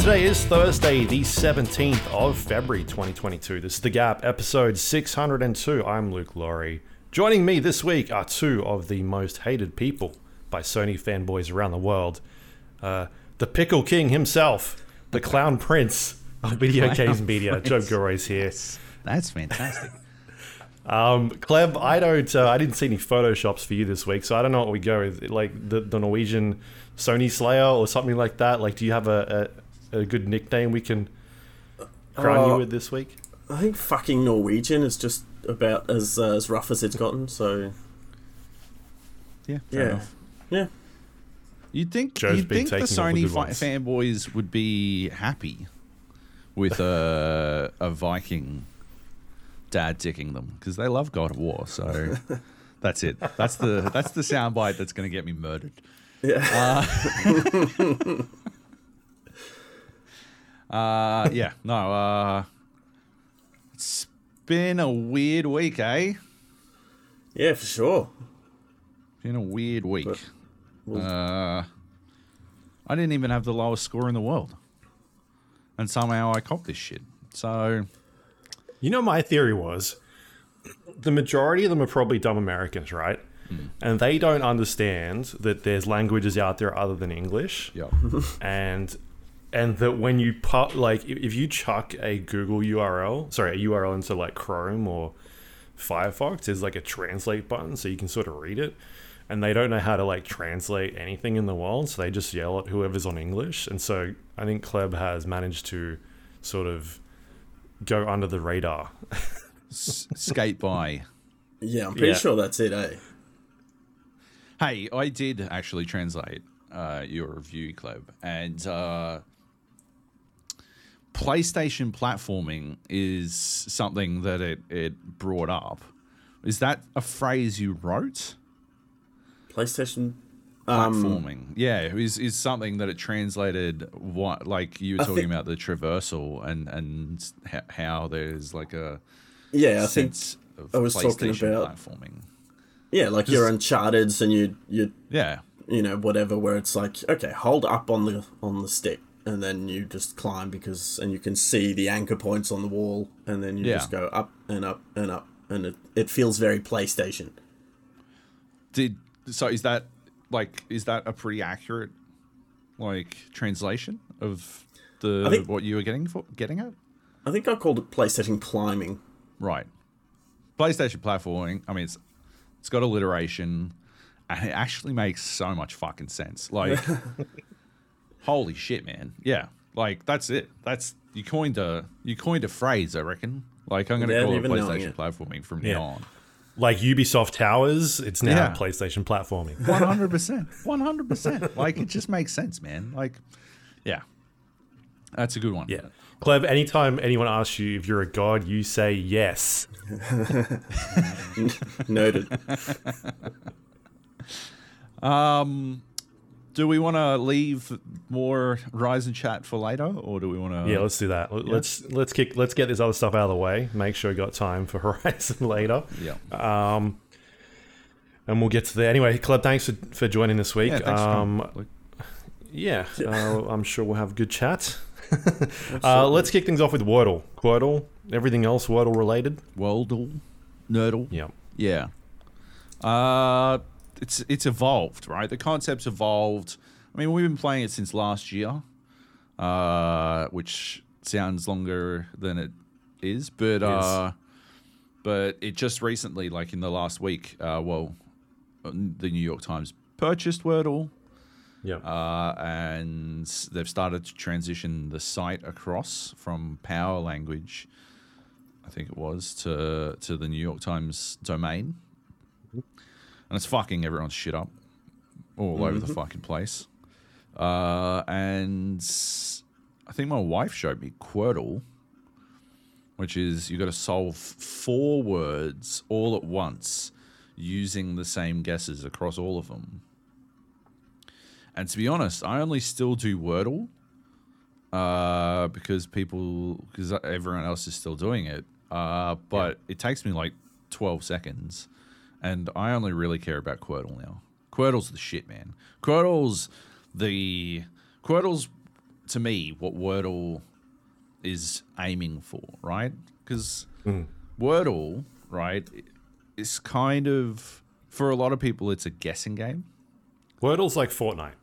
Today is Thursday, the 17th of February 2022. This is The Gap, episode 602. I'm Luke Lawrie. Joining me this week are two of the most hated people by Sony fanboys around the world. Uh, the Pickle King himself, the Clown Prince of video games media, Joab Gilroy's here. That's fantastic. Um, Kleb, I don't, uh, I didn't see any photoshops for you this week, so I don't know what we go with. Like the, the Norwegian Sony Slayer or something like that. Like, do you have a, a, a good nickname we can crown you Uh, with this week? I think fucking Norwegian is just about as uh, as rough as it's gotten. So Yeah, fair yeah, enough. yeah. You'd think Joe's you'd been think the taking the Sony fi- fanboys would be happy with a a Viking dad dicking them because they love God of War. So that's it. That's the that's the soundbite that's going to get me murdered. Yeah. Uh, yeah, no. Uh, it's been a weird week, eh? Yeah, for sure. Been a weird week. But- well- uh, I didn't even have the lowest score in the world, and somehow I copped this shit. So You know, my theory was the majority of them are probably dumb Americans, right? And they don't understand that there's languages out there other than English. yeah, and and that when you pop like if if you chuck a Google URL, sorry, a URL into like Chrome or Firefox, there's like a translate button so you can sort of read it. And they don't know how to like translate anything in the world, so they just yell at whoever's on English. And so I think Kleb has managed to sort of go under the radar. S- skate by. Yeah, I'm pretty Yeah. sure that's it, eh? Hey, I did actually translate uh, your review, Kleb, and uh, PlayStation platforming is something that it, it brought up. Is that a phrase you wrote? PlayStation. Um, Platforming, yeah, is is something that it translated. What like you were I talking think- about the traversal and and how there's like a yeah, I think. sense of I was talking PlayStation about- platforming. Yeah, like your Uncharted's and you you Yeah, you know whatever, where it's like okay, hold up on the on the stick, and then you just climb because and you can see the anchor points on the wall, and then you Yeah. just go up and up and up, and it it feels very PlayStation. did so is that like is that a pretty accurate like translation of the think- what you were getting for getting at I think I called it PlayStation climbing. right playstation platforming i mean it's it's got alliteration and it actually makes so much fucking sense like holy shit man yeah like that's it that's you coined a you coined a phrase i reckon like i'm gonna Without call it playstation it. platforming from Yeah. now on Like Ubisoft Towers, it's now Yeah. PlayStation platforming. One hundred percent. One hundred percent. Like it just makes sense, man. Like, yeah, that's a good one. Yeah. Kleb, anytime anyone asks you if you're a god, you say yes. Noted. Um, do we want to leave more Ryzen chat for later, or do we want to? Yeah, let's do that. Let- Let's let's kick let's get this other stuff out of the way. Make sure we got time for Horizon later. yeah. Um, and we'll get to there. Anyway, Kleb, thanks for, for joining this week. Yeah, thanks um, coming. yeah, uh, I'm sure we'll have a good chat. uh, let's kick things off with Wordle. Wordle. Everything else Wordle related. Wordle, Nerdle. Yeah. Yeah. Uh, it's it's evolved, right? The concept's evolved. I mean, we've been playing it since last year, uh, which sounds longer than it is, but uh, but it just recently, like in the last week, uh, well, the New York Times purchased Wordle, Yeah. uh, and they've started to transition the site across from Powerlanguage, I think it was, to to the New York Times domain, and it's fucking everyone's shit up all over the fucking place. Uh, and I think my wife showed me Quordle, which is you got to solve four words all at once using the same guesses across all of them. And to be honest, I only still do Wordle uh, because people, because everyone else is still doing it. Uh, but it takes me like 12 seconds. And I only really care about Quordle now. Quordle's the shit, man. Quordle's the. Quordle's to me what Wordle is aiming for, right? Because Wordle, right, is kind of for a lot of people it's a guessing game. Wordle's like Fortnite,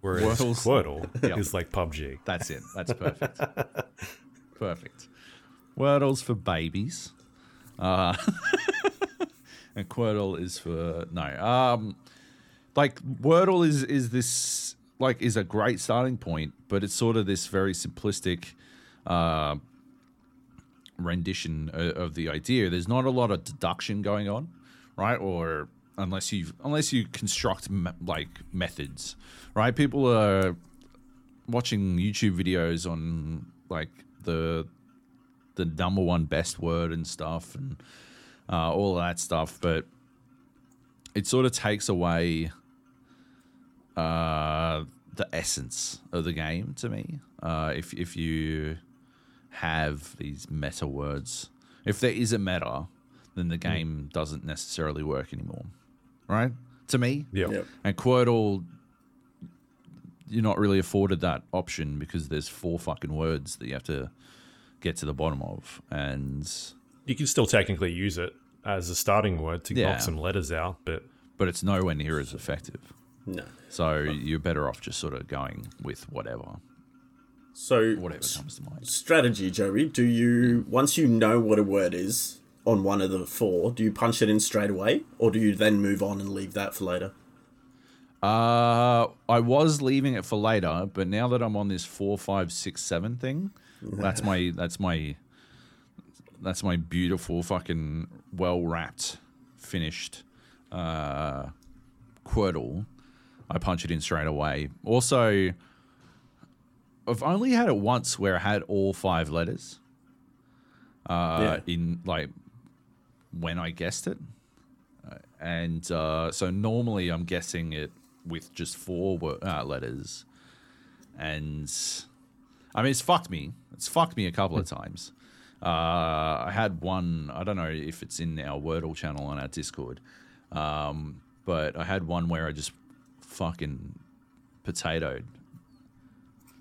whereas Wordle's- Wordle Yep. is like PUBG. That's it. That's perfect. perfect. Wordle's for babies. Uh, and Quordle is for no. Um, like Wordle is is this like is a great starting point, but it's sort of this very simplistic uh, rendition of, of the idea. There's not a lot of deduction going on, right? Or unless you unless you construct me- like methods, right? People are watching YouTube videos on like the the number one best word and stuff and uh, all of that stuff, but it sort of takes away uh, the essence of the game to me. Uh, if if you have these meta words, if there is a meta, then the game doesn't necessarily work anymore, right? To me, Yeah. Yep. and Quordle, you're not really afforded that option because there's four fucking words that you have to get to the bottom of. And You can still technically use it as a starting word to Yeah. knock some letters out, but but it's nowhere near as effective. No. So you're better off just sort of going with whatever, So whatever comes to mind. strategy, Joey. Do you once you know what a word is on one of the four, do you punch it in straight away, or do you then move on and leave that for later? Uh, I was leaving it for later, but now that I'm on this four, five, six, seven thing, that's my that's my that's my beautiful fucking well wrapped, finished uh, Quordle. I punch it in straight away. Also, I've only had it once where I had all five letters. Uh, in like when I guessed it and uh, so normally I'm guessing it with just four wo- uh, letters, and I mean it's fucked me. It's fucked me a couple of times. Uh, I had one. I don't know if it's in our Wordle channel on our Discord, um, but I had one where I just fucking potatoed,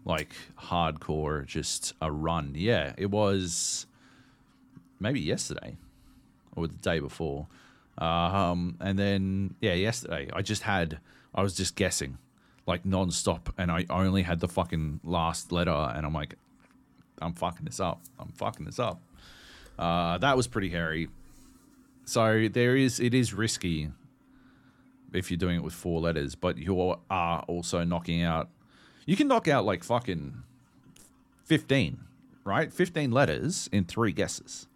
like hardcore, just a run. Yeah, it was maybe yesterday or the day before. Um, and then yeah, yesterday I just had I was just guessing like non-stop and I only had the fucking last letter and I'm like I'm fucking this up. I'm fucking this up. Uh, that was pretty hairy. So there is it is risky if you're doing it with four letters, but you are also knocking out you can knock out like fucking 15, right? 15 letters in three guesses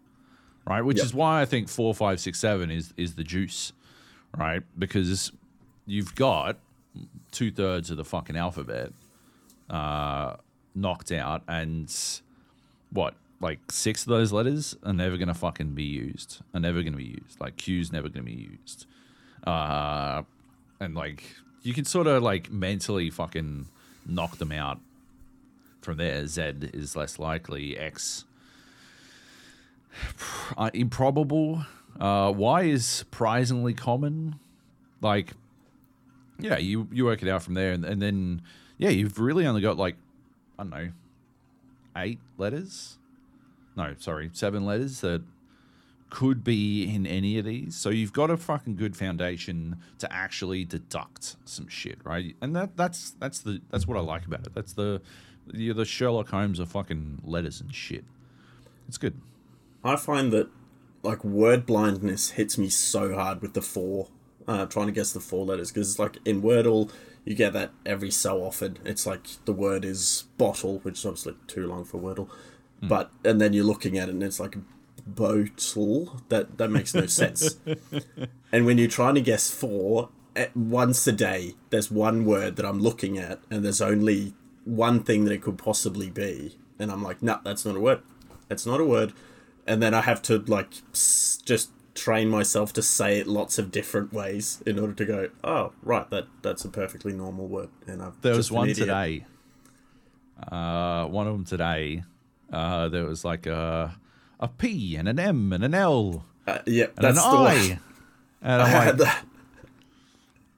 right? Which Yep. is why I think four, five, six, seven is is the juice, right? Because you've got two thirds of the fucking alphabet uh, knocked out, and what, like six of those letters are never gonna fucking be used. Are never gonna be used. Like Q's never gonna be used. Uh, and like you can sort of like mentally fucking knock them out from there. Z is less likely. X uh, improbable. Uh, y is surprisingly common. Like, yeah, you you work it out from there, and, and then yeah, you've really only got like I don't know, eight letters. No, sorry, seven letters that could be in any of these. So you've got a fucking good foundation to actually deduct some shit, right? And that that's that's the that's what I like about it. That's the the, the Sherlock Holmes of fucking letters and shit. It's good. I find that like word blindness hits me so hard with the four, uh, trying to guess the four letters because it's like in Wordle you get that every so often. It's like the word is bottle, which is obviously too long for Wordle, but and then you're looking at it and it's like bottle That that makes no sense. and when you're trying to guess four, at once a day, there's one word that I'm looking at, and there's only one thing that it could possibly be, and I'm like, no, that's not a word. That's not a word. And then I have to like just train myself to say it lots of different ways in order to go, oh, right, that that's a perfectly normal word. And I've There was one today. Uh, one of them today. Uh, there was like a a P and an M and an L Uh, yeah, and that's an the I. one. And I I'm had like, that.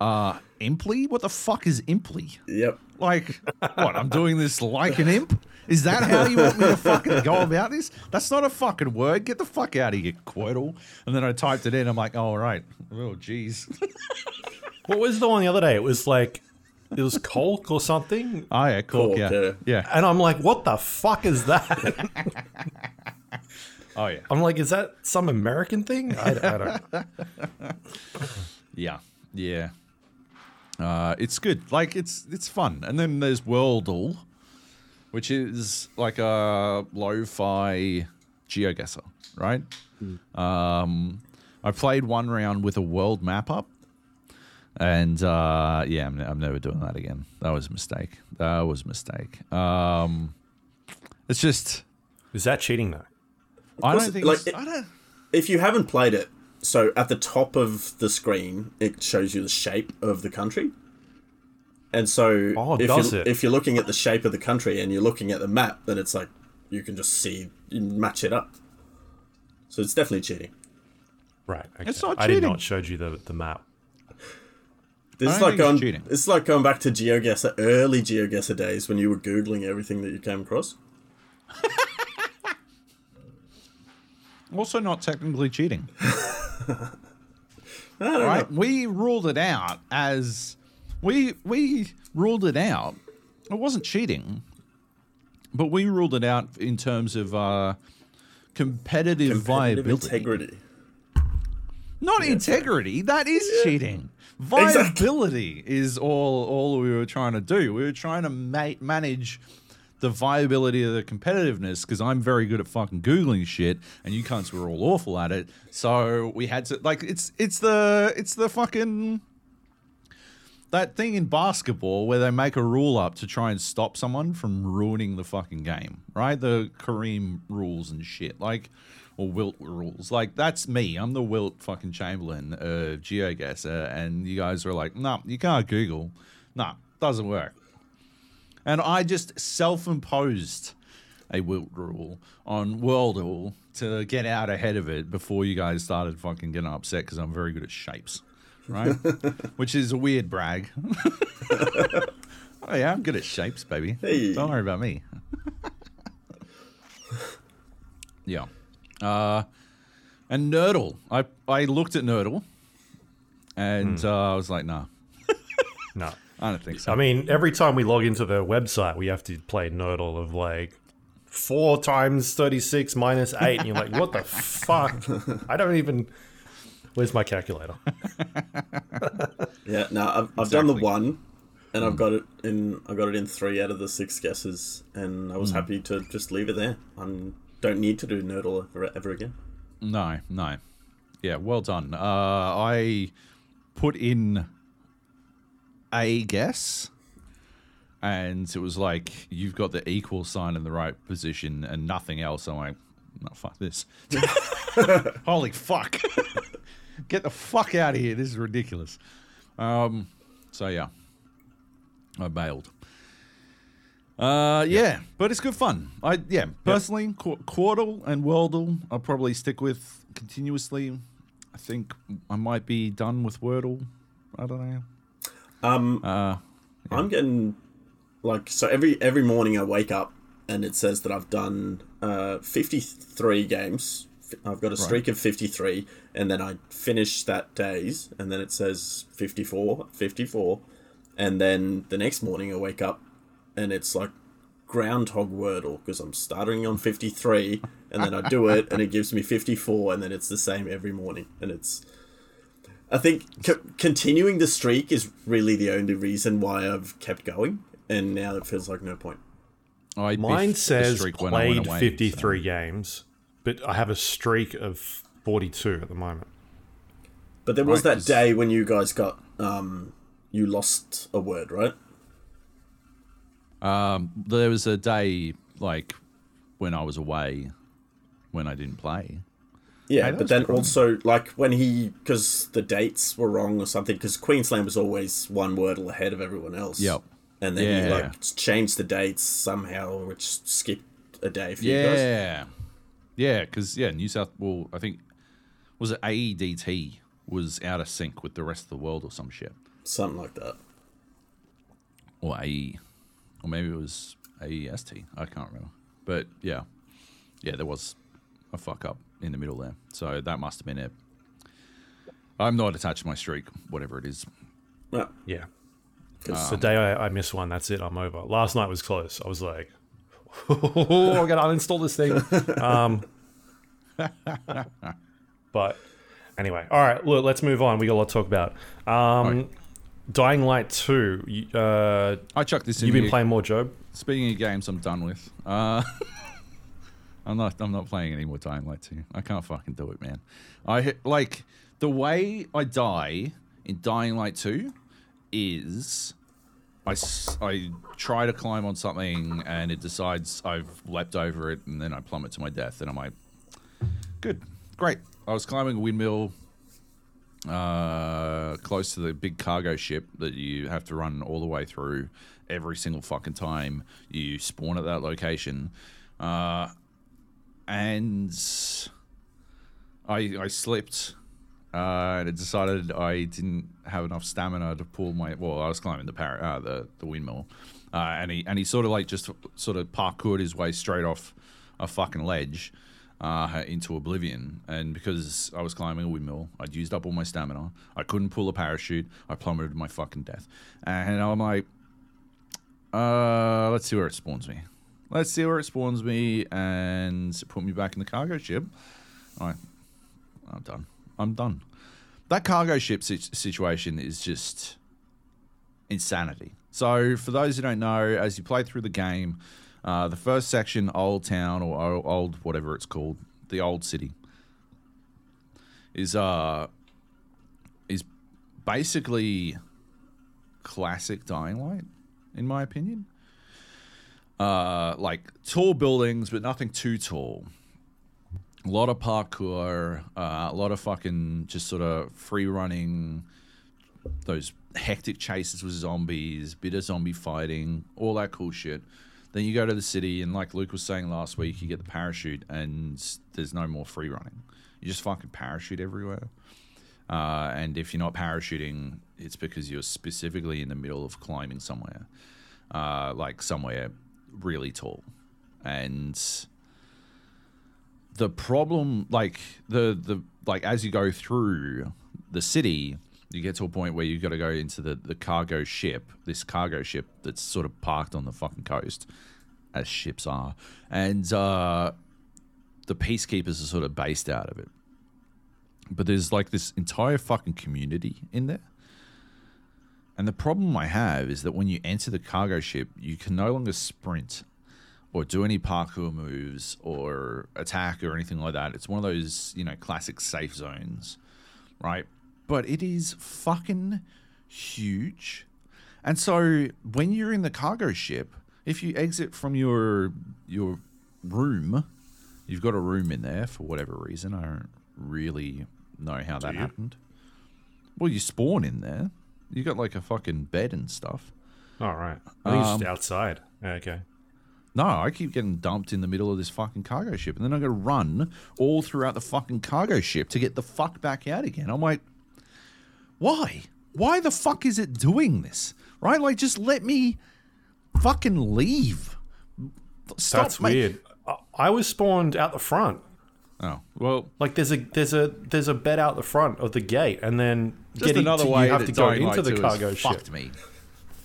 Uh, Imply? What the fuck is Imply? Yep. Like, what? I'm doing this like an imp? Is that how you want me to fucking go about this? That's not a fucking word. Get the fuck out of here, Quordle. And then I typed it in. I'm like, oh, right. Oh, jeez. What was the one the other day? It was like it was Colk or something. Oh, yeah, cool. Cork, yeah. yeah. yeah. And I'm like, what the fuck is that? Oh, yeah. I'm like, is that some American thing? I, I don't. Yeah. Yeah. Uh, it's good. Like, it's it's fun. And then there's Worldle, which is like a lo-fi GeoGuessr, right? Um, I played one round with a world map up, and uh, yeah, I'm, I'm never doing that again. That was a mistake. That was a mistake. Um, it's just Is that cheating though? I don't think like, it's, it- I don't. If you haven't played it, so at the top of the screen, it shows you the shape of the country. And so, Oh, if, does you're, it? if you're looking at the shape of the country and you're looking at the map, then it's like you can just see, you match it up. So it's definitely cheating. Right. Okay. It's not cheating. I did not showed you the the map. This is like think it's going. cheating. It's like going back to GeoGuessr, early GeoGuessr days when you were googling everything that you came across. Also, not technically cheating. I don't right? know. We ruled it out as we we ruled it out. It wasn't cheating, but we ruled it out in terms of uh, competitive, Competitive viability. integrity. Not integrity. That is cheating. Viability is all all we were trying to do. We were trying to ma- manage the viability of the competitiveness because I'm very good at fucking googling shit, and you cunts were all awful at it. So we had to like it's it's the it's the fucking that thing in basketball where they make a rule up to try and stop someone from ruining the fucking game, right? The Kareem rules and shit, like or Wilt rules. Like that's me. I'm the Wilt fucking Chamberlain of GeoGuessr, and you guys are like, no, you can't Google. No, doesn't work. And I just self-imposed a Wilt rule on World Worldle to get out ahead of it before you guys started fucking getting upset because I'm very good at shapes, right? Which is a weird brag. oh yeah, I'm good at shapes, baby. Hey. Don't worry about me. yeah. Uh, and Nerdle. I I looked at Nerdle, and uh, I was like, nah, No. I don't think so. I mean, every time we log into the website, we have to play Nerdle of like four times thirty six minus eight, and you're like, what the fuck? I don't even. Where's my calculator? Yeah, no, I've, I've done the one, and I've got it in. I got it in three out of the six guesses, and I was happy to just leave it there. I don't need to do Nerdle ever, ever again. No, no. Yeah, well done. Uh, I put in a guess, and it was like you've got the equal sign in the right position and nothing else. I'm like, no, fuck this. Holy fuck! Get the fuck out of here. This is ridiculous. Um, so yeah, I bailed. Uh, yeah. but it's good fun. I yeah, personally, Qu- Quordle and Wordle, I'll probably stick with continuously. I think I might be done with Wordle. I don't know. Um, Uh, I'm getting like so every every morning I wake up and it says that I've done uh, 53 games. I've got a streak of 53, and then I finish that days, and then it says 54, 54, and then the next morning I wake up and it's like groundhog wordle because I'm starting on 53 and then I do it and it gives me 54 and then it's the same every morning and it's I think co- continuing the streak is really the only reason why I've kept going and now it feels like no point. I Mine biffed says I went played away, fifty so- games, but I have a streak of forty two at the moment. But there was Right, that 'cause- day when you guys got um you lost a word, right? Um, there was a day like when I was away when I didn't play. Yeah, Hey, but then cool. also like when he because the dates were wrong or something because Queensland was always one wordle ahead of everyone else. Yep. And then he like changed the dates somehow, which skipped a day for you guys. Yeah, yeah, because yeah, New South. Well, I think was it AEDT was out of sync with the rest of the world or some shit. Something like that. Or AE. Or maybe it was AEST. I can't remember. But yeah. Yeah, there was a fuck up in the middle there. So that must have been it. I'm not attached to my streak, whatever it is. Yeah. Yeah. Because the day I, I miss one, that's it. I'm over. Last night was close. I was like, oh, I gotta uninstall this thing. Um, but anyway, all right. Look, let's move on. We got a lot to talk about. Um, Right. Dying Light Two. you- Uh, I chucked this in. you've been here. playing more, Joab. Speaking of games, I'm done with. Uh, I'm not. I'm not playing any more Dying Light 2. I can't fucking do it, man. I hit- like the way I die in Dying Light 2 is I, s- I try to climb on something and it decides I've leapt over it and then I plummet to my death and I'm like, good, great. I was climbing a windmill uh, close to the big cargo ship that you have to run all the way through every single fucking time you spawn at that location. Uh, and I, I slipped uh, and it decided I didn't have enough stamina to pull my. Well, I was climbing the par- uh, the the windmill, uh, and he and he sort of like just sort of parkoured his way straight off a fucking ledge uh, into oblivion. And because I was climbing a windmill, I'd used up all my stamina. I couldn't pull a parachute. I plummeted to my fucking death. And I'm like, uh, let's see where it spawns me. Let's see where it spawns me and put me back in the cargo ship. All right, I'm done. I'm done. That cargo ship situation is just insanity. So, for those who don't know, as you play through the game, uh, the first section, Old Town or Old whatever it's called, the Old City, is uh is basically classic Dying Light, in my opinion. Uh, like tall buildings, but nothing too tall a lot of parkour, uh, a lot of fucking just sort of free running, those hectic chases with zombies, bit of zombie fighting, all that cool shit. Then you go to the city, and like Luke was saying last week, you get the parachute, and there's no more free running. You just fucking parachute everywhere. Uh, and if you're not parachuting, it's because you're specifically in the middle of climbing somewhere, uh, like somewhere really tall. And the problem like the the like as you go through the city you get to a point where you've got to go into the the cargo ship this cargo ship that's sort of parked on the fucking coast as ships are and uh the peacekeepers are sort of based out of it but there's like this entire fucking community in there and the problem i have is that when you enter the cargo ship you can no longer sprint or do any parkour moves or attack or anything like that. It's one of those, you know, classic safe zones, right? But it is fucking huge. And so when you're in the cargo ship, if you exit from your your room, you've got a room in there for whatever reason. I don't really know how that happened. Well, you spawn in there. You got like a fucking bed and stuff. All right. I think Um, outside. Okay. No, I keep getting dumped in the middle of this fucking cargo ship, and then I got to run all throughout the fucking cargo ship to get the fuck back out again. I'm like, why? Why the fuck is it doing this? Right? Like, just let me fucking leave. Stop That's ma- weird. I, I was spawned out the front. Oh well, Like there's a there's a there's a bed out the front of the gate, and then just getting another to, way you have that to go into the 2 has cargo fucked me.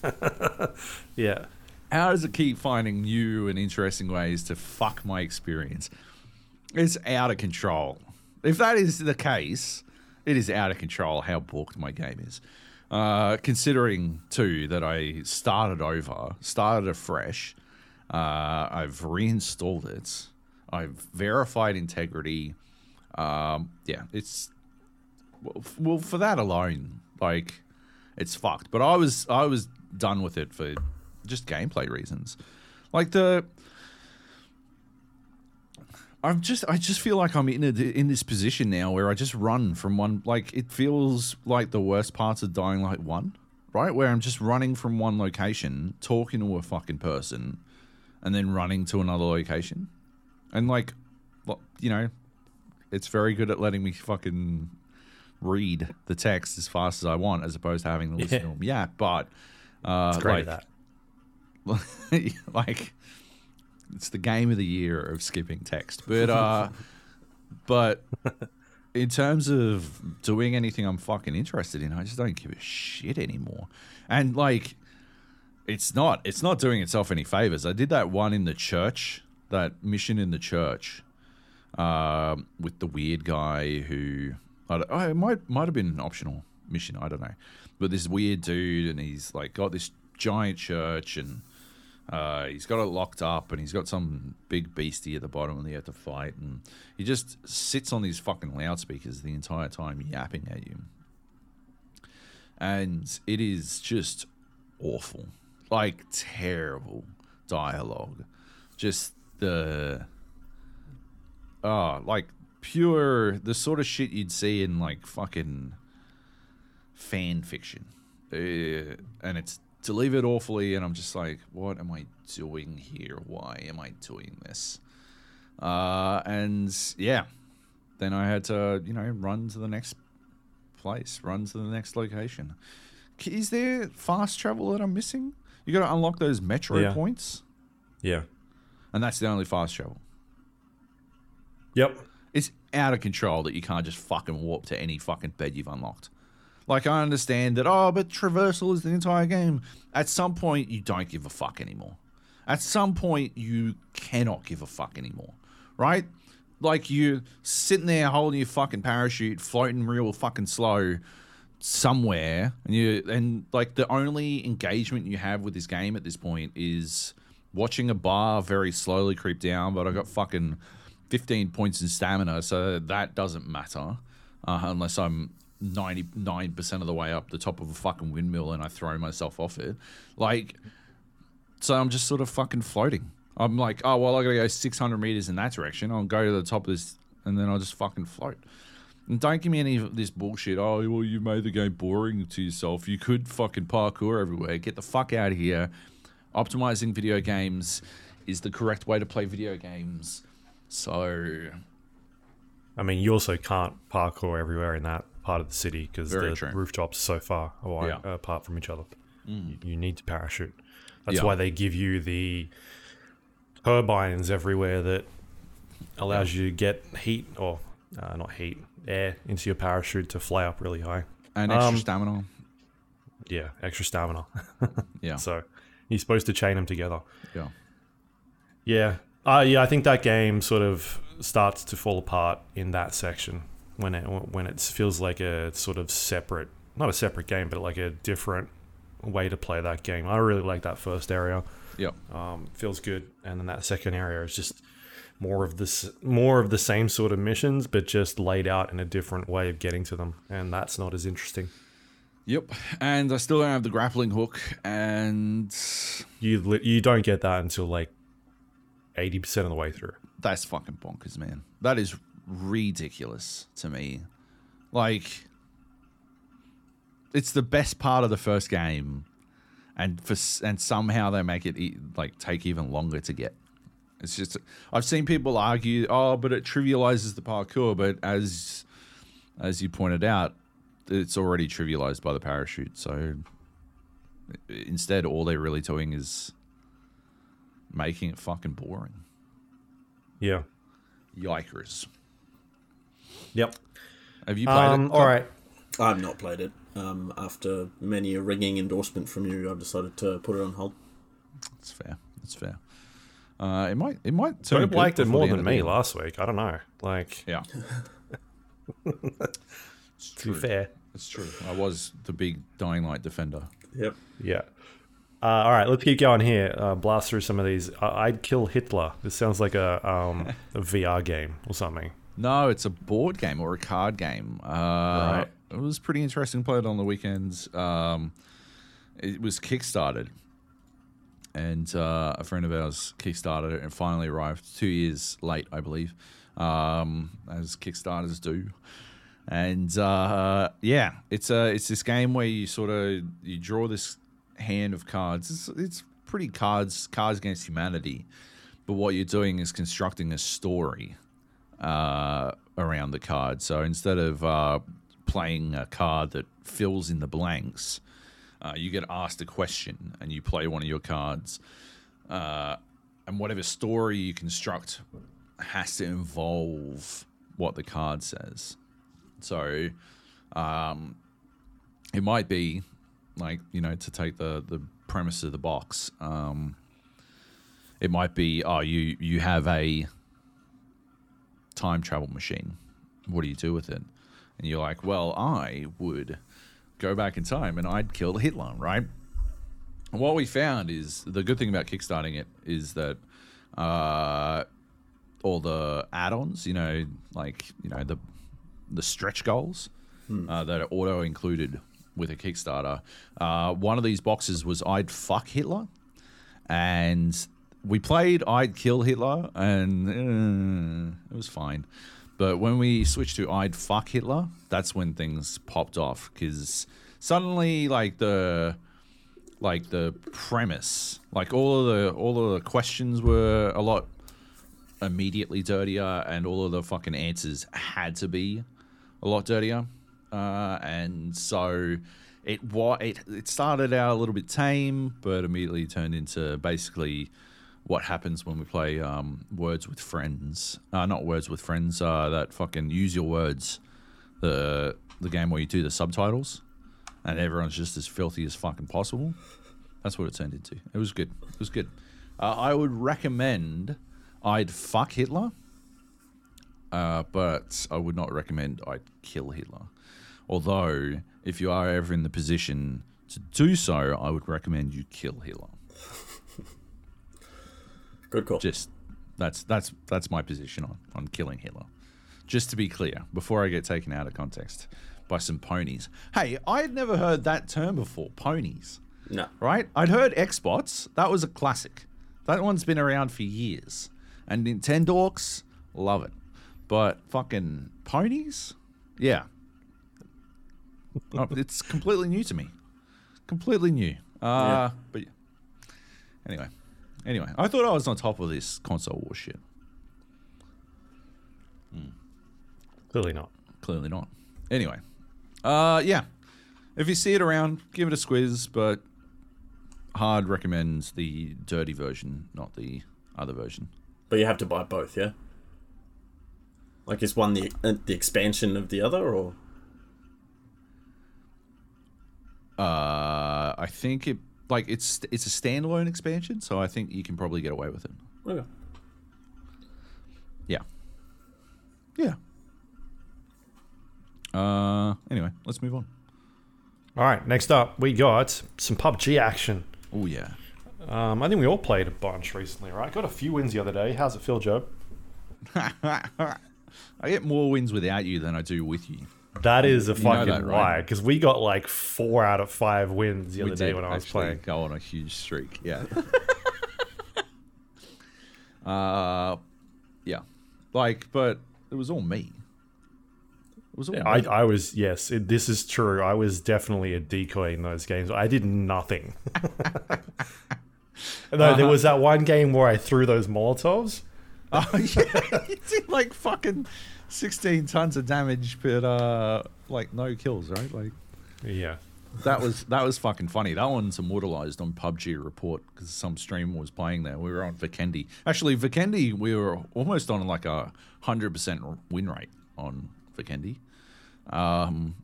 Yeah. How does it keep finding new and interesting ways to fuck my experience? It's out of control. If that is the case, it is out of control how booked my game is. Uh, considering too that I started over, started afresh. Uh, I've reinstalled it. I've verified integrity. Um, yeah, it's well for that alone, like it's fucked. But I was I was done with it for just gameplay reasons. Like the I'm just I just feel like I'm in a, in this position now where I just run from one like it feels like the worst parts of Dying Light 1, right? Where I'm just running from one location, talking to a fucking person and then running to another location. And like you know, it's very good at letting me fucking read the text as fast as I want, as opposed to having to listen Yeah. to them. Yeah, but uh, It's great like, at that. like it's the game of the year of skipping text. But uh but in terms of doing anything I'm fucking interested in, I just don't give a shit anymore. And like it's not it's not doing itself any favors. I did that one in the church, that mission in the church, um, with the weird guy who I don't, oh, it might might have been an optional mission. I don't know, but this weird dude, and he's like got this giant church, and uh, he's got it locked up, and he's got some big beastie at the bottom, and he had to fight, and he just sits on these fucking loudspeakers the entire time, yapping at you, and it is just awful, like terrible dialogue, just the oh, like pure the sort of shit you'd see in like fucking fan fiction, uh, and it's delivered awfully, and I'm just like, what am I doing here? Why am I doing this? Uh, and yeah, then I had to you know run to the next place, run to the next location. Is there fast travel that I'm missing? You got to unlock those metro Yeah. points, Yeah. and that's the only fast travel. Yep. It's out of control that you can't just fucking warp to any fucking bed you've unlocked. Like I understand that, oh, but traversal is the entire game. At some point, you don't give a fuck anymore. At some point, you cannot give a fuck anymore, right? Like you sitting there holding your fucking parachute, floating real fucking slow somewhere, and you and like the only engagement you have with this game at this point is watching a bar very slowly creep down. But I got fucking fifteen points in stamina, so that doesn't matter uh, unless I'm ninety nine percent of the way up the top of a fucking windmill and I throw myself off it. Like, so I'm just sort of fucking floating. I'm like, oh well, I gotta go 600 meters in that direction. I'll go to the top of this, and then I'll just fucking float. And don't give me any of this bullshit. Oh, well, you made the game boring to yourself. You could fucking parkour everywhere. Get the fuck out of here. Optimizing video games is the correct way to play video games. So, I mean, you also can't parkour everywhere in that part of the city because the true. rooftops are so far away Yeah. Mm. apart from each other. You, you need to parachute. That's Yeah. why they give you the turbines everywhere that allows you to get heat or uh, not heat air into your parachute to fly up really high. and extra Um, stamina. Yeah, extra stamina. Yeah. so you're supposed to chain them together. Yeah. Yeah. Uh, yeah, I think that game sort of starts to fall apart in that section when it when it feels like a sort of separate, not a separate game, but like a different way to play that game. I really like that first area. Yep. Um, feels good, and then that second area is just more of this, more of the same sort of missions, but just laid out in a different way of getting to them, and that's not as interesting. Yep. And I still don't have the grappling hook. And You li- you don't get that until like eighty percent of the way through. that's fucking bonkers, man. That is ridiculous to me. Like, it's the best part of the first game, and for and somehow they make it e- like take even longer to get. It's just I've seen people argue, oh, but it trivializes the parkour. But as as you pointed out, it's already trivialized by the parachute. So instead, all they're really doing is making it fucking boring. Yeah. Yikers. Yep. Have you played Um, it? all right. I've not played it. Um, after many a ringing endorsement from you, I've decided to put it on hold. That's fair. That's fair. Uh, it might. It might. turn Joab good liked it more than me year. last week. I don't know. Like, Yeah. it's to be true. fair. It's true. I was the big Dying Light defender. Yep. Yeah. Uh, all right, let's keep going here. Uh, blast through some of these. Uh, I'd kill Hitler. This sounds like a, um, a VR game or something. No, it's a board game or a card game. Uh, Right. It was pretty interesting. Played on the weekends. Um, it was kickstarted, and uh, a friend of ours kickstarted it and finally arrived two years late, I believe, um, as Kickstarters do. And uh, yeah, it's a it's this game where you sort of you draw this hand of cards. It's, it's pretty cards cards against humanity, but what you're doing is constructing a story uh, around the card. So instead of uh, playing a card that fills in the blanks, uh, you get asked a question and you play one of your cards, uh, and whatever story you construct has to involve what the card says. So, um, it might be like you know to take the the premise of the box. Um, it might be oh you you have a time travel machine. What do you do with it? And you're like, well, I would go back in time and I'd kill Hitler, right? And what we found is the good thing about kickstarting it is that uh, all the add-ons, you know, like you know the the stretch goals uh, that are auto included with a Kickstarter. Uh, one of these boxes was I'd fuck Hitler, and we played I'd kill Hitler, and uh, it was fine. But when we switched to I'd fuck Hitler, that's when things popped off because suddenly, like the like the premise, like all of the all of the questions were a lot immediately dirtier, and all of the fucking answers had to be a lot dirtier. Uh, and so it it it started out a little bit tame, but immediately turned into basically what happens when we play um, Words with Friends. Uh, not Words with Friends. Uh, that fucking use your words. The the game where you do the subtitles, and everyone's just as filthy as fucking possible. That's what it turned into. It was good. It was good. Uh, I would recommend. I'd fuck Hitler. Uh, but I would not recommend I'd kill Hitler. Although, if you are ever in the position to do so, I would recommend you kill Hitler. Good call. Just that's that's that's my position on on killing Hitler. Just to be clear, before I get taken out of context by some ponies. Hey, I had never heard that term before. Ponies, no. right? I'd heard Xbox. That was a classic. That one's been around for years. And Nintendorks, love it. But fucking ponies, yeah. Oh, it's completely new to me. Completely new. Uh, but anyway, anyway, I thought I was on top of this console war shit. Clearly not. Clearly not. Anyway, uh, yeah. If you see it around, give it a squiz, but hard recommends the dirty version, not the other version. But you have to buy both, yeah. Like is one the uh, the expansion of the other, or Uh, I think it like it's it's a standalone expansion, so I think you can probably get away with it. okay. Yeah. Yeah. Uh, anyway, let's move on. All right, next up, we got some PUBG action. Oh yeah. Um, I think we all played a bunch recently, right? Got a few wins the other day. How's it feel, Joe? I get more wins without you than I do with you. That is a know fucking that, right? lie, because we got like four out of five wins the other we day did when I was playing. Go on a huge streak. Yeah. uh, yeah. Like, but it was all me. It was all I, me. I was yes, it, this is true. I was definitely a decoy in those games. I did nothing. no, there was that one game where I threw those Molotovs. Oh yeah, you did like fucking sixteen tons of damage, but uh, like no kills, right? Like Yeah, that was that was fucking funny. That one's immortalized on PUBG report because some streamer was playing there. We were on Vikendi. Actually, Vikendi, we were almost on like a hundred percent win rate on Vikendi. Um,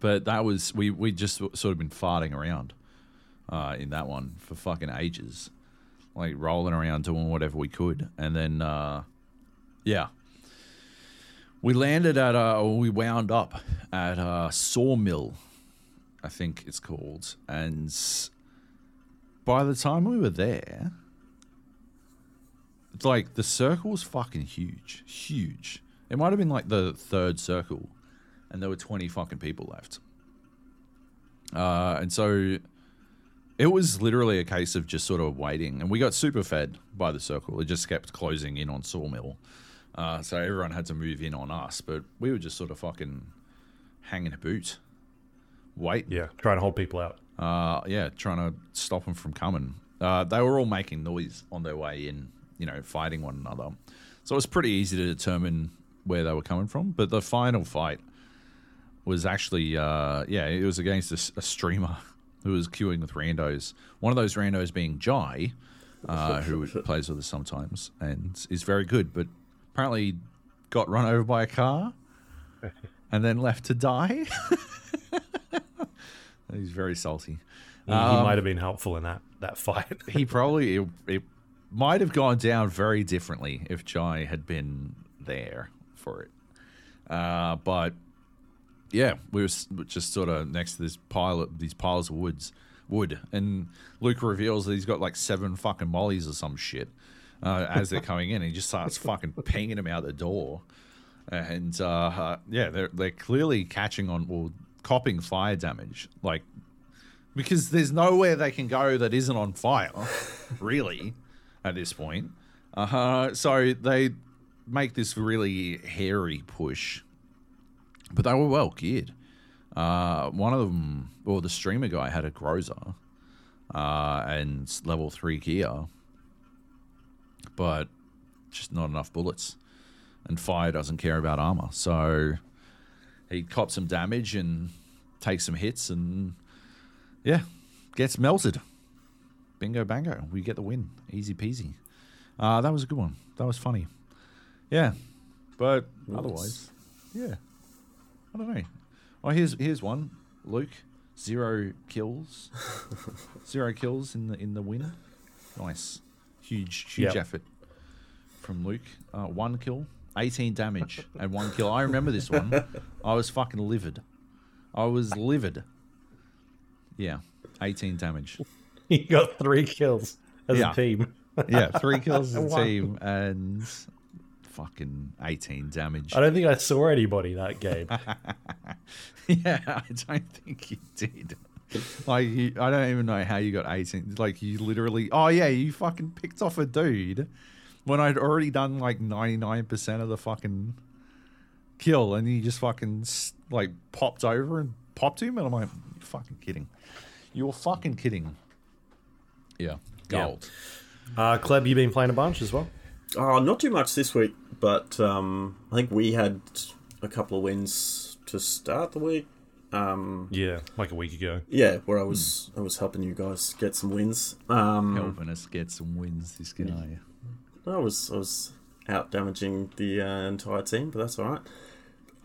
but that was we we just sort of been farting around uh, in that one for fucking ages, like rolling around doing whatever we could, and then uh, yeah, we landed at uh, or we wound up at a sawmill, I think it's called, and by the time we were there, it's like the circle was fucking huge, huge. It might have been like the third circle, and there were twenty fucking people left. Uh, and so it was literally a case of just sort of waiting, and we got super fed by the circle. It just kept closing in on Sawmill, uh, so everyone had to move in on us. But we were just sort of fucking hanging a boot, wait, yeah, trying to hold people out. uh, yeah, trying to stop them from coming. Uh, they were all making noise on their way in, you know, fighting one another. So it was pretty easy to determine where they were coming from. But the final fight, was actually uh, yeah, it was against a streamer who was queuing with randos. One of those randos being Jai, uh, who plays with us sometimes and is very good, but apparently got run over by a car and then left to die. He's very salty. He, he might have been helpful in that that fight. He probably it, it might have gone down very differently if Jai had been there for it. Uh, but yeah, we were just sort of next to this pile of these piles of woods, wood, and Luke reveals that he's got like seven fucking mollies or some shit. Uh, as they're coming in, he just starts fucking pinging them out the door, and uh, uh, yeah, they're they're clearly catching on or copping fire damage, like because there's nowhere they can go that isn't on fire, really, at this point. Uh, so they make this really hairy push, but they were well geared. Uh, one of them, well, the streamer guy had a Groza uh, and level three gear, but just not enough bullets. And fire doesn't care about armor, so he cops some damage and takes some hits and yeah, gets melted. Bingo bango. We get the win. Easy peasy. Uh, that was a good one. That was funny. Yeah. But otherwise, yeah. I don't know. Oh, here's here's one. Luke, zero kills. zero kills in the in the win. Nice. Huge huge Yep. effort from Luke. Uh, one kill, 18 damage, and one kill. I remember this one. I was fucking livid. I was livid. Yeah, 18 damage. he got three kills as Yeah. a team. Yeah, three kills as a team and fucking 18 damage. I don't think I saw anybody that game. yeah, I don't think you did. Like, you, I don't even know how you got 18. Like, you literally, oh, yeah, you fucking picked off a dude when I'd already done like 99% of the fucking kill, and you just fucking, like, popped over and popped him. And I'm like, you're fucking kidding. You're fucking kidding. Yeah, Yeah. gold. Uh, Kleb, you been playing a bunch as well? Uh, not too much this week, but um, I think we had a couple of wins to start the week. Um, Yeah, like a week ago. yeah, where I was I was helping you guys get some wins. Um, Helping us get some wins, this guy. I was I was out damaging the uh, entire team, but that's all right.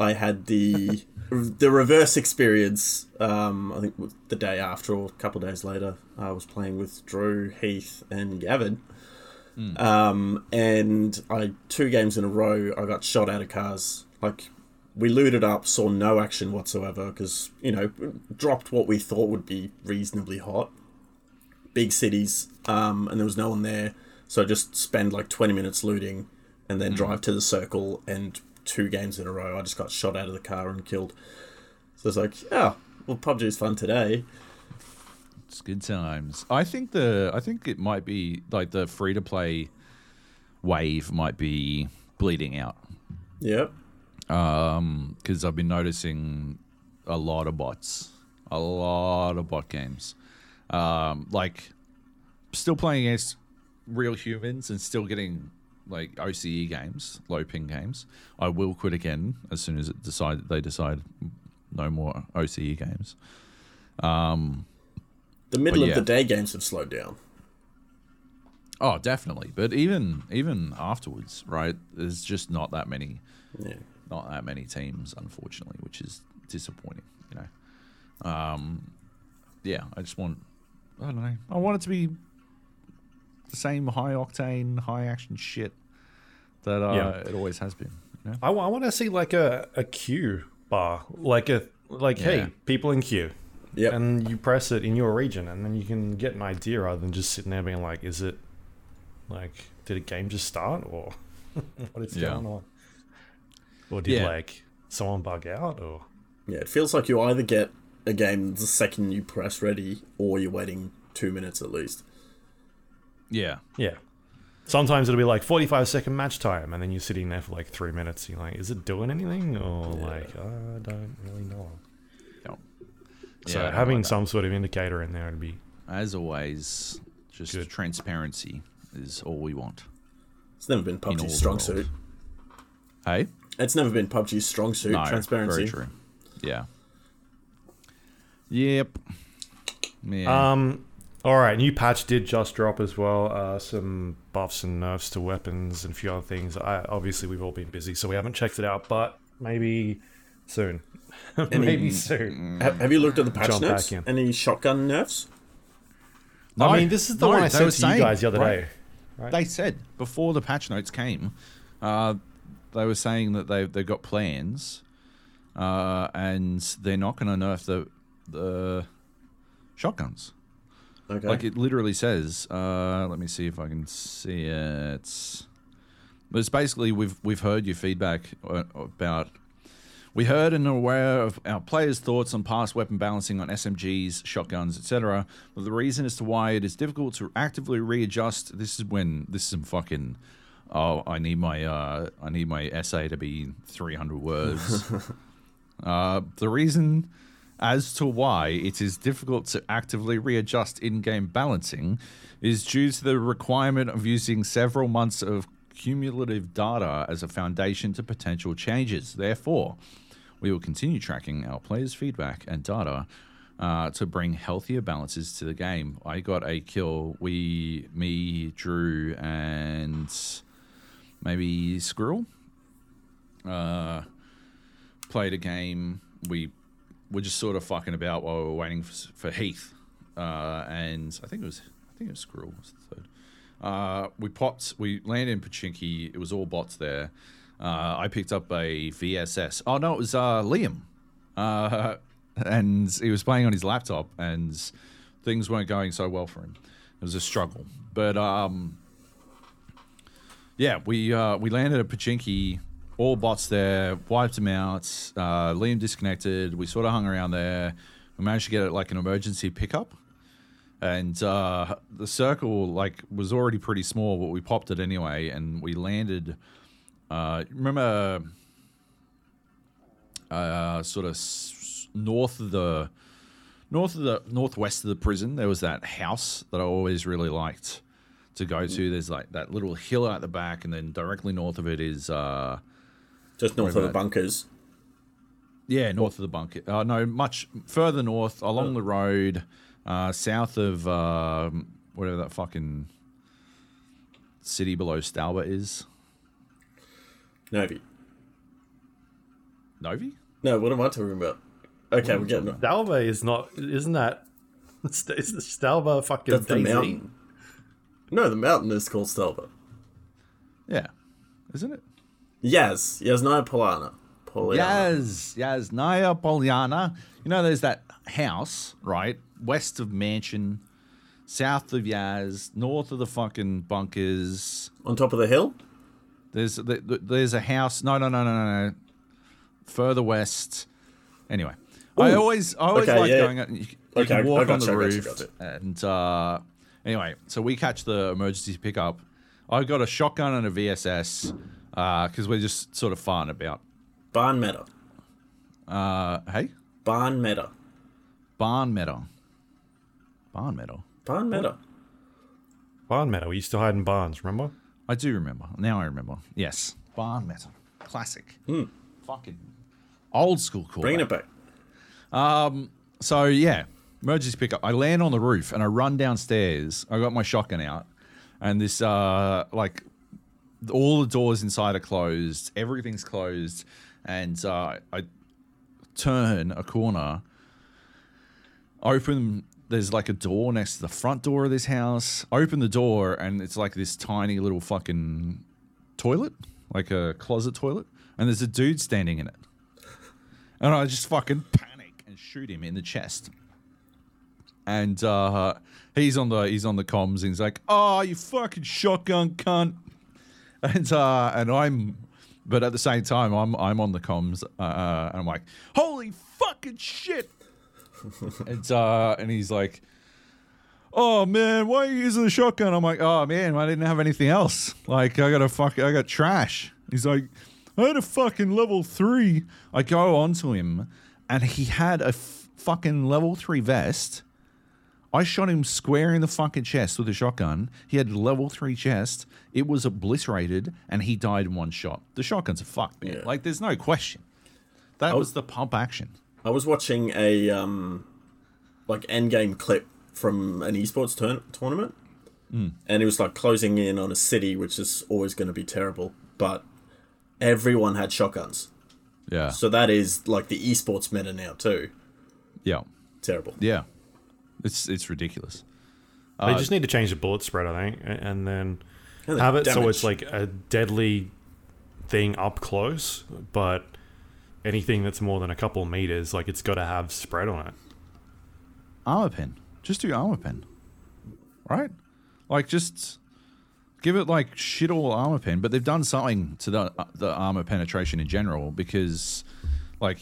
I had the the reverse experience. Um, I think the day after or a couple of days later, I was playing with Drew, Heath, and Gavin. Um, and I two games in a row, I got shot out of cars. Like we looted up, saw no action whatsoever because you know dropped what we thought would be reasonably hot big cities, um, and there was no one there. So just spend like 20 minutes looting and then drive to the circle, and two games in a row, I just got shot out of the car and killed. So it's like, yeah, well, PUBG is fun today. It's good times. I think the I think it might be like the free to play wave might be bleeding out Yep. Because I've been noticing a lot of bots, a lot of bot games. Um, like still playing against real humans and still getting like OCE games, low ping games. I will quit again as soon as it decide they decide no more OCE games. Um, the middle But of the day games have slowed down. Oh, definitely. But even even afterwards, right? There's just not that many, Yeah. Not that many teams, unfortunately, which is disappointing. You know. Um, yeah, I just want. I don't know. I want it to be the same high octane, high action shit that uh, Yeah. it always has been. You know? I, want to see like a, a queue bar, like a like Yeah. hey, people in queue, Yep. and you press it in your region, and then you can get an idea rather than just sitting there being like, is it like did a game just start or what is Yeah. going on, or did Yeah. like someone bug out or yeah, it feels like you either get a game the second you press ready, or you're waiting two minutes at least. Yeah. yeah. Sometimes it'll be like 45 second match time, and then you're sitting there for like three minutes. And you're like, is it doing anything? Or like, I don't really know. Yep. So Yeah, having like that. some sort of indicator in there would be as always, just Good. transparency is all we want. It's never been all PUBG's the strong suit. Hey. It's never been PUBG's strong suit. No, transparency. Very true. Yeah. Yep. Yeah. Um, all right, new patch did just drop as well. Uh, some buffs and nerfs to weapons and a few other things. I, obviously, we've all been busy, so we haven't checked it out. But maybe soon. maybe soon. Ha- have you looked at the patch Jump notes? Any shotgun nerfs? No, I mean, this is the no, one I they sent were to you saying, guys the other right? day. Right? They said before the patch notes came, uh, they were saying that they they've got plans, uh, and they're not going to nerf the the shotguns. Okay. Like it literally says. Uh, let me see if I can see it. But it's basically we've we've heard your feedback uh, about. We heard and are aware of our players' thoughts on past weapon balancing on SMGs, shotguns, etc. But the reason as to why it is difficult to actively readjust. This is when this is some fucking. Oh, I need my uh, I need my essay to be three hundred words. Uh, the reason as to why it is difficult to actively readjust in game balancing is due to the requirement of using several months of cumulative data as a foundation to potential changes. Therefore, we will continue tracking our players' feedback and data. Uh, to bring healthier balances to the game, I got a kill. We, me, Drew, and maybe Squirrel uh, played a game. We were just sort of fucking about while we were waiting for, for Heath, uh, and I think it was I think it was Squirrel was the third. Uh, we popped. We landed in Pochinki. It was all bots there. Uh, I picked up a VSS. Oh no, it was uh, Liam, uh, and he was playing on his laptop, and things weren't going so well for him. It was a struggle, but um, yeah, we uh, we landed at Pochinki, all bots there, wiped them out. Uh, Liam disconnected. We sort of hung around there. We managed to get it like an emergency pickup, and uh, the circle like was already pretty small, but we popped it anyway, and we landed. Uh, remember, uh, sort of north of the north of the northwest of the prison, there was that house that I always really liked to go to. There's like that little hill at the back, and then directly north of it is uh, Just north of the bunkers. yeah, north of the bunker. Uh, no, much further north along the road, uh, south of um, whatever that fucking city below Stalba is. Novi. Novi. No, what am I talking about? Okay, we're getting Stalba is not. Isn't that? Is the Stalba fucking that's the mountain. No, the mountain is called Stelva. Yeah, isn't it? Yes, Yasnaya Polana. Poliana. Yes, yes, Naya Polyana. You know, there's that house, right? West of Mansion, south of Yaz, north of the fucking bunkers. On top of the hill? There's th- th- there's a house. No, no, no, no, no, no. Further west. Anyway, I always I always Okay, like yeah. going. out- You, you Okay, can walk on the roof, and uh, anyway, so we catch the emergency pickup. I got a shotgun and a VSS because uh, we're just sort of farting about. Barn Meta. Uh, hey, Barn Meta. barn meadow. Barn meadow. Barn Meta. Barn meadow. We used to hide in barns. Remember? I do remember. Now I remember. Yes. Barn metal. Classic. Hmm. Fucking old school call. Bringing it back. Um, so yeah, emergency pickup. I land on the roof and I run downstairs. I got my shotgun out, and this uh like all the doors inside are closed. Everything's closed, and uh, I turn a corner. Open. There's like a door next to the front door of this house. Open the door, and it's like this tiny little fucking toilet, like a closet toilet, and there's a dude standing in it. And I just fucking panic and shoot him in the chest. And uh, he's on the he's on the comms and he's like, "Oh, you fucking shotgun cunt!" And uh, and I'm, but at the same time, I'm I'm on the comms uh, and I'm like, "Holy fucking shit!" and uh, and he's like, "Oh man, why are you using the shotgun?" I'm like, "Oh man, I didn't have anything else. Like I got a fuck, I got trash." He's like, "I had a fucking level three. I go onto him, and he had a f- fucking level three vest. I shot him square in the fucking chest with a shotgun. He had level three chest. It was obliterated, and he died in one shot. The shotgun's a fuck, man. Yeah. Like, there's no question. That was was- the pump action. I was watching a um, like endgame clip from an esports turn- tournament, Hmm. and it was like closing in on a city, which is always going to be terrible. But everyone had shotguns, Yeah. so that is like the esports meta now too. yeah. Terrible. Yeah. It's it's ridiculous. They uh, just need to change the bullet spread, I think, a- and then And the have it so damage. it's like a deadly thing up close, but anything that's more than a couple of meters, like it's got to have spread on it. armor pen. Just do armor pen, right? Like just give it like shit all armor pen. But they've done something to the uh, the armor penetration in general because like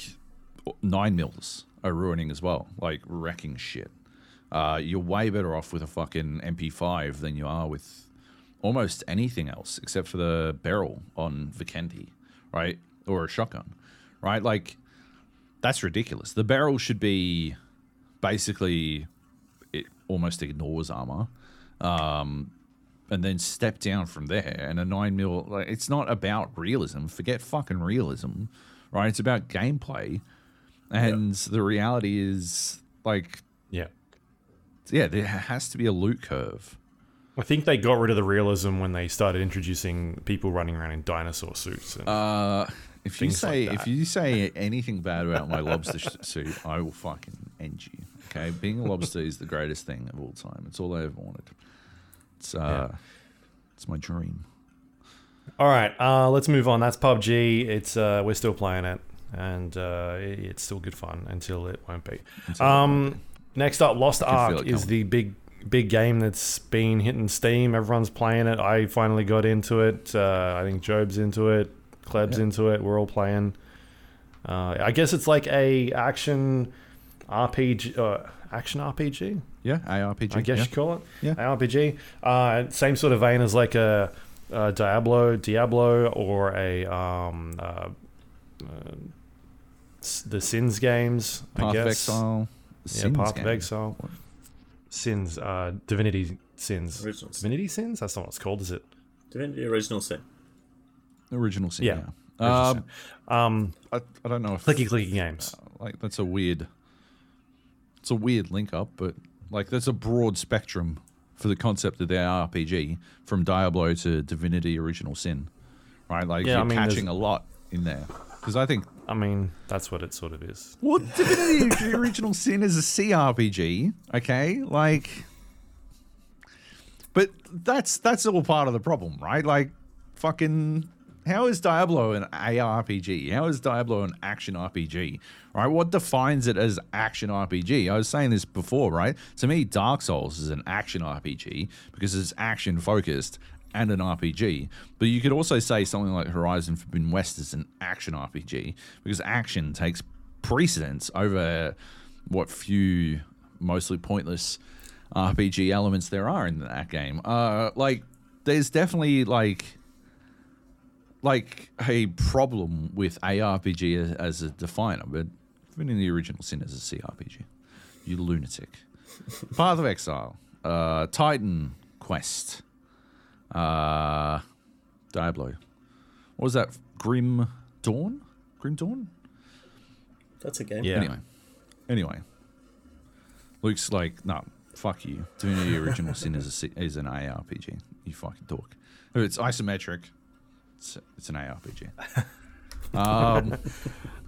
nine mils are ruining as well, like wrecking shit. Uh, you're way better off with a fucking MP5 than you are with almost anything else except for the barrel on Vikendi, right? Or a shotgun, right? Like that's ridiculous. The barrel should be basically it almost ignores armor um, and then step down from there and a 9 mil like it's not about realism forget fucking realism right it's about gameplay and the reality is like Yeah. yeah there has to be a loot curve I think they got rid of the realism when they started introducing people running around in dinosaur suits. And uh if you Things like say if you say anything bad about my lobster suit i will fucking end you okay being a lobster is the greatest thing of all time it's all i ever wanted it's uh it's my dream All right, uh, let's move on. That's PUBG. It's uh, we're still playing it, and uh, it's still good fun until it won't be. Um, next up, Lost Ark is the big big game that's been hitting Steam. Everyone's playing it. I finally got into it. Uh, I think Joab's into it. Kleb's Yeah. into it. We're all playing. Uh, I guess it's like a action RPG. Uh, action RPG. yeah arpg I guess yeah. you call it. Yeah. ARPG. Uh, same sort of vein as like a, a Diablo, Diablo, or a um, uh, uh, the Sins games. I Path of guess. Exile. Yeah, Sins Path of game. Exile. Sins. Uh, Divinity Sins. Original Sin. Divinity Sins. That's not what it's called, is it? Divinity Original Sin. Original Sin. Yeah. Yeah. Um, Um, I, I don't know if clicky clicky games. like that's a weird. It's a weird link up, but like that's a broad spectrum for the concept of their RPG from Diablo to Divinity Original Sin, right? Like Yeah, you're I mean, there's- catching a lot in there because I think I mean, that's what it sort of is. Well, Divinity The Original Sin is a CRPG, okay? Like, but that's that's all part of the problem, right? Like, fucking, how is Diablo an ARPG? How is Diablo an action RPG? Right? What defines it as action RPG? I was saying this before, right? To me, Dark Souls is an action RPG because it's action focused and an RPG. But you could also say something like Horizon Forbidden West is an action RPG because action takes precedence over what few mostly pointless RPG elements there are in that game. Uh, like, there's definitely like like a problem with ARPG as, as a definer, but even in the original sin as a CRPG, you lunatic. Path of Exile, uh, Titan Quest, uh, Diablo. What was that? Grim Dawn? Grim Dawn? That's a game. Yeah. Anyway, anyway, Luke's like, no, fuck you. Divinity Original Sin is a C- is an ARPG. You fucking dork. If it's isometric, it's, it's an ARPG. um.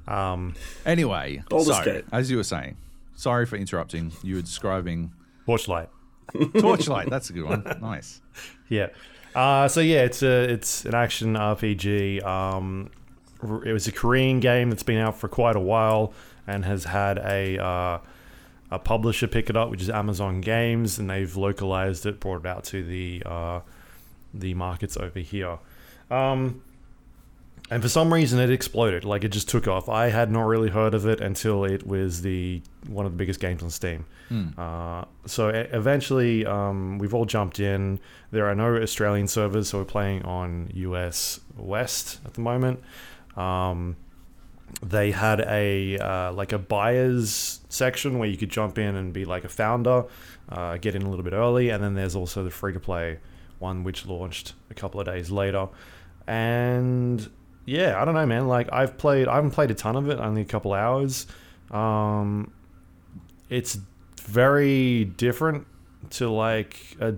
Um, Anyway, Baldur's so as you were saying, sorry for interrupting. You were describing Torchlight. Torchlight. That's a good one. Nice. Yeah. Uh, so yeah, it's a it's an action RPG. Um, it was a Korean game that's been out for quite a while and has had a uh, a publisher pick it up, which is Amazon Games, and they've localized it, brought it out to the uh, the markets over here. Um, and for some reason, it exploded. Like it just took off. I had not really heard of it until it was the one of the biggest games on Steam. Uh, so eventually, um, we've all jumped in. There are no Australian servers, so we're playing on US West at the moment. Um, they had a uh, like a buyers section where you could jump in and be like a founder, uh, get in a little bit early, and then there's also the free to play one which launched a couple of days later. And yeah, I don't know, man. Like I've played, I haven't played a ton of it, only a couple hours. Um, it's very different to like a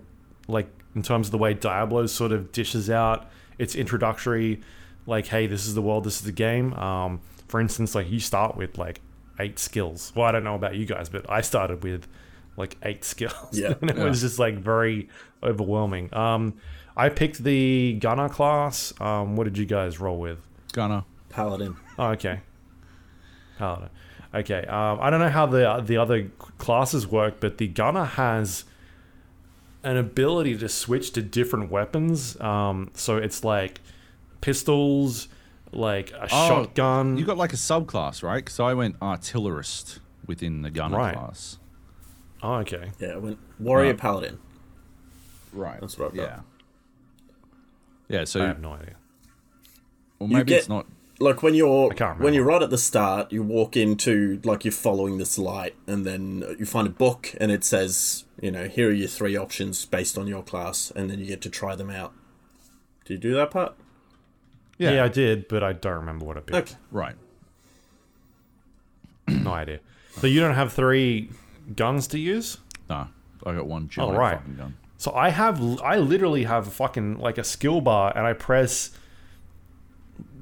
like in terms of the way Diablo sort of dishes out its introductory, like, hey, this is the world, this is the game. Um, for instance, like you start with like eight skills. Well, I don't know about you guys, but I started with like eight skills. Yeah. and it Yeah. was just like very overwhelming. Um, I picked the gunner class. Um, what did you guys roll with? Gunner. Paladin. Oh, okay. Paladin. Okay. Um, I don't know how the the other classes work, but the gunner has an ability to switch to different weapons. Um, so it's like pistols, like a Oh, shotgun. You got like a subclass, right? Because I went artillerist within the gunner Right. class. oh, okay. Yeah, I went warrior Right. paladin. Right. That's what I've got. Yeah. Yeah. so I So, have no idea. or maybe get- it's not. Like when you're I can't when you're right at the start, you walk into like you're following this light, and then you find a book, and it says, you know, here are your three options based on your class, and then you get to try them out. Do you do that part? Yeah. Yeah. I did, but I don't remember what I picked. Okay. Right. No idea. So you don't have three guns to use? No, I got one giant oh, right. fucking gun. So I have, I literally have a fucking like a skill bar, and I press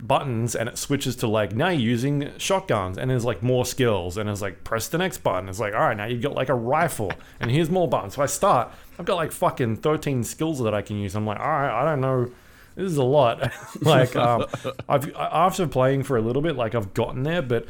buttons, and it switches to like now you're using shotguns, and there's like more skills, and it's like press the next button. It's like all right, now you've got like a rifle, and here's more buttons. So I start, I've got like fucking thirteen skills that I can use. I'm like, all right, I don't know. This is a lot. like, um, I've after playing for a little bit, like I've gotten there, but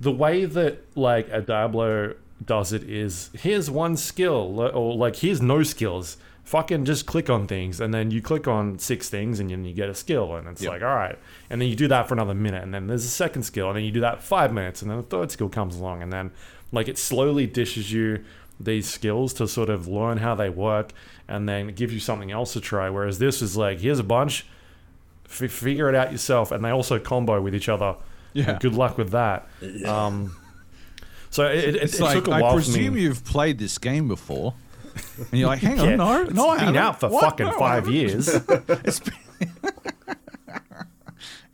the way that like a Diablo does it is here's one skill or like here's no skills. Fucking just click on things and then you click on six things and then you get a skill and it's Yep. like all right and then you do that for another minute and then there's a second skill and then you do that five minutes and then the third skill comes along and then like it slowly dishes you these skills to sort of learn how they work and then it gives you something else to try whereas this is like here's a bunch f- figure it out yourself and they also combo with each other Yeah. good luck with that Yeah. um, so it, it, It's it like took a I while presume for me. you've played this game before, and you're like, "Hang on, Yeah, no, it's no, I been haven't. out for What? fucking No, five years. It's been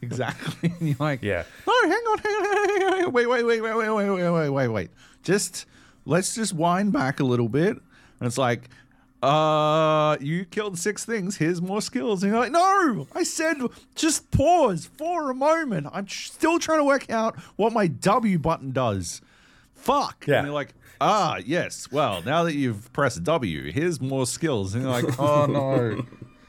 exactly. And you're like, Yeah. no, hang on, hang on, hang on, wait, wait, wait, wait, wait, wait, wait, wait, wait, wait. Just let's just wind back a little bit, and it's like. Uh, you killed six things. Here's more skills. And you're like, no, I said just pause for a moment. I'm still trying to work out what my W button does. Fuck. Yeah. And you're like, ah, yes. Well, now that you've pressed W, here's more skills. And you're like, oh no.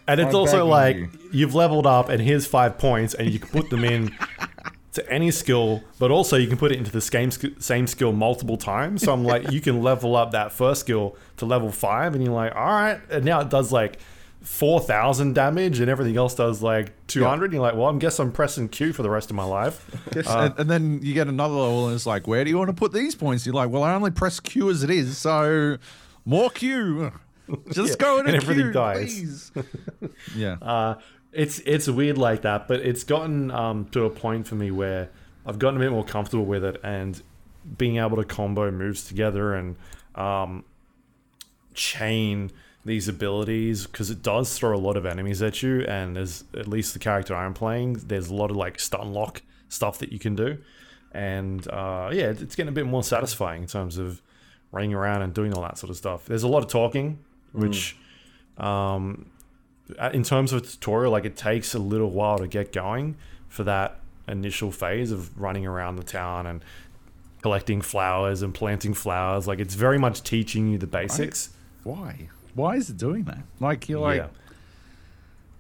And it's I'm also like you. you've leveled up, and here's five points, and you can put them in to any skill, but also you can put it into the same same skill multiple times. So I'm like, you can level up that first skill to level five, and you're like, all right, and now it does like. 4,000 damage and everything else does like 200. You're like, well, I guess I'm pressing Q for the rest of my life. and, and then you get another level, and it's like, where do you want to put these points? You're like, well, I only press Q as it is, so more Q. Just Yeah, go into and everything Q, dies. please. yeah. Uh, it's it's weird like that, but it's gotten um, to a point for me where I've gotten a bit more comfortable with it and being able to combo moves together and um, chain these abilities because it does throw a lot of enemies at you. And there's at least the character I'm playing, there's a lot of like stun lock stuff that you can do, and uh, yeah, it's getting a bit more satisfying in terms of running around and doing all that sort of stuff. There's a lot of talking, which um, uh, in terms of a tutorial, like it takes a little while to get going for that initial phase of running around the town and collecting flowers and planting flowers. Like it's very much teaching you the basics. Why? Why is it doing that? Like, you're like, yeah.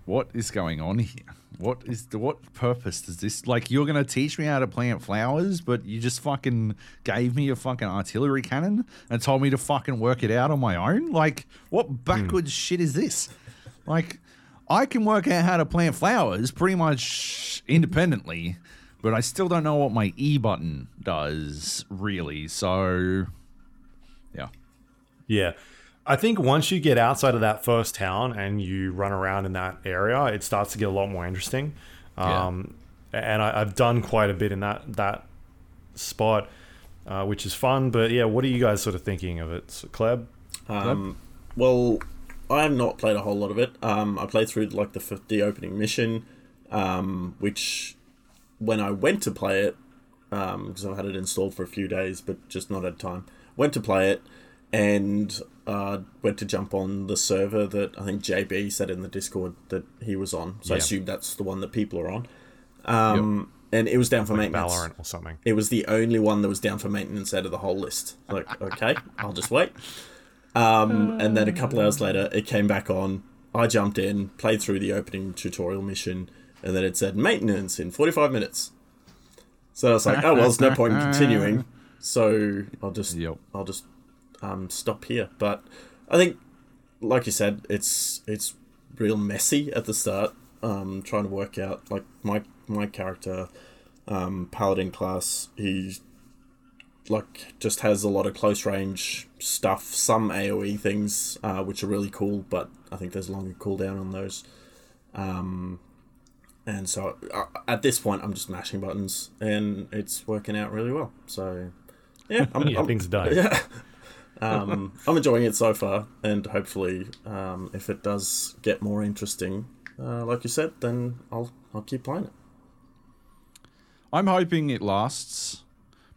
what is going on here? What is the what purpose does this like? You're gonna teach me how to plant flowers, but you just fucking gave me a fucking artillery cannon and told me to fucking work it out on my own. Like, what hmm. backwards shit is this? Like, I can work out how to plant flowers pretty much independently, but I still don't know what my E button does really. So, yeah, Yeah. I think once you get outside of that first town and you run around in that area, it starts to get a lot more interesting. Yeah. Um, And I, I've done quite a bit in that that spot, uh, which is fun. But yeah, what are you guys sort of thinking of it, so, Kleb? Um, well, I have not played a whole lot of it. Um, I played through like the f- the opening mission, um, which when I went to play it, because I've had it installed for a few days, but just not had time. Went to play it and uh, went to jump on the server that I think JB said in the Discord that he was on. So I Yeah. assume that's the one that people are on. Um, And it was down for Like maintenance. Valorant or something. It was the only one that was down for maintenance out of the whole list. Like, okay, I'll just wait. Um, and then a couple hours later, it came back on. I jumped in, played through the opening tutorial mission, and then it said maintenance in 45 minutes. So I was like, oh well, there's no point in continuing. So I'll just, Yep. I'll just um, stop here. But I think, like you said, it's it's real messy at the start. Um, trying to work out like my my character, um, paladin class. He's like just has a lot of close range stuff. Some AOE things, uh, which are really cool, but I think there's a longer cooldown on those. Um, and so uh, at this point, I'm just mashing buttons, and it's working out really well. So yeah, I'm, Yeah, I'm- things die. yeah. Um, I'm enjoying it so far, and hopefully, um, if it does get more interesting, uh, like you said, then I'll I'll keep playing it. I'm hoping it lasts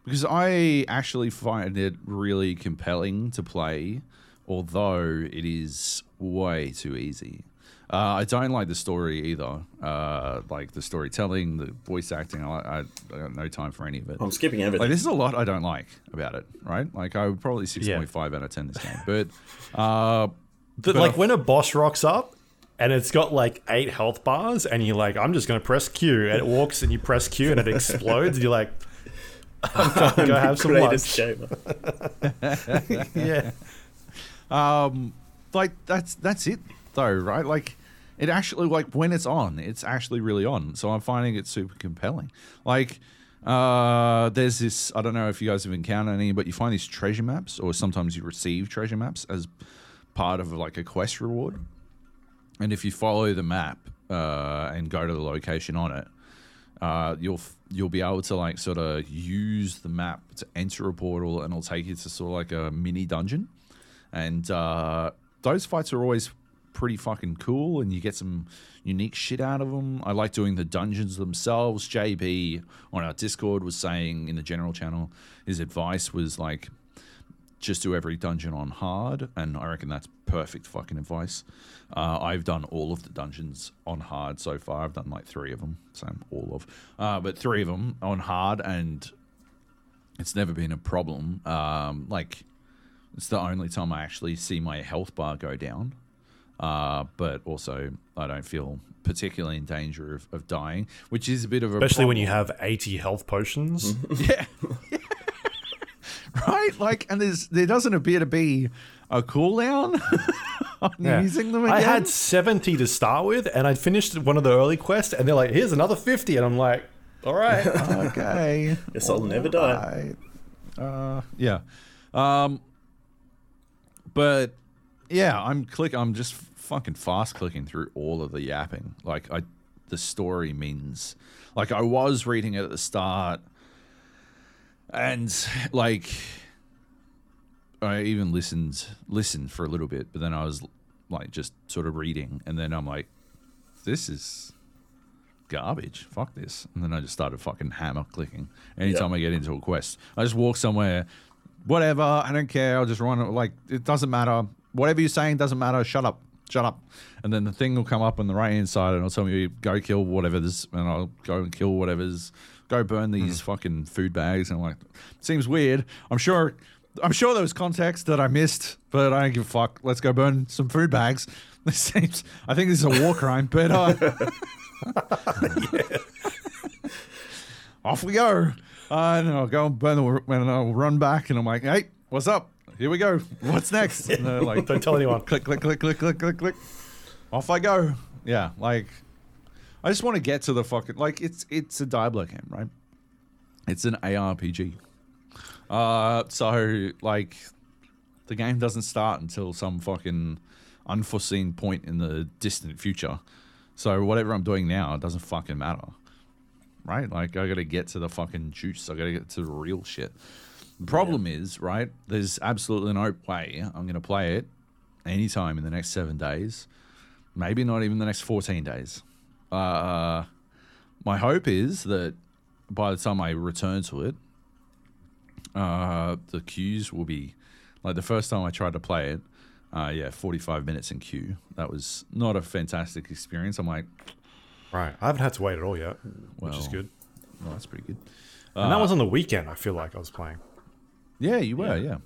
because I actually find it really compelling to play, although it is way too easy. Uh, I don't like the story either. Uh, like the storytelling, the voice acting. I, I, I got no time for any of it. I'm skipping everything. Like this is a lot I don't like about it. Right? Like I would probably six point five out of ten this game, but uh, The- But like I- when a boss rocks up and it's got like eight health bars, and you're like, I'm just gonna press Q, and it walks, and you press Q, and it explodes. and you're like, I'm gonna go have some Greatest lunch. Yeah, um, like that's that's it though, right? Like it actually like when it's on, it's actually really on. So I'm finding it super compelling. Like uh there's this I don't know if you guys have encountered any, but you find these treasure maps, or sometimes you receive treasure maps as part of like a quest reward. And if you follow the map uh, and go to the location on it, uh, you'll you'll be able to like sort of use the map to enter a portal, and it'll take you to sort of like a mini dungeon. And uh, those fights are always pretty fucking cool, and you get some unique shit out of them. I like doing the dungeons themselves. JB on our Discord was saying in the general channel, his advice was like just do every dungeon on hard, and I reckon that's perfect fucking advice. Uh, I've done all of the dungeons on hard so far. I've done like three of them, so all of, uh, but three of them on hard, and it's never been a problem. Um, like it's the only time I actually see my health bar go down. Uh, but also, I don't feel particularly in danger of, of dying, which is a bit of a especially when you have 80 health potions. Yeah. right? Like, and there's there doesn't appear to be a cooldown on Yeah. using them again. I had 70 to start with, and I'd finished one of the early quests, and they're like, "Here's another 50," and I'm like, "All right." okay. Guess I'll never die. Alright. Uh, yeah. Um, but yeah, I'm click. I'm just fucking fast clicking through all of the yapping. Like I, the story means like I was reading it at the start, and like I even listened listened for a little bit, but then I was like just sort of reading, and then I'm like, this is garbage. Fuck this. And then I just started fucking hammer clicking. Anytime I get into a quest, I just walk somewhere, whatever. I don't care. I'll just run it. Like, it doesn't matter. Whatever you're saying doesn't matter. Shut up. Shut up. And then the thing will come up on the right hand side and it'll tell me, go kill whatever's. And I'll go and kill whatever's. Go burn these fucking food bags. And I'm like, seems weird. I'm sure. I'm sure there was context that I missed, but I don't give a fuck. Let's go burn some food bags. This seems. I think this is a war crime, but uh, off we go. Uh, and I'll go and burn the, and I'll run back, and I'm like, hey, what's up? Here we go. What's next? Like, Don't tell anyone. click, click, click, click, click, click, click. Off I go. Yeah, like, I just want to get to the fucking like it's it's a Diablo game, right? It's an ARPG. Uh, so like, the game doesn't start until some fucking unforeseen point in the distant future. So whatever I'm doing now, it doesn't fucking matter right? Like I got to get to the fucking juice. I got to get to the real shit. The problem is, right? There's absolutely no way I'm going to play it anytime in the next seven days. Maybe not even the next 14 days. Uh, my hope is that by the time I return to it, uh, the queues will be like the first time I tried to play it. Uh, yeah, 45 minutes in queue. That was not a fantastic experience. I'm like, Right. I haven't had to wait at all yet, which is good. oh, that's pretty good. And that was on the weekend. I feel like I was playing. Yeah, you were, yeah.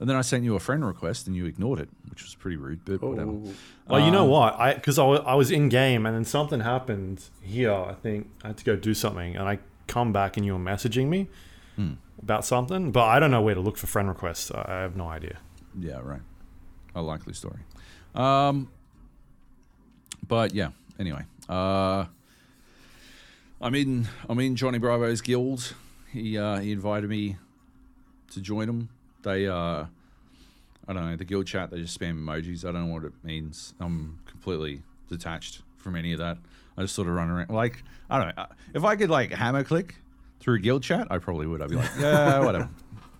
And then I sent you a friend request and you ignored it, which was pretty rude, but whatever. Oh, Well, you know what? I because I, wa- I was in game and then something happened here. I think I had to go do something, and I come back and you were messaging me about something, but I don't know where to look for friend requests. I I have no idea. Yeah, right. A likely story. Um, but yeah. Anyway, uh, I'm in. I'm in Johnny Bravo's guild. He uh, he invited me to join them. They uh, I don't know the guild chat. They just spam emojis. I don't know what it means. I'm completely detached from any of that. I just sort of run around like I don't know. If I could like hammer click through guild chat, I probably would. I'd be like, yeah, whatever.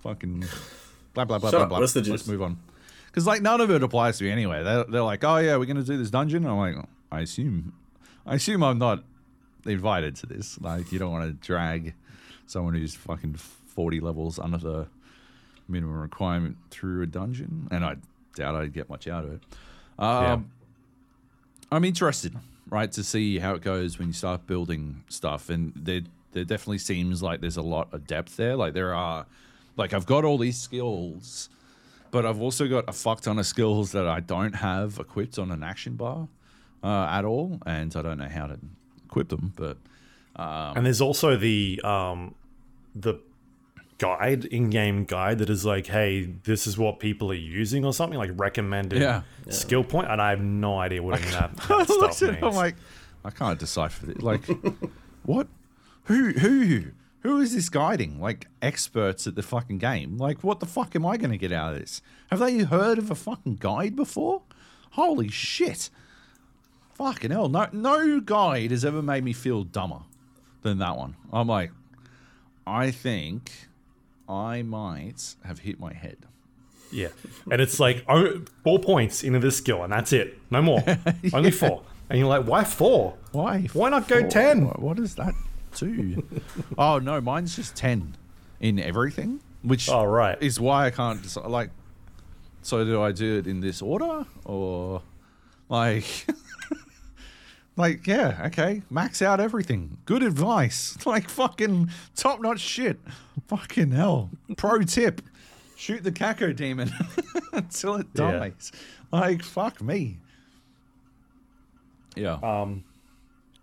Fucking blah blah blah Shut blah up, blah. what's the Let's move on. Because like none of it applies to me anyway. They're, they're like, oh yeah, we're gonna do this dungeon. I'm like, I assume, I assume I'm not invited to this. Like you don't want to drag someone who's fucking forty levels under the minimum requirement through a dungeon, and I doubt I'd get much out of it. Um, Yeah. I'm interested, right, to see how it goes when you start building stuff, and there there definitely seems like there's a lot of depth there. Like there are, like I've got all these skills, but I've also got a fuck ton of skills that I don't have equipped on an action bar uh, at all, and I don't know how to equip them. But and there's also the um, the guide in-game guide that is like, hey, this is what people are using or something like recommended Yeah. skill point, and I have no idea what any of that, that stuff it, I'm like, I can't decipher it. Like, what? Who? Who? Who is this guiding? Like experts at the fucking game. Like, what the fuck am I going to get out of this? Have they heard of a fucking guide before? Holy shit! Fucking hell! No, no guide has ever made me feel dumber than that one. I'm like, I think I might have hit my head. Yeah, and it's like oh, four points into this skill, and that's it. No more. Only four. And you're like, why four? Why? Why not go Four? 10? What- is that? Two. oh no, mine's just ten in everything, which Oh, right. is why I can't decide. Like, so do I do it in this order or like? Like, yeah, okay, max out everything. Good advice. Like, fucking top notch shit. Fucking hell. Pro tip shoot the Cacodemon until it Yeah. dies. Like, fuck me. Yeah. Um,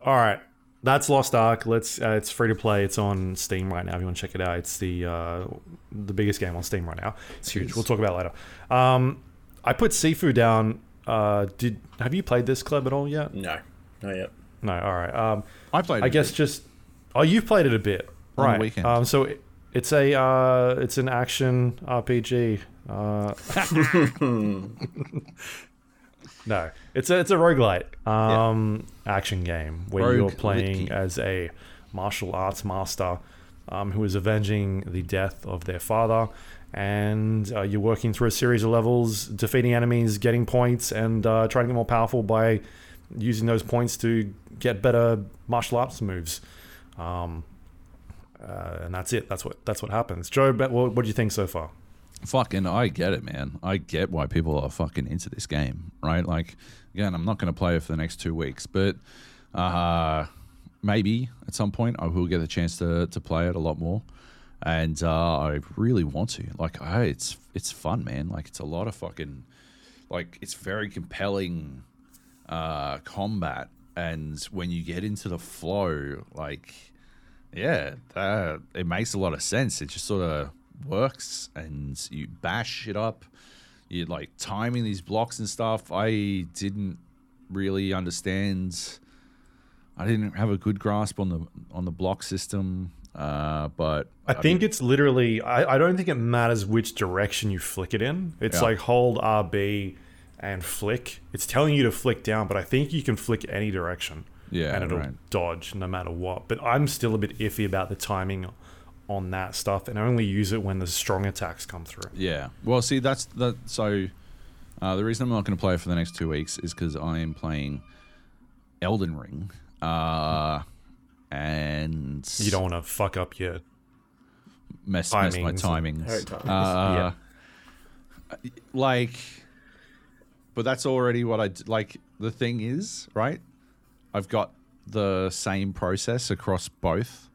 All right, that's Lost Ark. Let's. Uh, it's free to play. It's on Steam right now. If you want to check it out, it's the uh, the biggest game on Steam right now. It's huge. is. We'll talk about it later. Um, I put Sifu down. Uh, did have you played this Kleb at all yet? no, not yet. No. All right. Um, I played I it. guess just. Oh, you've played it a bit, On the right? weekend. Um, so it, it's a uh, it's an action RPG. Uh, no, it's a it's a roguelite um, action game where you're playing Litke. as a martial arts master um, who is avenging the death of their father. And uh, you're working through a series of levels, defeating enemies, getting points, and uh, trying to get more powerful by using those points to get better martial arts moves. Um, uh, and that's it. That's what that's what happens. Joe, what, do you think so far? fucking I get it, man. I get why people are fucking into this game, right? Like, again, I'm not going to play it for the next two weeks, but uh, maybe at some point I will get a chance to to play it a lot more, and uh, I really want to. Like, I, it's it's fun, man. Like, it's a lot of fucking, like, it's very compelling uh, combat, and when you get into the flow, like yeah, that, it makes a lot of sense. It just sort of works, and you bash it up. You like timing these blocks and stuff. I didn't really understand. I didn't have a good grasp on the on the block system, uh, but I think it's literally. I, I don't think it matters which direction you flick it in. It's Yeah. like hold RB and flick. It's telling you to flick down, but I think you can flick any direction. Yeah, and it'll right. dodge no matter what. But I'm still a bit iffy about the timing on that stuff, and I only use it when the strong attacks come through. Yeah. Well, see, that's that. So, uh, the reason I'm not going to play it for the next two weeks is because I am playing Elden Ring, uh, and You don't want to fuck up your. mess, mess my timings and- timings. Very timings. Uh, Like, but that's already what I like. The thing is, right? I've got the same process across both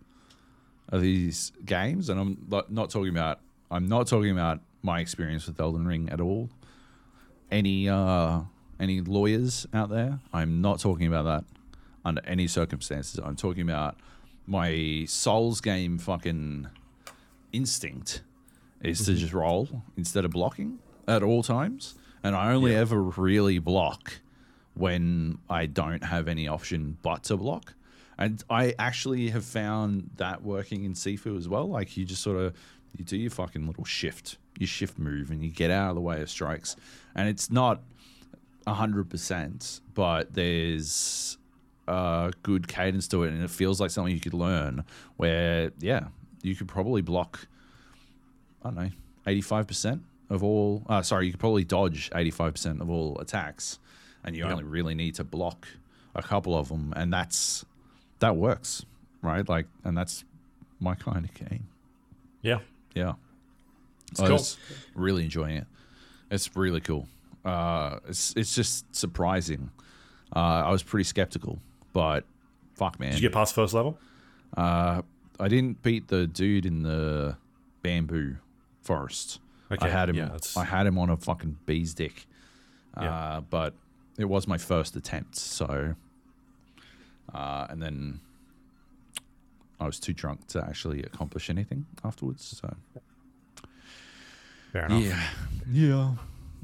of these games, and I'm not- not talking about. I'm not talking about my experience with Elden Ring at all. Any uh, any lawyers out there? I'm not talking about that under any circumstances. I'm talking about my Souls game fucking instinct is to just roll instead of blocking at all times. And I only ever really block when I don't have any option but to block. And I actually have found that working in Sifu as well. Like you just sort of you do your fucking little shift, your shift move, and you get out of the way of strikes. And it's not hundred percent, but there's a good cadence to it, and it feels like something you could learn. Where yeah, you could probably block. I don't know, eighty-five percent of all. Uh, sorry, you could probably dodge eighty-five percent of all attacks, and you only really need to block a couple of them, and that's that works, right? Like, and that's my kind of game. Yeah. Yeah, It's I cool. was really enjoying it. It's really cool. Uh, it's it's just surprising. Uh, I was pretty skeptical, but fuck, man. Did you get past first level? Uh, I didn't beat the dude in the bamboo forest. Okay, I had him. yeah, I had him on a fucking bee's dick. Yeah. Uh, but it was my first attempt, so. Uh, and then I was too drunk to actually accomplish anything afterwards. So Fair enough. yeah, yeah,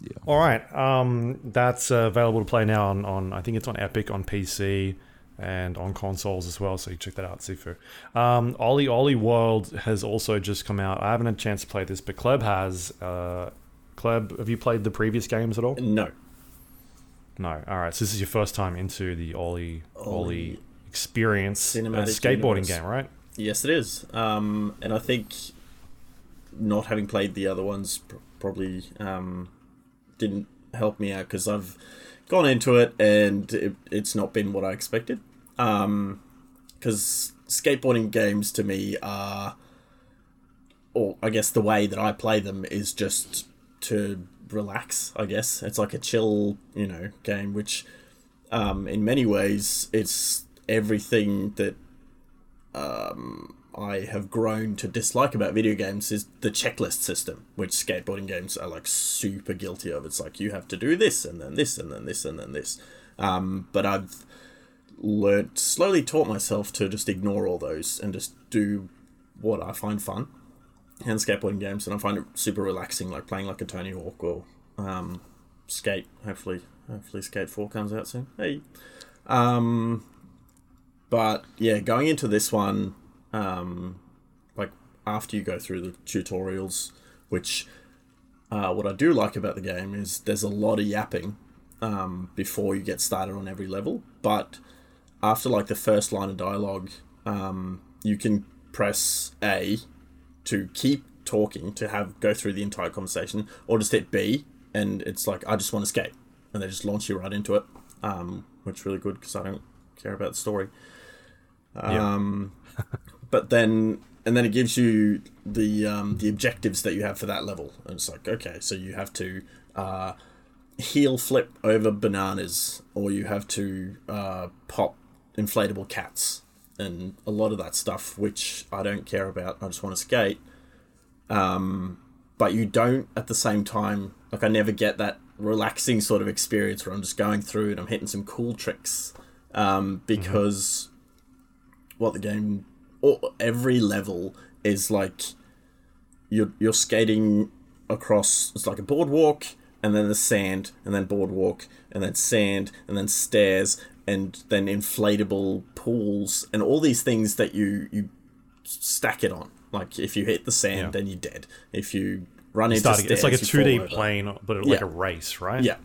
yeah. All right. Um, that's uh, available to play now on, on, I think it's on Epic, on PC, and on consoles as well. So you check that out, Sifu. Um, OlliOlli World has also just come out. I haven't had a chance to play this, but Kleb has. Uh, Kleb, have you played the previous games at all? No. No. All right. So this is your first time into the Ollie Ollie, Ollie experience, uh, skateboarding Universe. game, right? Yes, it is. Um, and I think not having played the other ones pr- probably um, didn't help me out because I've gone into it and it, it's not been what I expected. Because skateboarding games to me are, or I guess the way that I play them is just to relax. I guess it's like a chill, you know, game. Which, um, in many ways, it's everything that I have grown to dislike about video games is the checklist system, which skateboarding games are like super guilty of. It's like you have to do this and then this and then this and then this. Um, but I've learnt slowly taught myself to just ignore all those and just do what I find fun and skateboarding games, and I find it super relaxing, like playing like a Tony Hawk or um, Skate. Hopefully, hopefully Skate Four comes out soon. Hey, um, but yeah, going into this one, um, like after you go through the tutorials, which uh, what I do like about the game is there's a lot of yapping um, before you get started on every level, but after like the first line of dialogue, um, you can press A to keep talking to have go through the entire conversation, or just hit B and it's like I just want to escape, and they just launch you right into it, um, which is really good because I don't care about the story. Um, but then and then it gives you the um, the objectives that you have for that level, and it's like okay, so you have to uh, heel flip over bananas, or you have to uh, pop inflatable cats, and a lot of that stuff, which I don't care about. I just want to skate. Um, but you don't at the same time. Like I never get that relaxing sort of experience where I'm just going through and I'm hitting some cool tricks. Um, because what the game or every level is like you're you're skating across it's like a boardwalk and then the sand and then boardwalk and then sand and then stairs and then inflatable pools and all these things that you you stack it on like if you hit the sand Yeah. then you're dead if you run into Starting, stairs it's like a 2D plane, but like Yeah. a race, right? Yeah,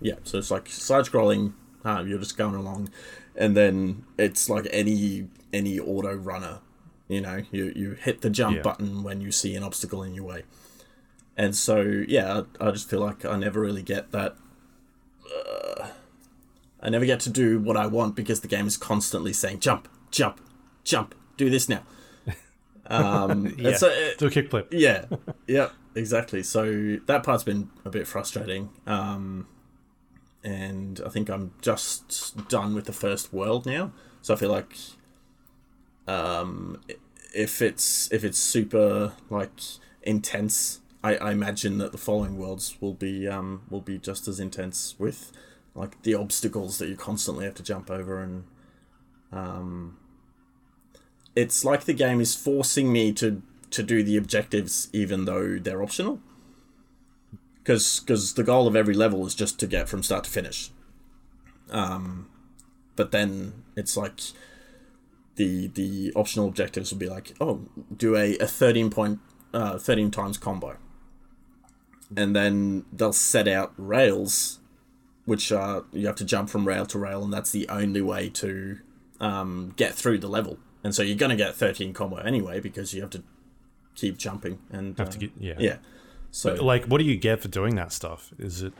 yeah. So it's like side scrolling. Uh, you're just going along, and then it's like any any auto runner. You know, you you hit the jump Yeah. button when you see an obstacle in your way, and so yeah, I, I just feel like I never really get that. Uh, I never get to do what I want because the game is constantly saying jump, jump, jump, do this now. Um, Yeah, it's a, do a kickflip. yeah, yeah, exactly. So that part's been a bit frustrating. Um, and I think I'm just done with the first world now. So I feel like, um, if it's if it's super like intense, I, I imagine that the following worlds will be um will be just as intense with like the obstacles that you constantly have to jump over and um. It's like the game is forcing me to to do the objectives even though they're optional because because the goal of every level is just to get from start to finish um but then it's like the the optional objectives will be like oh do a, a 13 point uh 13 times combo and then they'll set out rails which uh you have to jump from rail to rail and that's the only way to um get through the level and so you're gonna get 13 combo anyway because you have to keep jumping and Have to uh, get yeah. yeah so Like, what do you get for doing that stuff? Is it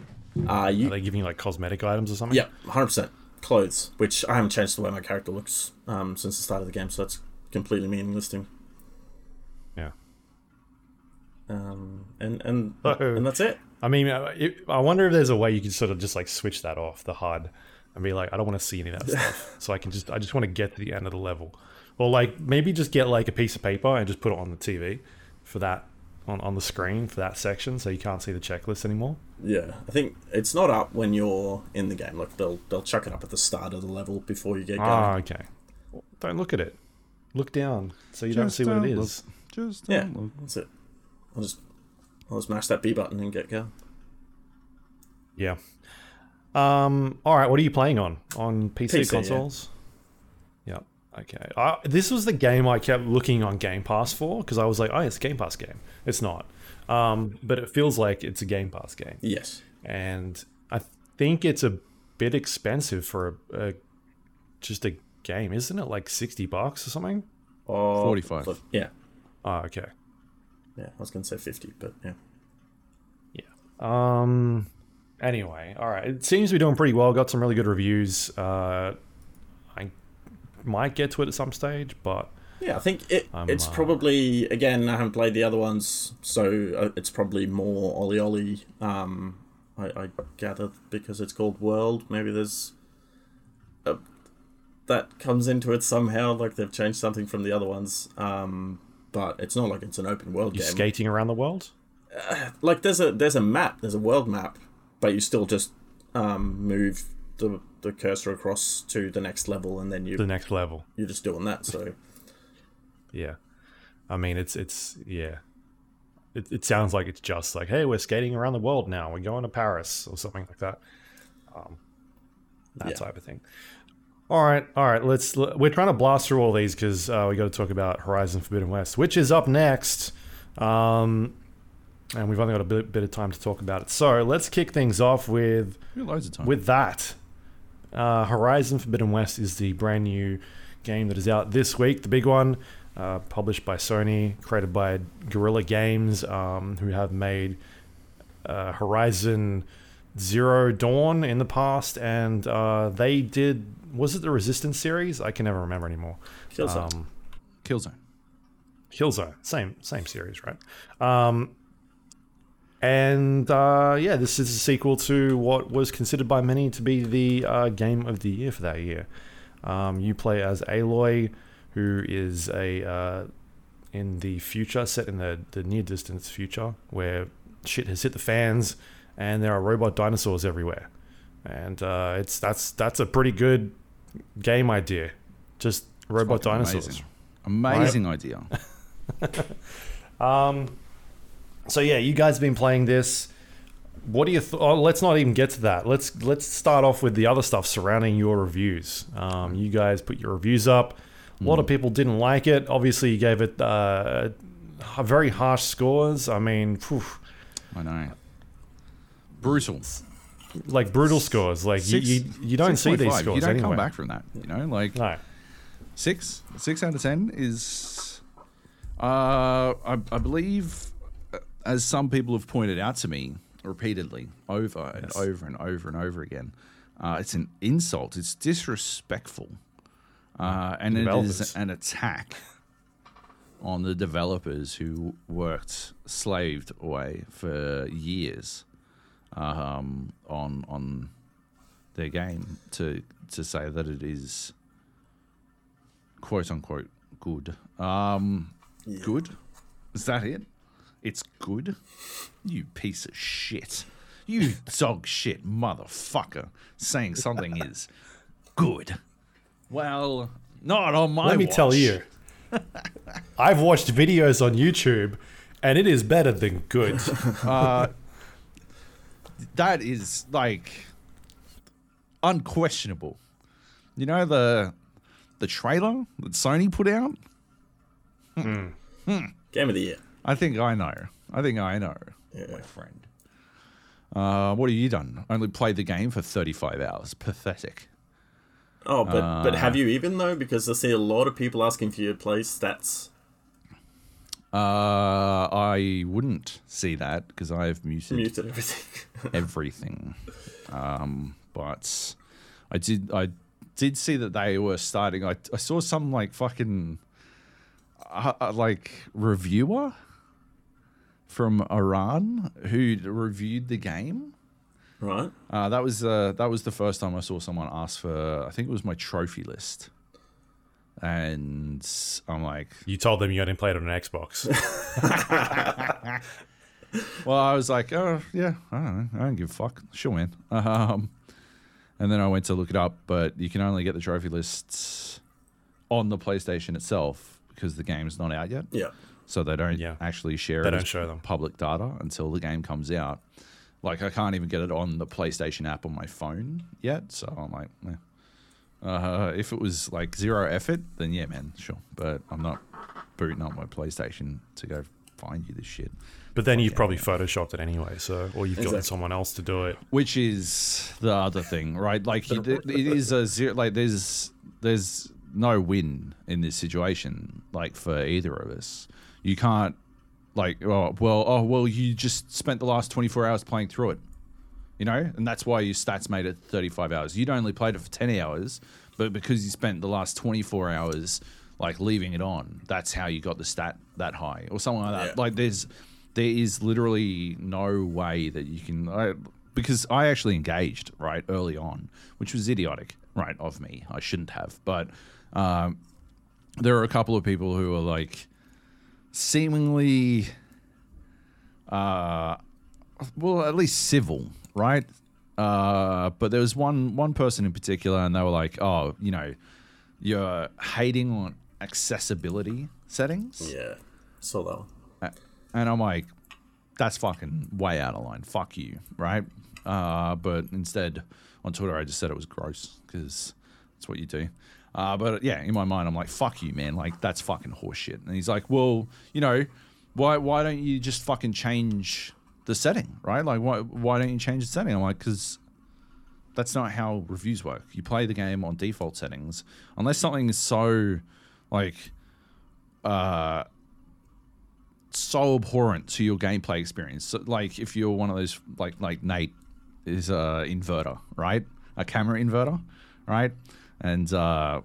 uh you are they giving you like cosmetic items or something? Yeah, hundred percent clothes, which I haven't changed the way my character looks um, since the start of the game, so that's completely meaningless to me. Yeah. Um, and and Oh. and that's it. I mean, uh, it, I wonder if there's a way you could sort of just like switch that off the HUD and be like, I don't want to see any of that stuff, so I can just I just want to get to the end of the level, or like maybe just get like a piece of paper and just put it on the TV for that on on the screen for that section, so you can't see the checklist anymore. Yeah, I think it's not up when you're in the game. Like they'll they'll chuck it up at the start of the level before you get going. Ah, okay. Well, don't look at it. Look down so you don't see what it don't is. Just yeah, don't look. that's it. I'll just I'll just mash that B button and get going. Yeah. Um. All right. What are you playing on on PC, PC, yeah. consoles? Yep. Okay. I, this was the game I kept looking on Game Pass for because I was like, oh, it's a Game Pass game. It's not. Um. But it feels like it's a Game Pass game, Yes. and I think it's a bit expensive for a, a just a game, isn't it? Like sixty bucks or something. Or 45. Yeah, Oh, okay. Yeah. I was gonna say fifty, but yeah. Yeah. Um. Anyway, all right. It seems to be doing pretty well. Got some really good reviews. Uh, I might get to it at some stage, but Yeah, I think it. It's uh, probably again. I haven't played the other ones, so uh, it's probably more OlliOlli. Um, I, I gather because it's called World. Maybe there's a, that comes into it somehow. Like they've changed something from the other ones. Um, but it's not like it's an open world you're game. skating around the world. like there's a there's a map. There's a world map, but you still just um, move the the cursor across to the next level, and then you The next level. you're just doing that. So Yeah. I mean, it's it's yeah. It, it sounds like it's just like, hey, we're skating around the world now. We're going to Paris or something like that. Um, that Yeah. type of thing. All right, all right. Let's. We're trying to blast through all these because uh, we got to talk about Horizon Forbidden West, which is up next. Um, and we've only got a bit, bit of time to talk about it. So let's kick things off with loads of time. with that, uh, Horizon Forbidden West is the brand new game that is out this week. The big one, uh, published by Sony, created by Guerrilla Games, um, who have made uh, Horizon Zero Dawn in the past, and uh, they did. Was it the Resistance series? I can never remember anymore. Killzone. Um, Killzone. Killzone, same same series, right? Um, and uh, yeah, this is a sequel to what was considered by many to be the uh, game of the year for that year. Um, you play as Aloy, who is a uh, in the future, set in the, the near distance future, where shit has hit the fans, and there are robot dinosaurs everywhere. And uh, it's that's that's a pretty good game idea. Just robot dinosaurs. Amazing, amazing idea. Um, so yeah, you guys have been playing this. What do you? Th- oh, let's not even get to that. Let's let's start off with the other stuff surrounding your reviews. Um, you guys put your reviews up. A lot of people didn't like it. Obviously, you gave it uh, very harsh scores. I mean, phew, I know. Brutal. like brutal scores. Like you, Six- you, you don't see these 6.5. scores You don't anyway. come back from that. You know, like No. six, six out of ten is, uh, I, I believe, uh, as some people have pointed out to me repeatedly, over and Yes. over and over and over again, uh, it's an insult. It's disrespectful uh, and it is an attack on the developers who worked slaved away for years um, on on their game to to say that it is quote unquote good. Um, Good? Is that it? It's good? You piece of shit. You dog shit motherfucker saying something is good. Well, not on my Let me tell you, I've watched videos on YouTube, and it is better than good. That is like unquestionable. You know the the trailer that Sony put out? Game of the year. I think I know. I think I know, Yeah. my friend. Uh, what have you done? Only played the game for 35 hours. Pathetic. Oh, but Uh. but have you even though? Because I see a lot of people asking for your play stats. Uh, I wouldn't see that because I have muted Muted everything. everything. Um, but I did. I did see that they were starting. I, I saw some like fucking uh, uh, like reviewer from Iran who reviewed the game. right. Uh, that was uh, that was the first time I saw someone ask for. I think it was my trophy list, and I'm like, You told them you only played on an Xbox. well, I was like, oh yeah, I don't know, I don't give a fuck. Sure, man. Um, and then I went to look it up, but you can only get the trophy lists on the PlayStation itself because the game's not out yet. Yeah. So they don't Yeah. actually share They it don't show them. public data until the game comes out. Like I can't even get it on the PlayStation app on my phone yet. So I'm like, eh. Uh, if it was like zero effort, then yeah, man, sure. But I'm not booting up my PlayStation to go find you this shit. But then you've probably photoshopped it anyway, so or you've gotten Exactly. someone else to do it. Which is the other thing, right? Like you, it is a zero. Like there's there's no win in this situation. Like for either of us, you can't like oh well oh well you just spent the last 24 hours playing through it you know? And that's why your stats made it 35 hours. You'd only played it for 10 hours but because you spent the last 24 hours like leaving it on that's how you got the stat that high or something like that. Yeah. like there's there is literally no way that you can I, because i actually engaged right early on which was idiotic right of me. I shouldn't have but um, there are a couple of people who are like seemingly uh well at least civil right uh but there was one one person in particular and they were like oh you know you're hating on accessibility settings Yeah. That one. and I'm like, that's fucking way out of line. Fuck you, right? Uh, but instead, on Twitter, I just said it was gross because that's what you do. Uh, but yeah, in my mind, I'm like, fuck you, man. Like that's fucking horseshit. And he's like, well, you know, why why don't you just fucking change the setting, right? Like why why don't you change the setting? I'm like, because that's not how reviews work. You play the game on default settings unless something is so like uh so abhorrent to your gameplay experience. So, like if you're one of those like like Nate is a inverter, right? A camera inverter, right? And uh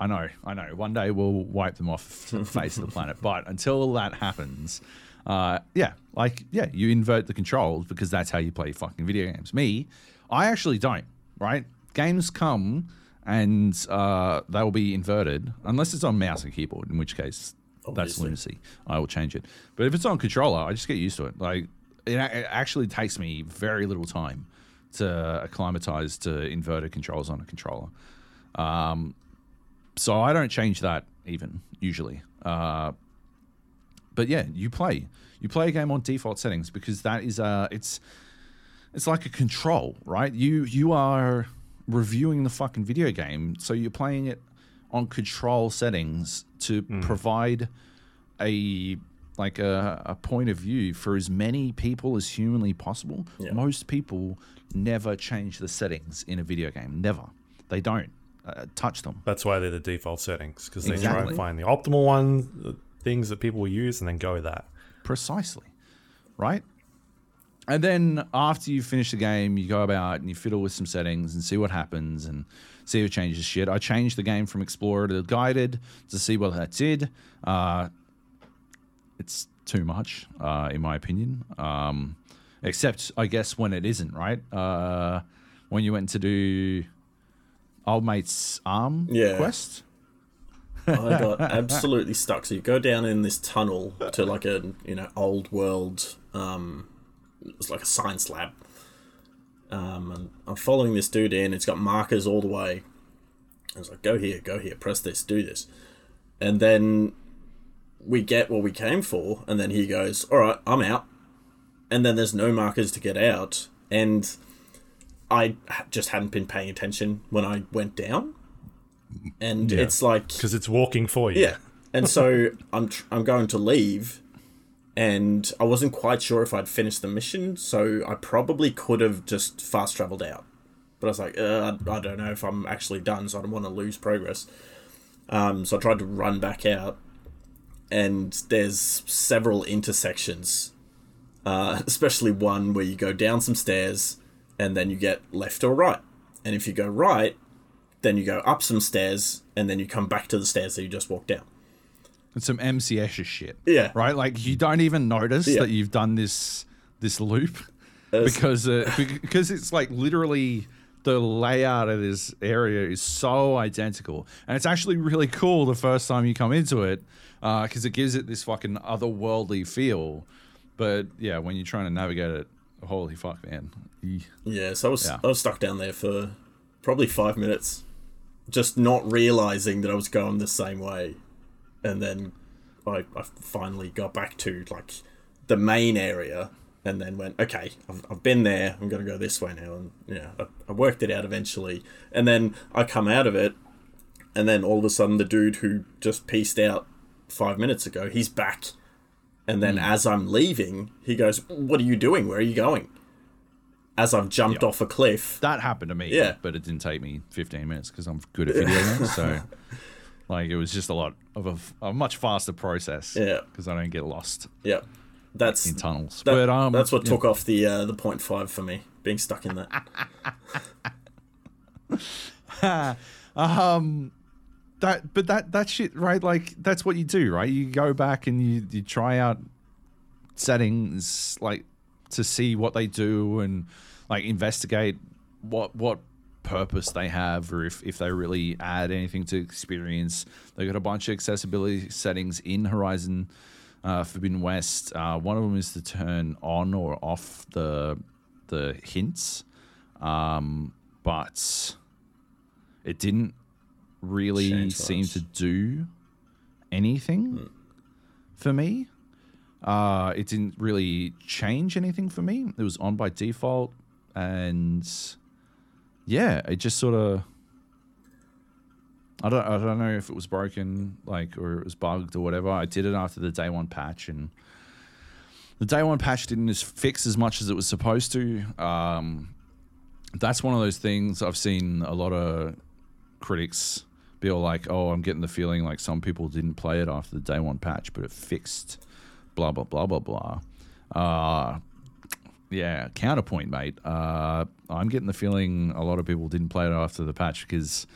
I know, I know. One day we'll wipe them off the face of the planet. But until that happens, uh, yeah, like yeah, you invert the controls because that's how you play fucking video games. Me, I actually don't. Right? Games come and uh, they will be inverted unless it's on mouse and keyboard, in which case that's lunacy. I will change it. But if it's on controller, I just get used to it. Like it, it actually takes me very little time to acclimatize to inverted controls on a controller. Um, so I don't change that even usually. Uh, but yeah, you play you play a game on default settings because that is uh it's it's like a control, right? You you are reviewing the fucking video game, so you're playing it on control settings to provide a like a, a point of view for as many people as humanly possible. Yeah. Most people never change the settings in a video game. Never. They don't uh, touch them. That's why they're the default settings because they try and find the optimal one, things that people use, and then go with that. Precisely. Right? and then after you finish the game, you go about and you fiddle with some settings and see what happens and see if changes shit. I changed the game from Explorer to Guided to see what that did. Uh, it's too much, uh, in my opinion. Um, except, I guess, when it isn't, right? Uh, when you went to do Old Mate's Arm Yeah. quest. I got absolutely stuck. So you go down in this tunnel to like a you know old world. Um, it's like a science lab. Um, and I'm following this dude in. It's got markers all the way. I was like, go here, go here, press this, do this, and then we get what we came for. And then he goes, "All right, I'm out." And then there's no markers to get out, and I just hadn't been paying attention when I went down. And Yeah. it's like because it's walking for you. yeah. And so I'm tr- I'm going to leave, and I wasn't quite sure if I'd finished the mission, so I probably could have just fast traveled out. But I was like, uh, I, I don't know if I'm actually done, so I don't want to lose progress. Um, so I tried to run back out, and there's several intersections, uh, especially one where you go down some stairs, and then you get left or right. And if you go right, then you go up some stairs, and then you come back to the stairs that you just walked down. It's some M.C. Escher shit. Yeah. Right? Like you don't even notice Yeah. that you've done this this loop because uh, because it's like literally the layout of this area is so identical, and it's actually really cool the first time you come into it because it gives it this fucking otherworldly feel. But yeah, when you're trying to navigate it, holy fuck, man! Yeah, so I was Yeah. I was stuck down there for probably five minutes, just not realizing that I was going the same way, and then I, I finally got back to like the main area, and then went okay, I've, I've been there, I'm gonna go this way now, and yeah, I, I worked it out eventually, and then I come out of it, and then all of a sudden the dude who just pieced out five minutes ago, he's back. And then hmm. as I'm leaving, he goes, What are you doing? Where are you going? As I've jumped Yeah. off a cliff. That happened to me. Yeah. But it didn't take me 15 minutes because I'm good at video games. So, like, it was just a lot of a, a much faster process. Yeah. Because I don't get lost Yeah. That's in tunnels. that- but um, that's what yeah. took off the uh, the point five for me, being stuck in that. um that but that that shit right like that's what you do right you go back and you you try out settings like to see what they do and like investigate what what purpose they have or if, if they really add anything to experience. They got a bunch of accessibility settings in horizon uh, forbidden west. Uh, one of them is to turn on or off the the hints. Um, but it didn't really Change seem to do anything for me. Uh, it didn't really change anything for me. It was on by default, and yeah, it just sort of. I don't. I don't know if it was broken, like, or it was bugged or whatever. I did it after the day one patch, and the day one patch didn't fix as much as it was supposed to. Um, that's one of those things I've seen a lot of critics be like, "Oh, I'm getting the feeling like some people didn't play it after the day one patch, but it fixed blah blah blah blah blah." Uh, yeah, counterpoint, mate. Uh, I'm getting the feeling a lot of people didn't play it after the patch because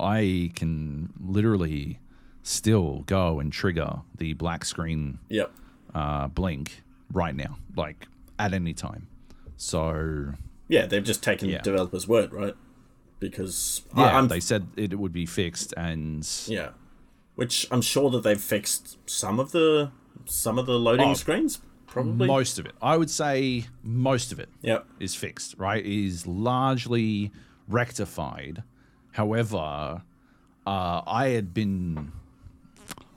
I can literally still go and trigger the black screen Yep. uh, blink right now, like at any time. So Yeah, they've just taken Yeah. developers' word, right? Because I, yeah, I'm they said it would be fixed, and yeah, which I'm sure that they've fixed some of the some of the loading Oh, screens, probably. most of it, I would say, most of it Yep. is fixed. Right, is largely rectified. However, uh, I had been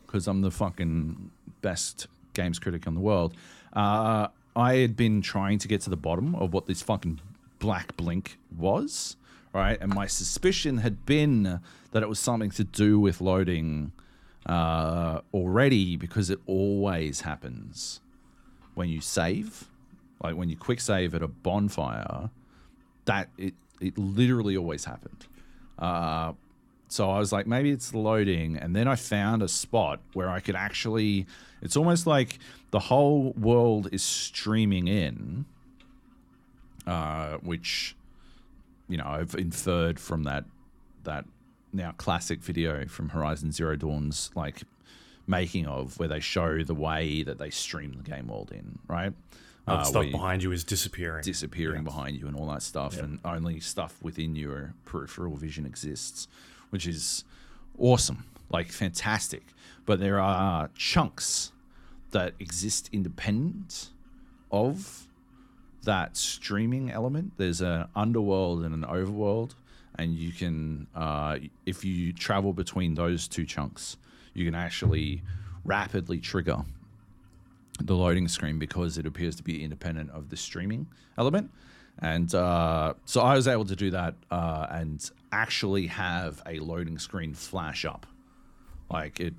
because I'm the fucking best games critic in the world. Uh, I had been trying to get to the bottom of what this fucking black blink was, right? And my suspicion had been that it was something to do with loading uh, already because it always happens when you save, like when you quick save at a bonfire. That it it literally always happened. Uh, so I was like, maybe it's loading. And then I found a spot where I could actually, it's almost like the whole world is streaming in uh, which you know I've inferred from that that now classic video from Horizon Zero Dawn's like making of where they show the way that they stream the game world in, right? Uh, Uh, stuff behind you is disappearing. disappearing behind you and all that stuff, and only stuff within your peripheral vision exists, which is awesome, like fantastic. But there are chunks that exist independent of that streaming element. There's an underworld and an overworld, and you can, uh, if you travel between those two chunks, you can actually rapidly trigger the loading screen because it appears to be independent of the streaming element. And uh, so I was able to do that uh, and actually have a loading screen flash up. Like it,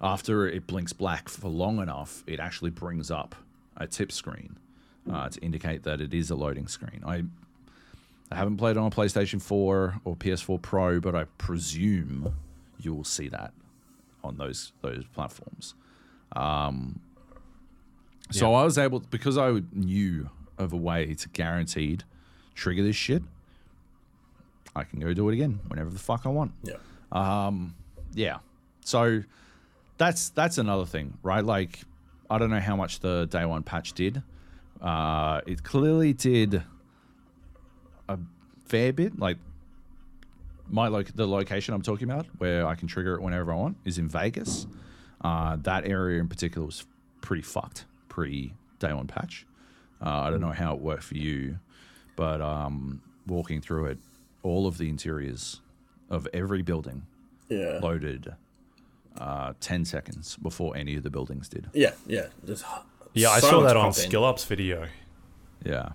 after it blinks black for long enough, it actually brings up a tip screen uh, to indicate that it is a loading screen. I, I haven't played on a PlayStation 4 or PS4 Pro, but I presume you will see that on those those platforms. So I was able because I knew of a way to guaranteed trigger this shit. I can go do it again whenever the fuck I want. Yeah. Yeah. So that's that's another thing, right? Like I don't know how much the day one patch did. Uh, it clearly did a fair bit. Like my loc the location I'm talking about, where I can trigger it whenever I want, is in Vegas. Uh, that area in particular was pretty fucked pre day one patch. Uh, I don't know how it worked for you, but um, walking through it, all of the interiors of every building Yeah. loaded uh, 10 seconds before any of the buildings did. Yeah. Yeah. There's Yeah, I saw that on content. Skill Up's video. Yeah.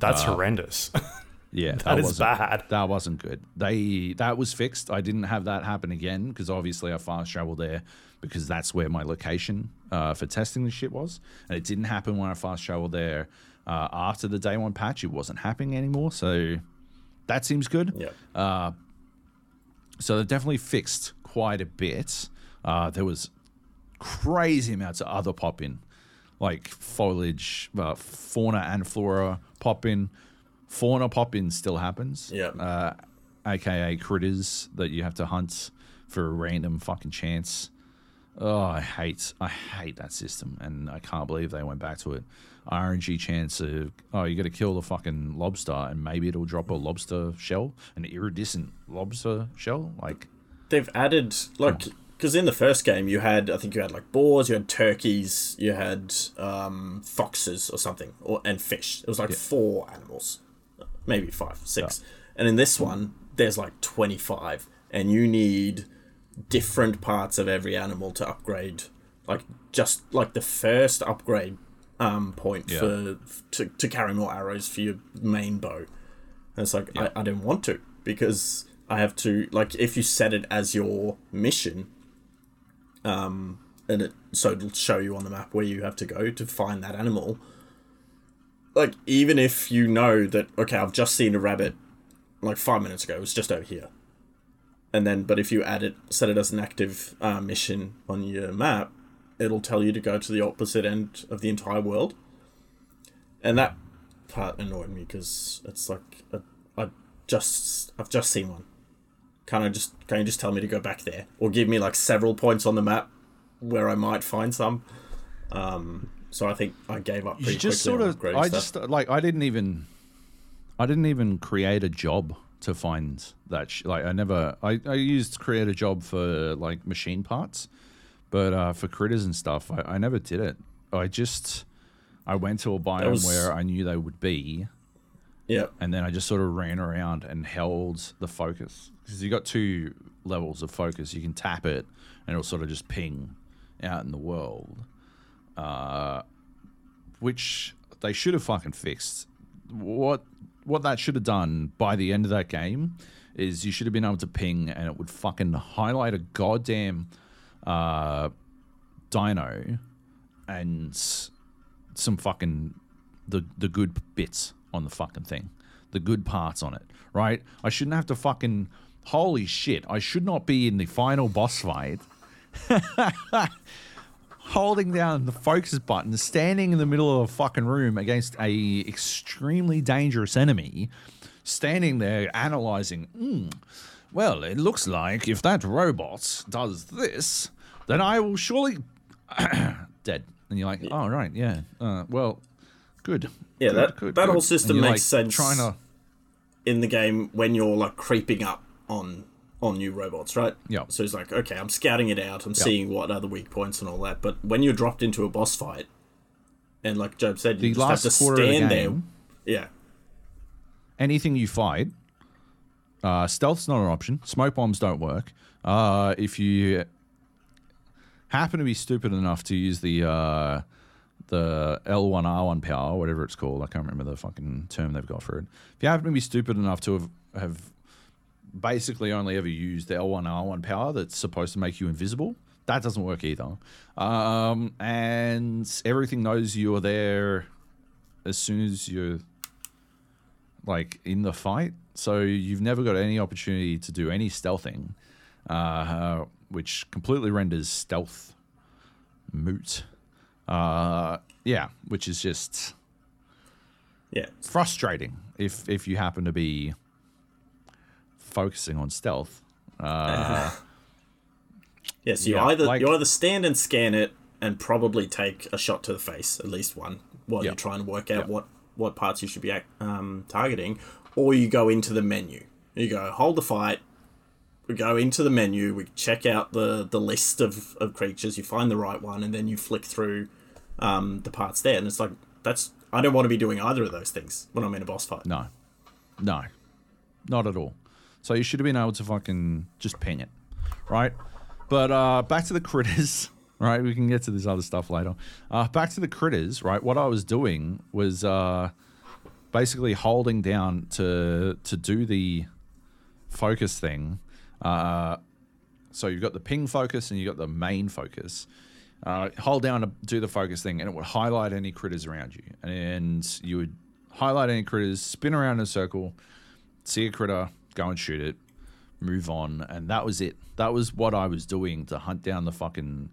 That's horrendous. Yeah, that is wasn't- bad. That wasn't good. They that was fixed. I didn't have that happen again because obviously I fast traveled there because that's where my location uh, for testing the shit was, and it didn't happen when I fast traveled there uh, after the day one patch. It wasn't happening anymore, so that seems good. Yeah. So they've definitely fixed quite a bit. Uh, there was crazy amounts of other pop in, like foliage, uh, fauna and flora pop in. Fauna pop in still happens. Yeah. Uh, AKA critters that you have to hunt for a random fucking chance. Oh, I hate, I hate that system, and I can't believe they went back to it. RNG chance of oh, you got to kill the fucking lobster, and maybe it'll drop a lobster shell, an iridescent lobster shell. Like, they've added like because in the first game you had I think you had like boars, you had turkeys, you had um, foxes or something, or and fish. It was like four animals, maybe five, six. And in this one, there's like twenty five, and you need different parts of every animal to upgrade. Like just like the first upgrade um, point Yeah. for to, to carry more arrows for your main bow. And it's like I, I don't want to because I have to like if you set it as your mission, um, and it so it'll show you on the map where you have to go to find that animal. Like even if you know that okay, I've just seen a rabbit like five minutes ago, it was just over here. And then, but if you add it, set it as an active uh, mission on your map, it'll tell you to go to the opposite end of the entire world. And that part annoyed me because it's like a, I just I've just seen one. Can I just can you just tell me to go back there or give me like several points on the map where I might find some? Um, so I think I gave up pretty you just sort of, I stuff. just like, I didn't even, I didn't even create a job to find that. Sh- like, I never, I, I used to create a job for like machine parts, but uh, for critters and stuff, I, I never did it. I just, I went to a biome was- where I knew they would be, yeah, and then I just sort of ran around and held the focus because you got two levels of focus. You can tap it, and it'll sort of just ping out in the world, uh, which they should have fucking fixed. What what that should have done by the end of that game is you should have been able to ping, and it would fucking highlight a goddamn uh, dino and some fucking the the good bits on the fucking thing, the good parts on it, right? I shouldn't have to fucking holy shit. I should not be in the final boss fight. holding down the focus button, standing in the middle of a fucking room against a extremely dangerous enemy, standing there analyzing. "Hmm, well, it looks like if that robot does this, then I will surely dead. And you're like, oh right, yeah. Uh, well, good. Yeah, Good, that- good, that good." whole system makes like, sense. Trying to in the game when you're like creeping up on on new robots, right? Yeah. So it's like, okay, I'm scouting it out, I'm seeing what are the weak points and all that. But when you're dropped into a boss fight, and like Joab said, you the just have to of the stand game. there. Yeah. anything you fight, uh, stealth's not an option. Smoke bombs don't work. Uh, if you happen to be stupid enough to use the uh, the L1R1 power, whatever it's called, I can't remember the fucking term they've got for it. If you happen to be stupid enough to have, have basically only ever use the L1R1 power that's supposed to make you invisible, that doesn't work either. Um, and everything knows you are there as soon as you're like in the fight. So you've never got any opportunity to do any stealthing, uh, which completely renders stealth moot. Uh, yeah, which is just Yeah. frustrating if if you happen to be focusing on stealth. Uh, Yes, you Yeah, either like- you either stand and scan it and probably take a shot to the face, at least one, while Yeah. you're trying to work out Yeah. what what parts you should be um, targeting, or you go into the menu. You go hold the fight. We go into the menu. We check out the the list of, of creatures. You find the right one, and then you flick through um, the parts there. And it's like that's I don't want to be doing either of those things when I'm in a boss fight. no, no, not at all. So you should have been able to fucking just ping it, right? But uh, back to the critters. Right, we can get to this other stuff later. Uh, back to the critters. Right, what I was doing was uh, basically holding down to to do the focus thing. Uh, so you've got the ping focus and you've got the main focus. Uh, hold down to do the focus thing, and it would highlight any critters around you. And you would highlight any critters, spin around in a circle, see a critter, go and shoot it, move on, and that was it. That was what I was doing to hunt down the fucking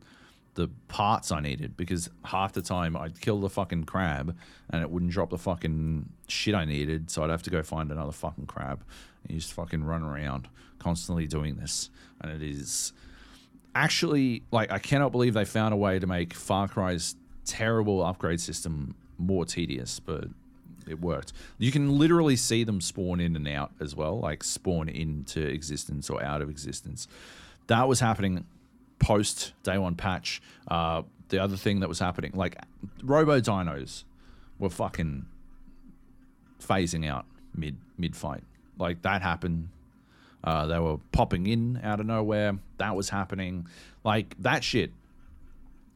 the parts I needed. Because half the time I'd kill the fucking crab and it wouldn't drop the fucking shit I needed, so I'd have to go find another fucking crab. And just fucking run around constantly doing this, and it is actually like I cannot believe they found a way to make Far Cry's terrible upgrade system more tedious, but it worked. You can literally see them spawn in and out as well, like spawn into existence or out of existence. That was happening post day one patch. Uh, the other thing that was happening, like Robo Dinos, were fucking phasing out mid mid fight. Like that happened. Uh, they were popping in out of nowhere. That was happening. Like that shit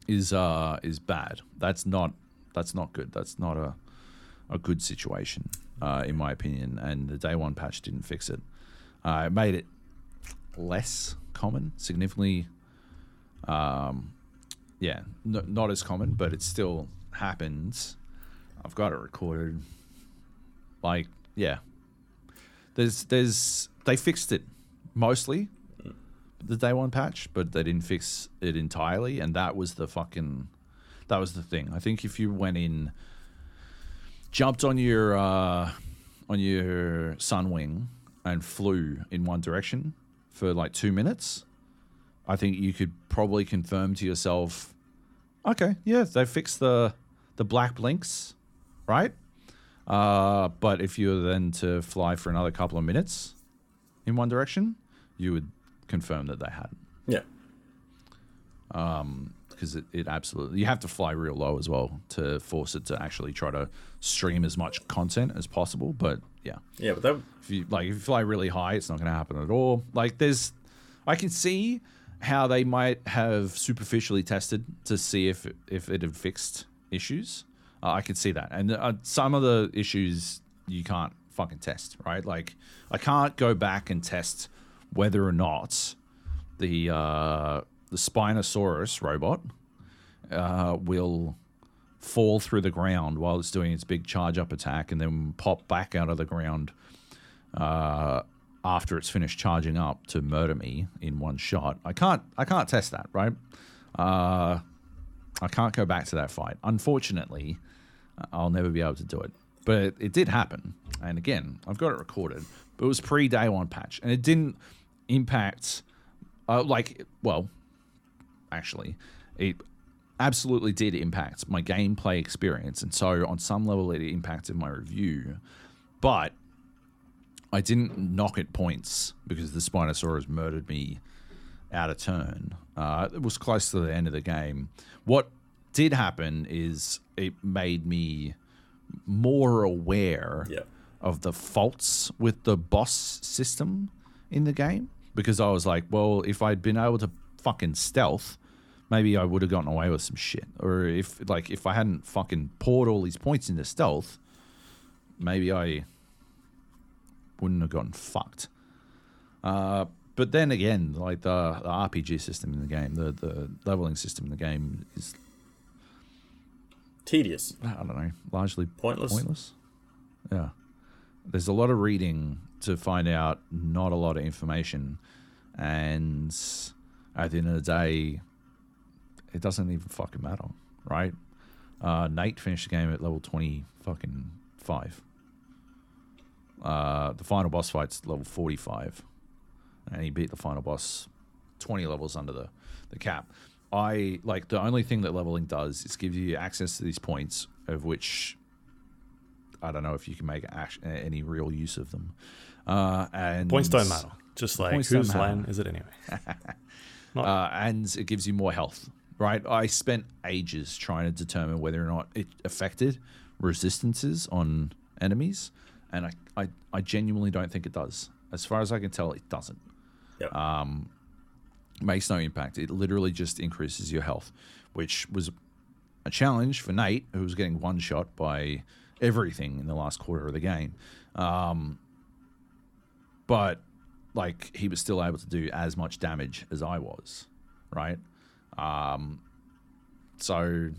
is uh is bad. That's not that's not good. That's not a a good situation, uh, in my opinion. And the day one patch didn't fix it. Uh, it made it less common, significantly. Um, yeah, not as common, but it still happens. I've got it recorded. Like, yeah, there's there's they fixed it mostly the day one patch, but they didn't fix it entirely, and that was the fucking that was the thing. I think if you went in, jumped on your uh, on your Sunwing and flew in one direction for like two minutes, I think you could probably confirm to yourself, okay, yeah, they fixed the the black blinks, right? Uh, but if you were then to fly for another couple of minutes in one direction, you would confirm that they hadn't Yeah. Because it, it absolutely you have to fly real low as well to force it to actually try to stream as much content as possible but yeah. Yeah, but that if you like if you fly really high it's not going to happen at all. Like there's i can see how they might have superficially tested to see if it, if it had fixed issues. Uh, i could see that. And uh, some of the issues you can't fucking test right? Like i can't go back and test whether or not the uh the spinosaurus robot uh will fall through the ground while it's doing its big charge up attack and then pop back out of the ground uh, after it's finished charging up to murder me in one shot. I can't I can't test that, right? Uh, I can't go back to that fight. Unfortunately, I'll never be able to do it. But it, it did happen, and again, I've got it recorded. But it was pre day one patch, and it didn't impact. Uh, like, well, actually, it absolutely did impact my gameplay experience, and so on some level, it impacted my review. But I didn't knock it points because the Spinosaurus murdered me out of turn. Uh, it was close to the end of the game. What did happen is it made me more aware Yeah. of the faults with the boss system in the game because I was like, well, if I'd been able to fucking stealth, maybe I would have gotten away with some shit. Or if like if I hadn't fucking poured all these points into stealth, maybe I wouldn't have gotten fucked. Uh, but then again, like the, the RPG system in the game, the the leveling system in the game is Tedious. I don't know, largely Pointless. Pointless. Yeah. There's a lot of reading to find out not a lot of information, and at the end of the day, it doesn't even fucking matter, right? Uh, Nate finished the game at level twenty fucking five. Uh, the final boss fight's level forty five, and he beat the final boss twenty levels under the the cap. I like the only thing that leveling does is give you access to these points, of which I don't know if you can make any real use of them. Uh, and Points don't matter. Just like whose land is it anyway? uh, and it gives you more health. Right? I spent ages trying to determine whether or not it affected resistances on enemies, and I, I, I genuinely don't think it does. As far as I can tell, it doesn't. Yep. makes no impact. It literally just increases your health, which was a challenge for Nate, who was getting one shot by everything in the last quarter of the game. Um, but like he was still able to do as much damage as I was, right? Um, so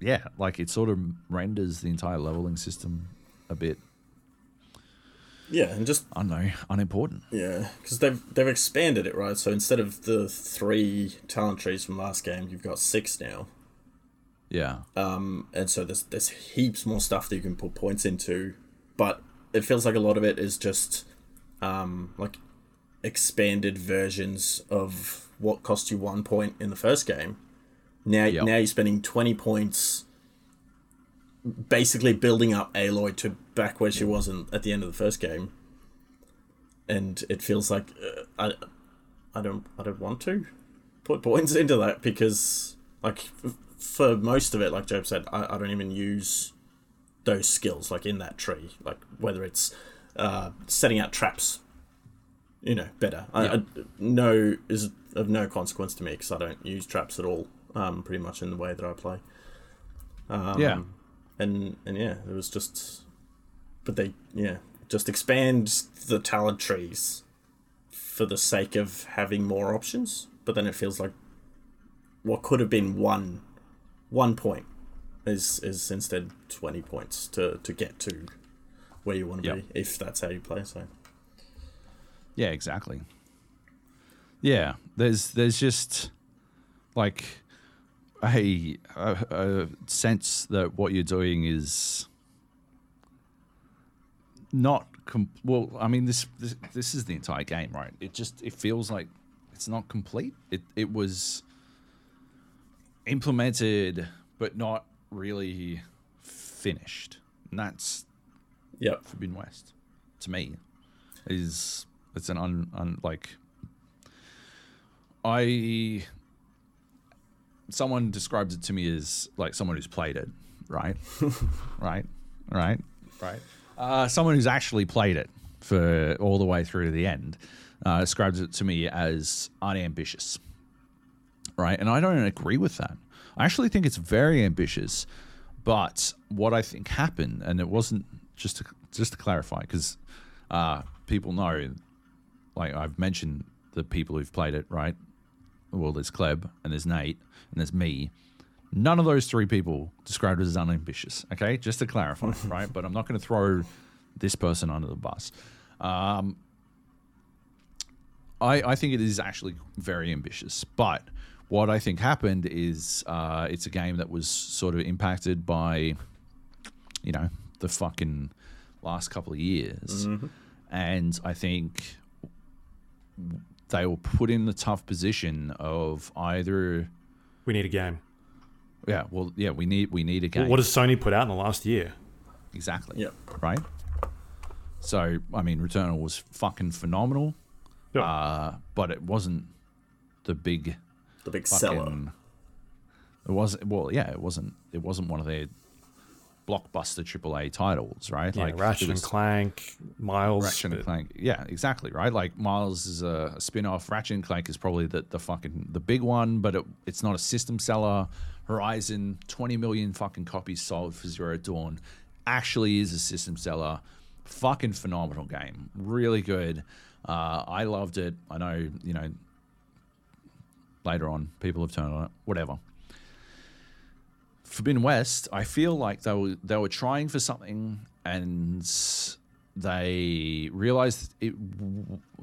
yeah, like it sort of renders the entire leveling system a bit, yeah, and just I don't know, unimportant. yeah, because they've they've expanded it right. So instead of the three talent trees from last game, you've got six now. Yeah, Um, and so there's there's heaps more stuff that you can put points into, but it feels like a lot of it is just um, like expanded versions of what cost you one point in the first game. Now Yep. now you're spending twenty points, basically building up Aloy to back where she was in, at the end of the first game, and it feels like uh, I I don't I don't want to put points into that because like f- for most of it, like Joab said, I, I don't even use those skills like in that tree. Like whether it's uh, setting out traps, you know, better. I, I no is of no consequence to me because I don't use traps at all. Um, pretty much in the way that I play. Um, yeah. and and yeah, it was just, but they yeah just expand the talent trees for the sake of having more options. But then it feels like what could have been one one point is is instead twenty points to to get to where you want to Yep. be if that's how you play. So Yeah, exactly. Yeah, there's there's just like a, a, a sense that what you're doing is not com- well. I mean, this, this this is the entire game, right? It just it feels like it's not complete. It it was implemented, but not really finished. And that's yep, Forbidden West to me is it's an un, un like I someone describes it to me as like someone who's played it, right? right? Right? Right. Uh, someone who's actually played it for all the way through to the end uh, describes it to me as unambitious. Right? And I don't agree with that. I actually think it's very ambitious, but what I think happened, and it wasn't just to just to clarify, because uh, people know, like I've mentioned the people who've played it, right? Well, there's Kleb and there's Nate and there's me. None of those three people described it as unambitious. Okay, just to clarify, right? But I'm not going to throw this person under the bus. Um, I, I think it is actually very ambitious, but what I think happened is uh, it's a game that was sort of impacted by, you know, the fucking last couple of years, and I think they were put in the tough position of either, We need a game. yeah, well, yeah, we need we need a game. What has Sony put out in the last year? exactly? Yep. Right. So I mean, Returnal was fucking phenomenal, Yeah. uh, but it wasn't the big The big seller. It was well, yeah. It wasn't. It wasn't one of their blockbuster AAA titles, right? Yeah, like Ratchet and Clank, Miles. Ratchet and Clank. Yeah, exactly, right? Like Miles is a, a spin-off. Ratchet and Clank is probably the, the fucking the big one, but it, it's not a system seller. Horizon, 20 million fucking copies sold for Zero Dawn, actually is a system seller. Fucking phenomenal game, really good. Uh, I loved it. I know, you know, later on people have turned on it. Whatever. Forbidden West, I feel like they were they were trying for something and they realized it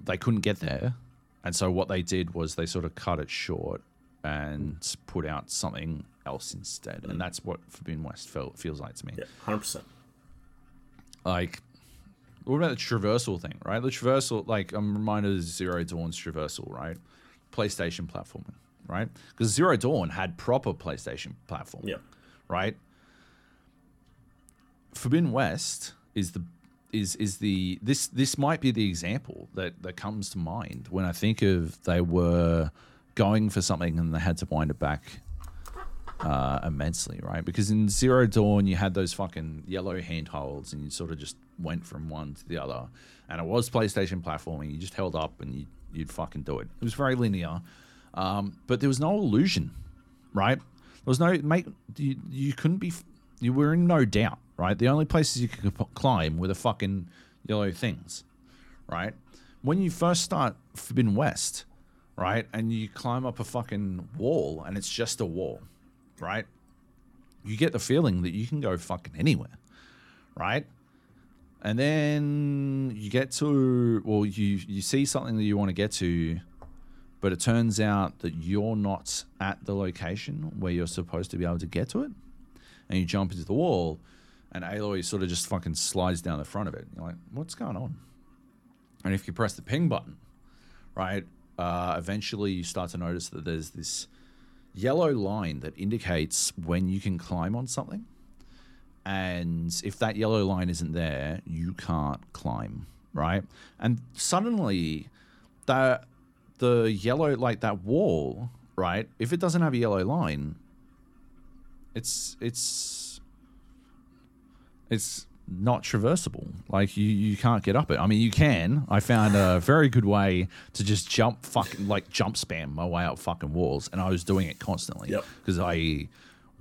they couldn't get there, and so what they did was they sort of cut it short and put out something else instead, and that's what Forbidden West felt feels like to me. Yeah, hundred percent. Like, what about the traversal thing, right? The traversal, like, I'm reminded of Zero Dawn's traversal, right? PlayStation platforming, right? Because Zero Dawn had proper PlayStation platform Yeah. Right? Forbidden West is the is is the this this might be the example that that comes to mind when I think of they were going for something and they had to wind it back uh, immensely, right? Because in Zero Dawn you had those fucking yellow handholds and you sort of just went from one to the other, and it was PlayStation platforming. You just held up and you you'd fucking do it. It was very linear, um, but there was no illusion, right? There was no make. You, you couldn't be. You were in no doubt, right? The only places you could climb were the fucking yellow things, right? When you first start Forbidden West, right, and you climb up a fucking wall and it's just a wall, right? You get the feeling that you can go fucking anywhere, right? And then you get to, well, you you see something that you want to get to, but it turns out that you're not at the location where you're supposed to be able to get to it, and you jump into the wall, and Aloy sort of just fucking slides down the front of it. You're like, what's going on? And if you press the ping button, right, uh, eventually you start to notice that there's this yellow line that indicates when you can climb on something. And if that yellow line isn't there, you can't climb, right? And suddenly, that the yellow, like that wall, right? If it doesn't have a yellow line, it's it's it's not traversable. Like you, you can't get up it. I mean, you can. I found a very good way to just jump, fucking like jump spam my way up fucking walls, and I was doing it constantly Yep. because I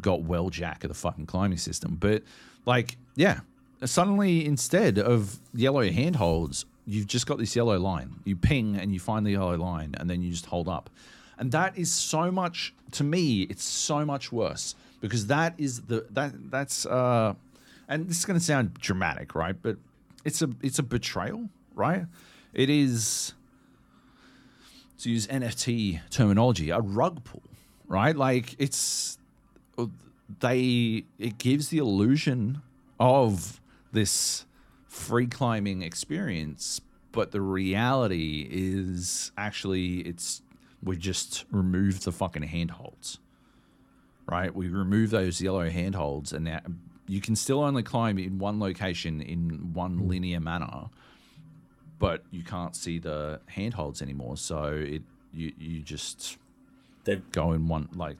got well jack of the fucking climbing system. But like, yeah, suddenly instead of yellow handholds, you've just got this yellow line. You ping and you find the yellow line, and then you just hold up. And that is so much to me. It's so much worse because that is the that that's uh, and this is going to sound dramatic, right? But it's a it's a betrayal, right? It is to use NFT terminology, a rug pull, right? Like it's they it gives the illusion of this free climbing experience, but the reality is actually it's we just remove the fucking handholds. Right? We remove those yellow handholds and now you can still only climb in one location in one hmm. linear manner, but you can't see the handholds anymore. So it you you just They've go in one like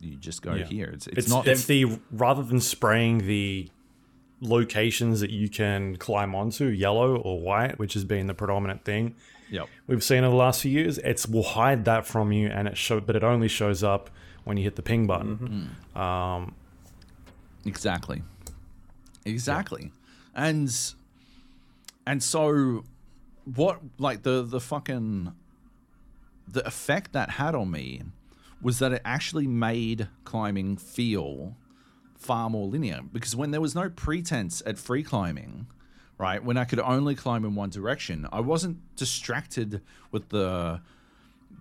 you just go Yeah. here. It's, it's, It's, not it's the rather than spraying the locations that you can climb onto, yellow or white, which has been the predominant thing Yep. we've seen in the last few years. It's will hide that from you, and it show, but it only shows up when you hit the ping button. Um, Exactly. Exactly. And and so what like the the fucking the effect that had on me was that it actually made climbing feel far more linear because when there was no pretense at free climbing right when i could only climb in one direction i wasn't distracted with the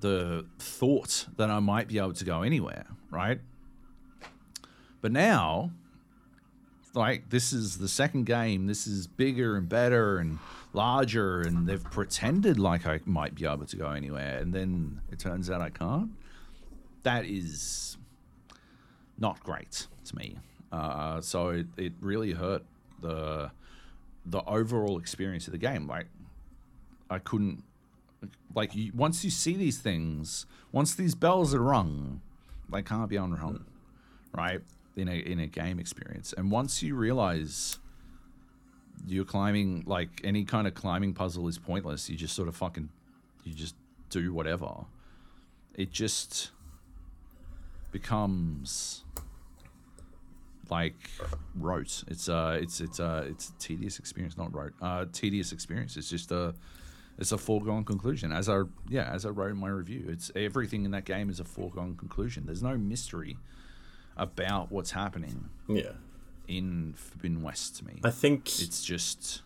the thought that I might be able to go anywhere, right? But now, like this is the second game. This is bigger and better and larger, and they've pretended like I might be able to go anywhere, and then it turns out I can't. That is not great to me. Uh, so it, it really hurt the the overall experience of the game. Like I couldn't like you, once you see these things, once these bells are rung, they can't be unrung, right? In a in a game experience, and once you realize you're climbing, like any kind of climbing puzzle is pointless. You just sort of fucking, you just do whatever. It just becomes like rote. It's uh, it's it's uh, it's a tedious experience, not rote. Uh, tedious experience. It's just a, it's a foregone conclusion. As I yeah, as I wrote in my review, it's everything in that game is a foregone conclusion. There's no mystery about what's happening Yeah. in Forbidden West to me. I think It's just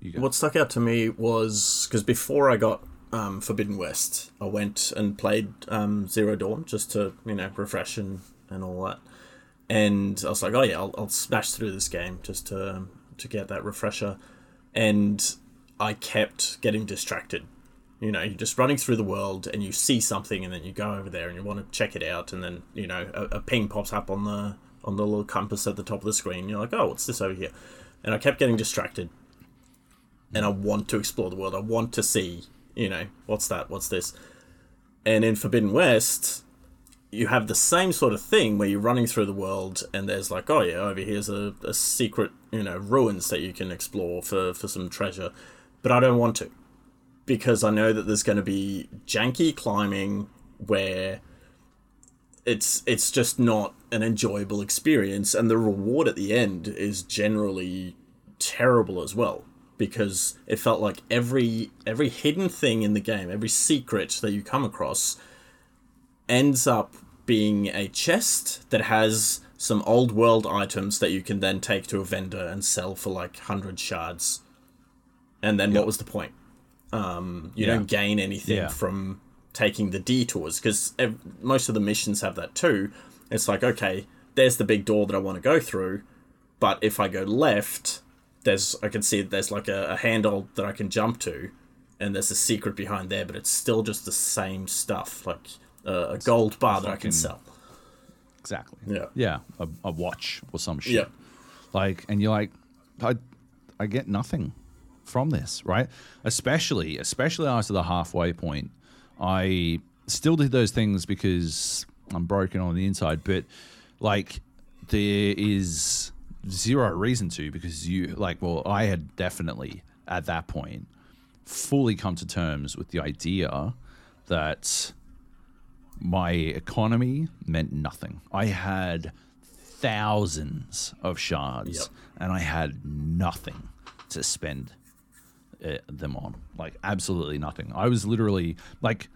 you what stuck out to me was because before I got um, Forbidden West, I went and played um, Zero Dawn just to you know refresh and, and all that. And I was like, oh yeah, I'll, I'll smash through this game just to um, to get that refresher. And I kept getting distracted. You know, you're just running through the world and you see something, and then you go over there and you want to check it out, and then you know a, a ping pops up on the on the little compass at the top of the screen. You're like, oh, what's this over here? And I kept getting distracted and I want to explore the world. I want to see, you know, what's that? What's this? And in Forbidden West, you have the same sort of thing where you're running through the world and there's like, oh yeah, over here's a, a secret, you know, ruins that you can explore for, for some treasure. But I don't want to. Because I know that there's going to be janky climbing where it's it's just not an enjoyable experience and the reward at the end is generally terrible as well because it felt like every every hidden thing in the game every secret that you come across ends up being a chest that has some old world items that you can then take to a vendor and sell for like 100 shards and then what was the point um, you Yeah. don't gain anything Yeah. from taking the detours because ev- most of the missions have that too. It's like, okay, there's the big door that I want to go through, but if I go left, there's I can see there's like a, a handle that I can jump to, and there's a secret behind there, but it's still just the same stuff, like a gold bar that I can sell. exactly. Yeah. Yeah, a, a watch or some shit. Yeah. Like, and you're like, I, I get nothing from this, right? Especially, especially after the halfway point, I still did those things because I'm broken on the inside, but like, there is zero reason to because you like, well, I had definitely at that point fully come to terms with the idea that my economy meant nothing. I had thousands of shards Yep. and I had nothing to spend uh, them on. Like absolutely nothing. I was literally like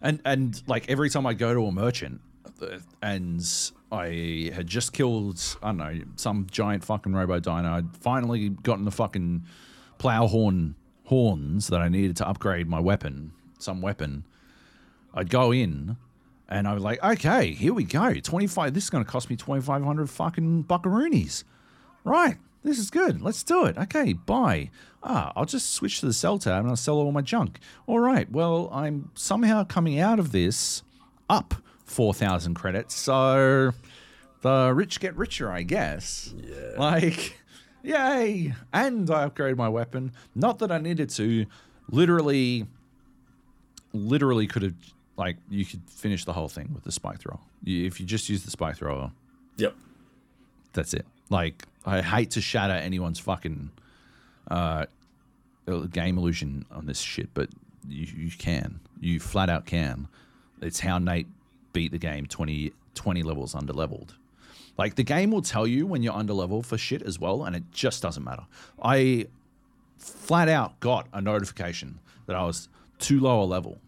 and and like every time I go to a merchant uh, and I had just killed I don't know some giant fucking robo dino. I'd finally gotten the fucking Plowhorn horns that I needed to upgrade my weapon, some weapon. I'd go in and I was like, okay, here we go. 25, this is going to cost me 2,500 fucking buckaroonies. Right, this is good. Let's do it. Okay, buy. Ah, I'll just switch to the sell tab and I'll sell all my junk. All right, well, I'm somehow coming out of this up 4,000 credits. So the rich get richer, I guess. Yeah. Like, yay. And I upgraded my weapon. Not that I needed to. Literally, literally could have like you could finish the whole thing with the spike thrower. If you just use the spike thrower, Yep. that's it. Like I hate to shatter anyone's fucking uh, game illusion on this shit, but you, you can. You flat out can. It's how Nate beat the game 20, 20 levels under leveled. Like the game will tell you when you're under level for shit as well, and it just doesn't matter. I flat out got a notification that I was too low a level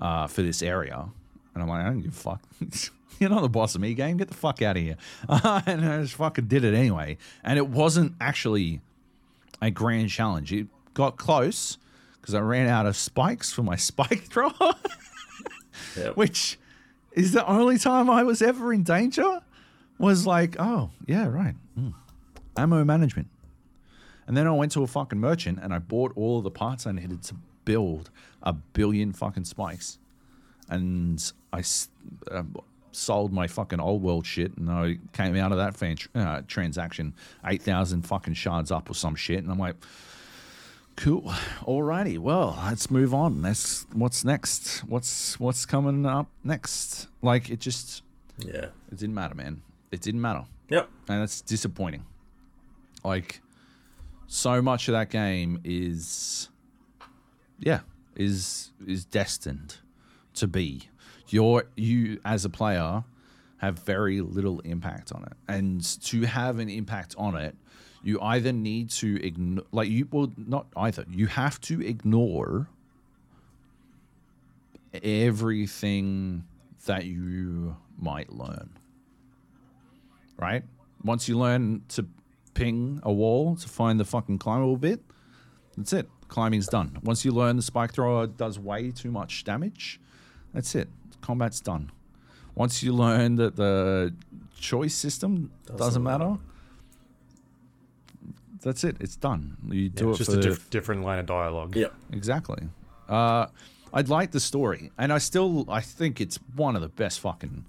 uh, for this area. And I'm like, I don't give a fuck. You're not the boss of me, game. Get the fuck out of here. and I just fucking did it anyway. And it wasn't actually a grand challenge. It got close because I ran out of spikes for my spike thrower. Yep. which is the only time I was ever in danger. Was like, oh yeah, right, mm. ammo management. And then I went to a fucking merchant and I bought all of the parts I needed to build a billion fucking spikes. And I uh, sold my fucking old world shit and I came out of that fan- uh, transaction 8,000 fucking shards up or some shit. And I'm like, cool. Alrighty. Well, let's move on. That's what's next. What's what's coming up next? Like it just Yeah. it didn't matter, man. It didn't matter Yep. and it's disappointing. Like, so much of that game is, yeah, is is destined to be. You're you as a player have very little impact on it, and to have an impact on it, you either need to ignore, like you well, not either. You have to ignore everything that you might learn right? Once you learn to ping a wall to find the fucking climbable bit, that's it. Climbing's done. Once you learn the spike thrower does way too much damage, that's it. Combat's done. Once you learn that the choice system doesn't, matter, that's it. It's done. You do Yeah, it it's just for a diff- different line of dialogue. Yep. Exactly. Uh, I'd like the story, and I still I think it's one of the best fucking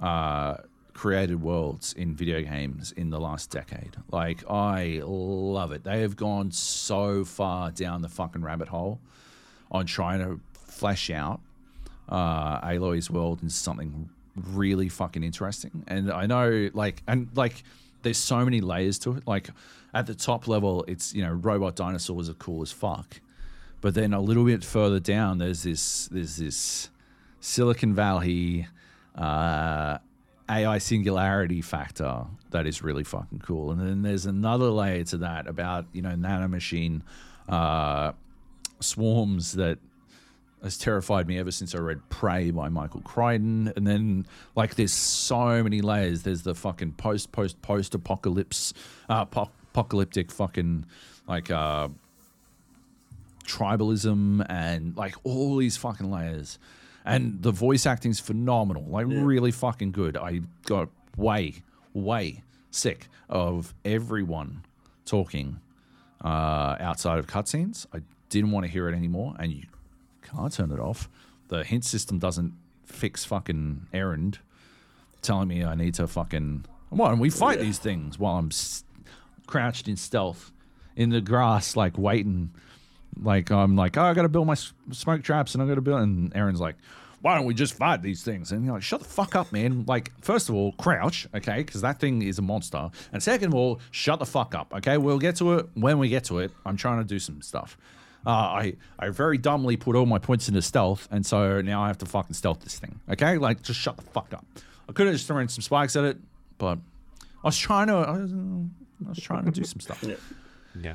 uh, created worlds in video games in the last decade. Like I love it. They have gone so far down the fucking rabbit hole on trying to flesh out uh, Aloy's world into something really fucking interesting. And I know, like, and like, there's so many layers to it. Like, at the top level, it's you know, robot dinosaurs are cool as fuck. But then a little bit further down, there's this, there's this Silicon Valley uh, AI singularity factor that is really fucking cool. And then there's another layer to that about you know nanomachine uh, swarms that has terrified me ever since I read Prey by Michael Crichton. And then, like, there's so many layers. There's the fucking post, post, post apocalypse, uh, po- apocalyptic fucking, like, uh, tribalism and, like, all these fucking layers. And the voice acting's phenomenal, like, really fucking good. I got way, way sick of everyone talking uh, outside of cutscenes. I didn't want to hear it anymore, and you can't turn it off. The hint system doesn't fix fucking Erend, telling me I need to fucking. Well, and we fight Yeah. these things while I'm s- crouched in stealth in the grass, like waiting. Like I'm like, oh, I got to build my smoke traps, and I got to build. And Erend's like, why don't we just fight these things? And you're like, shut the fuck up, man. Like, first of all, crouch, okay, because that thing is a monster. And second of all, shut the fuck up, okay. We'll get to it when we get to it. I'm trying to do some stuff. Uh, I I very dumbly put all my points into stealth, and so now I have to fucking stealth this thing. Okay, like just shut the fuck up. I could have just thrown some spikes at it, but I was trying to. I was, I was trying to do some stuff. Yeah. Yeah.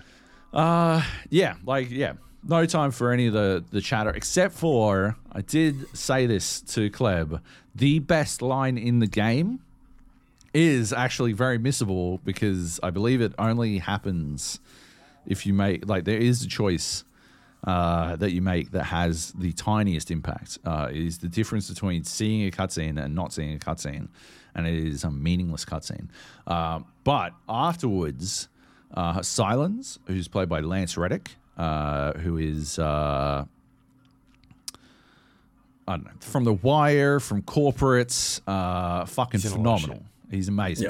Uh, yeah, like yeah, no time for any of the the chatter except for I did say this to Kleb. The best line in the game is actually very missable because I believe it only happens if you make like there is a choice uh, that you make that has the tiniest impact. Uh, is the difference between seeing a cutscene and not seeing a cutscene, and it is a meaningless cutscene. Uh, but afterwards, uh, Silence, who's played by Lance Reddick, uh, who is uh, I don't know, from The Wire, from Corporates, uh, fucking He's in a lot of phenomenal. He's amazing.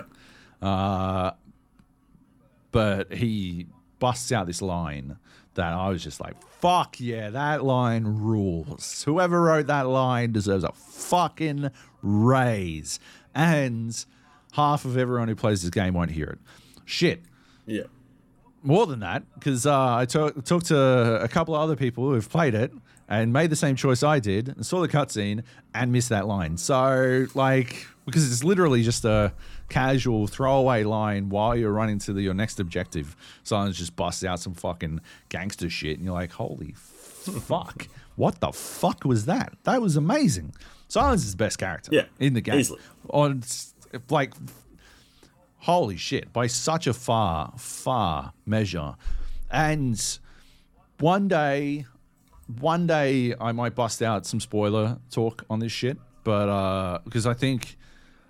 Yeah. Uh, but he busts out this line that I was just like, fuck yeah, that line rules. Whoever wrote that line deserves a fucking raise. And half of everyone who plays this game won't hear it. Shit. Yeah. More than that, because uh, I talk, talked to a couple of other people who've played it and made the same choice I did and saw the cutscene and missed that line. So, like, because it's literally just a casual throwaway line while you're running to the, your next objective. Someone just busts out some fucking gangster shit and you're like, holy fuck. What the fuck was that? That was amazing. Silence is the best character Yeah, in the game. easily. On, like, holy shit by such a far far measure and one day one day I might bust out some spoiler talk on this shit, but uh, because I think,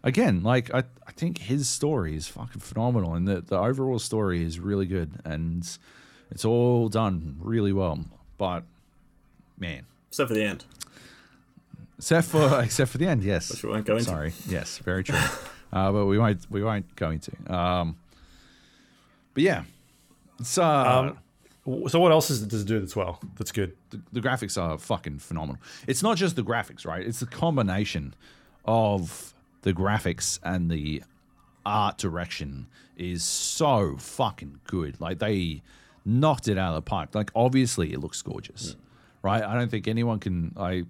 again, like I, I think his story is fucking phenomenal, and the the overall story is really good, and it's all done really well. But man, Except for the end. except for except for the end, yes. Which we won't go into. Sorry, yes, very true. uh, but we won't we won't go into. Um, but yeah, it's uh, Um, so what else is, does it do that's well? That's good. the, the graphics are fucking phenomenal. It's not just the graphics, right? It's the combination of the graphics and the art direction is so fucking good. Like they knocked it out of the park. Like obviously it looks gorgeous, right? I don't think anyone can. I,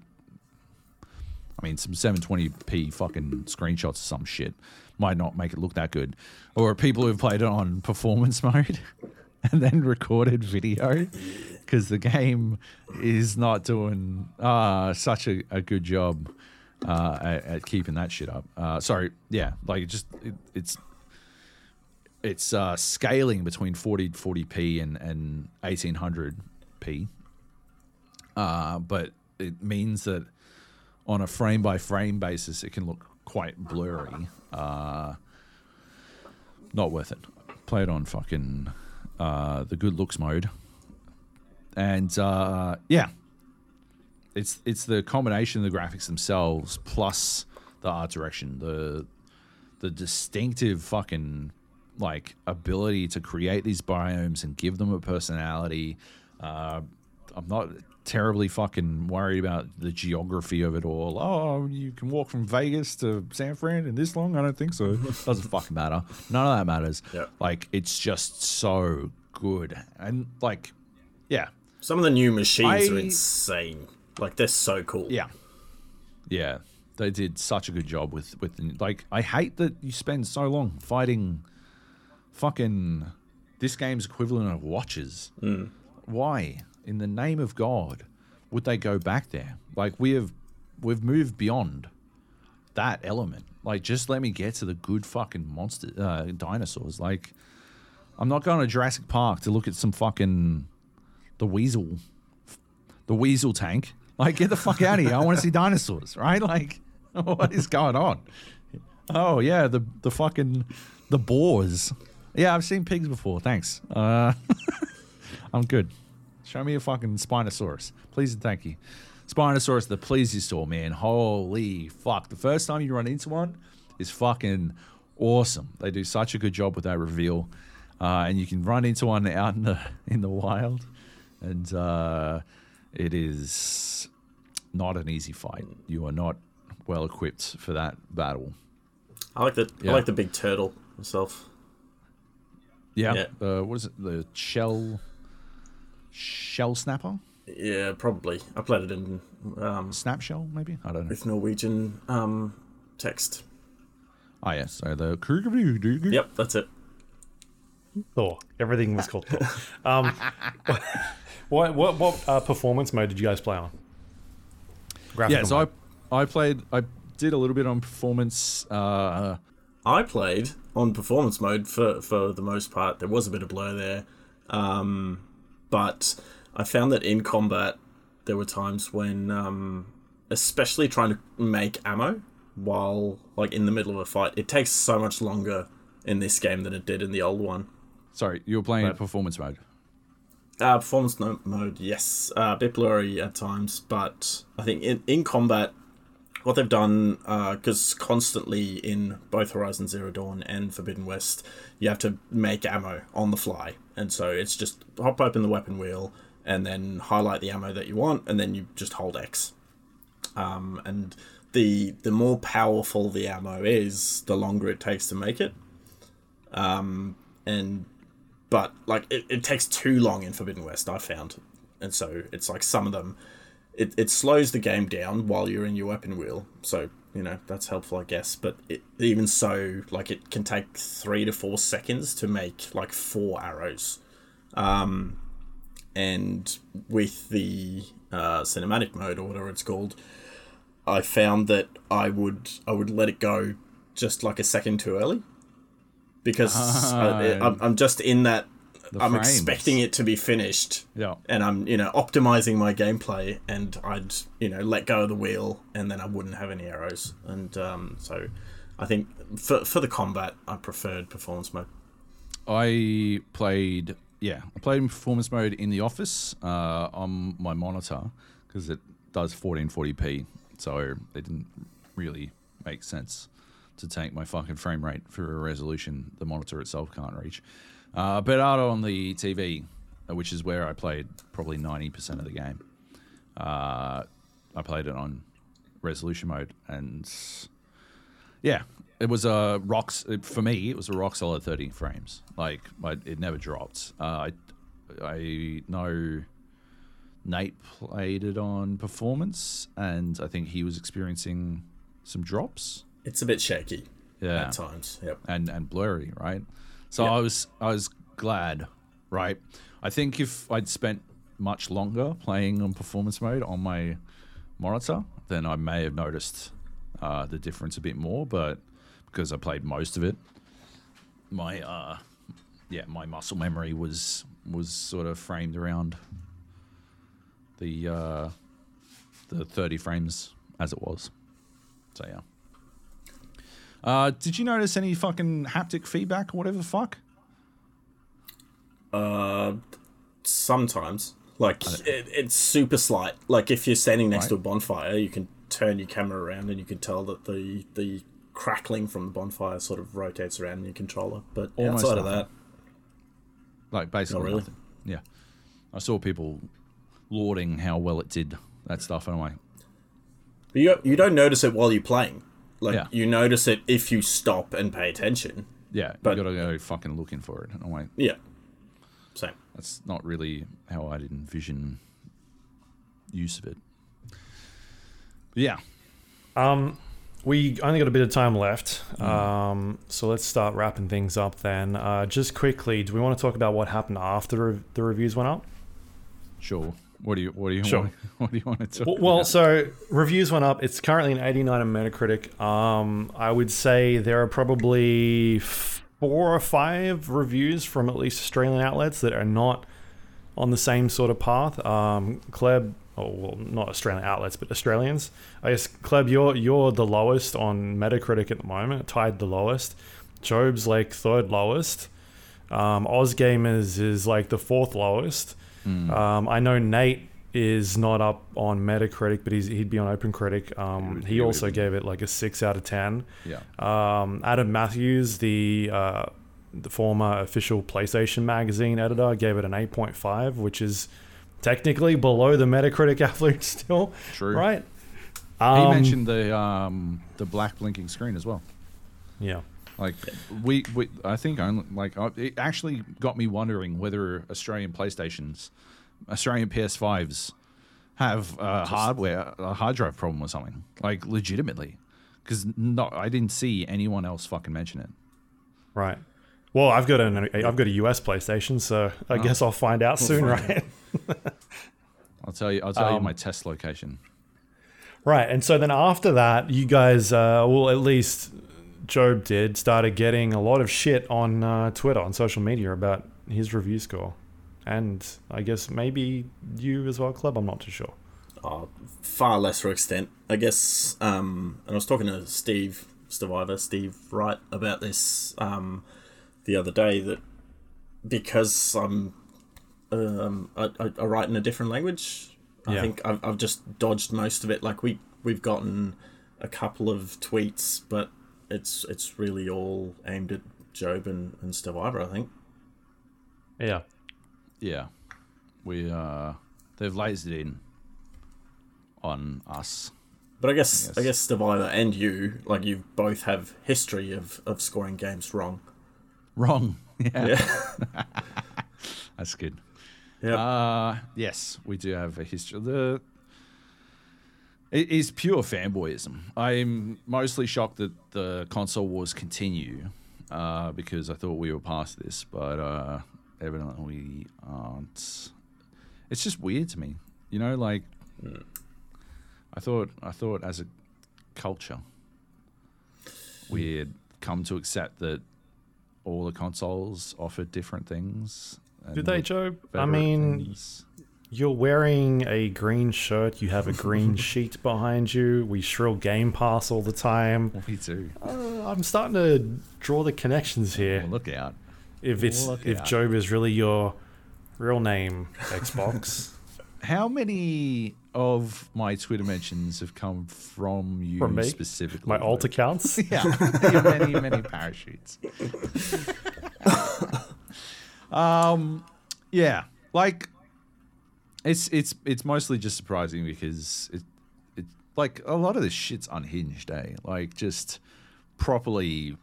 I mean, some 720p fucking screenshots or some shit might not make it look that good, or people who've played it on performance mode and then recorded video because the game is not doing uh, such a, a good job uh, at, at keeping that shit up. Uh, sorry, yeah, like it just it, it's it's uh, scaling between 40 40p and and 1800p, uh, but it means that on a frame by frame basis, it can look quite blurry. Uh, not worth it. Play it on fucking uh, the good looks mode, and uh, yeah, it's it's the combination of the graphics themselves plus the art direction, the the distinctive fucking like ability to create these biomes and give them a personality. Uh, I'm not terribly fucking worried about the geography of it all. Oh, you can walk from Vegas to San Fran in this long? I don't think so. Doesn't fucking matter. None of that matters. Yeah. Like it's just so good and like, yeah, Some of the new machines are insane. Like they're so cool. Yeah. Yeah. They did such a good job with with the, like I hate that you spend so long fighting fucking this game's equivalent of Watchers. Hmm. Why in the name of God would they go back there? Like we have we've moved beyond that element. Like just let me get to the good fucking monster uh, dinosaurs. Like I'm not going to Jurassic Park to look at some fucking the weasel the weasel tank. Like, get the fuck out of here. I want to see dinosaurs, right? Like, what is going on? Oh, yeah, the the fucking the boars. Yeah, I've seen pigs before. Thanks. Uh, I'm good. Show me a fucking Spinosaurus. Please and thank you. Spinosaurus, the plesiosaur, man. Holy fuck. The first time you run into one is fucking awesome. They do such a good job with that reveal. Uh, and you can run into one out in the in the wild. And uh, it is not an easy fight. You are not well equipped for that battle. I like the Yeah. I like the big turtle myself. Yeah. Yeah. Uh, what is it? The shell shell snapper? Yeah, probably. I played it in um, Snap shell, maybe? I don't know. with Norwegian um, text. Oh yeah, so the Yep. Yep, that's it. Thor. Everything was called Thor. Um, what what what uh, performance mode did you guys play on? Yeah, so mode. I I played I did a little bit on performance uh I played on performance mode for for the most part. There was a bit of blur there, um, but I found that in combat there were times when, um, especially trying to make ammo while like in the middle of a fight, it takes so much longer in this game than it did in the old one. sorry, you were playing Right. performance mode. Uh, performance no- mode, yes, uh, a bit blurry at times, but I think in, in combat, what they've done, because constantly in both Horizon Zero Dawn and Forbidden West, you have to make ammo on the fly, and so it's just hop open the weapon wheel and then highlight the ammo that you want, and then you just hold X. Um, and the the more powerful the ammo is, the longer it takes to make it. Um, and but like it, it takes too long in Forbidden West, I found, and so it's like some of them, it, it slows the game down while you're in your weapon wheel. So you know that's helpful, I guess. But it, even so, like it can take three to four seconds to make like four arrows, um, and with the uh, cinematic mode or whatever it's called, I found that I would I would let it go just like a second too early. Because I, I'm, I'm just in that The I'm frames. expecting it to be finished. Yeah. And I'm, you know, optimizing my gameplay, and I'd, you know, let go of the wheel, and then I wouldn't have any arrows. And um, so, I think for for the combat, I preferred performance mode. I played, yeah, I played in performance mode in the office uh, on my monitor because it does 1440p, so it didn't really make sense to take my fucking frame rate for a resolution the monitor itself can't reach. Uh, but out on the TV, uh, which is where I played probably 90% of the game, uh, I played it on resolution mode, and yeah, it was a rocks for me. It was a rock solid 30 frames. Like I, it never dropped. Uh, I I know Nate played it on performance, and I think he was experiencing some drops. It's a bit shaky Yeah, at times. Yep. and and blurry, right? So Yeah. I was I was glad, right? I think if I'd spent much longer playing on performance mode on my monitor, then I may have noticed uh, the difference a bit more. But because I played most of it, my uh, yeah, my muscle memory was was sort of framed around the uh, the thirty frames as it was. So yeah. Uh, did you notice any fucking haptic feedback or whatever the fuck? Uh, sometimes, like it, it's super slight. Like if you're standing next Right. to a bonfire, you can turn your camera around and you can tell that the the crackling from the bonfire sort of rotates around your controller. But Almost outside of that, Like basically really? nothing. Yeah. I saw people lauding how well it did that stuff, Anyway, But you you don't notice it while you're playing. Like Yeah. you notice it if you stop and pay attention. yeah, But- you gotta go fucking looking for it. And I'm like, Yeah. Same. that's not really how I'd envision use of it. But yeah. Um, we only got a bit of time left, um, so let's start wrapping things up then. Uh, just quickly, do we want to talk about what happened after the reviews went up? Sure. What do you what do you Sure. want, what do you want to talk Well, well, about? so reviews went up. It's currently an 89 on Metacritic. Um, I would say there are probably four or five reviews from at least Australian outlets that are not on the same sort of path. Um, Kleb, oh well, not Australian outlets, but Australians. I guess Kleb, you're you're the lowest on Metacritic at the moment, tied the lowest. Joab's like third lowest. Um, Oz Gamers is like the fourth lowest. Um, I know Nate is not up on Metacritic, but he's, he'd be on OpenCritic. Um, he he also gave it like a six out of ten. Yeah. Um, Adam Matthews, the uh, the former official PlayStation magazine editor, gave it an eight point five, which is technically below the Metacritic average still. True. Right. He Um, mentioned the um the black blinking screen as well. Yeah. Like we, we I think only like it actually got me wondering whether Australian PlayStations, Australian PS5s, have a hardware a hard drive problem or something. Like legitimately, because not I didn't see anyone else fucking mention it. Right. Well, I've got an I've got a US PlayStation, so I guess I'll find out soon, right? I'll tell you. I'll tell you Um, my test location. Right, and so then after that, you guys, uh, well, at least Joab did, started getting a lot of shit on uh, Twitter, on social media about his review score, and I guess maybe you as well, Kleb. I'm not too sure. uh, far lesser extent, I guess. Um, and I was talking to Steve Stevivor, Steve Wright, about this um, the other day. That because I'm um, I, I, I write in a different language, I Yeah. think I've, I've just dodged most of it. Like we we've gotten a couple of tweets, but it's it's really all aimed at Joab and, and Stevivor. I think. Yeah, Yeah, we uh, they've lased it in on us. But I guess Yes. I guess Stevivor and you, like you both have history of, of scoring games wrong. Wrong. Yeah, Yeah. that's good. yeah. Uh yes, we do have a history. The it is pure fanboyism. I'm mostly shocked that the console wars continue, uh, because I thought we were past this, but uh, evidently we aren't. It's just weird to me, you know. Like, I thought, I thought as a culture, we had come to accept that all the consoles offered different things Did they, Joab? I mean, things. You're wearing a green shirt. You have a green sheet behind you. We shrill Game Pass all the time. me too. Uh, I'm starting to draw the connections here. Well, look out. If it's look if out. Joab is really your real name, Xbox. How many of my Twitter mentions have come from you From me? specifically? My alt accounts. yeah, many, many parachutes. um, yeah, like it's it's it's mostly just surprising because it it like a lot of this shit's unhinged, eh? Like just properly.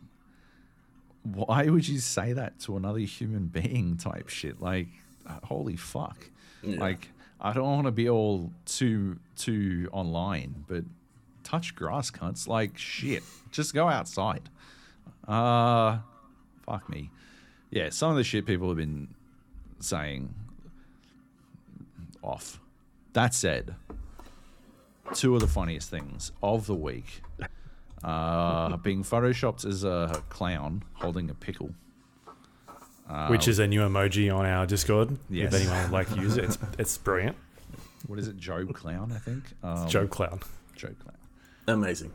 Why would you say that to another human being? Type shit. Like, uh, holy fuck. Yeah. Like, I don't want to be all too too online, but touch grass, cunts. Like shit. Just go outside. Uh fuck me. Yeah, some of the shit people have been saying off. That said, two of the funniest things of the week uh being photoshopped as a clown holding a pickle. which is a new emoji on our Discord. Yes. If anyone would like to use it, it's, it's brilliant. What is it? Joab Clown, I think. Um, Joe Clown. Joab Clown. Amazing.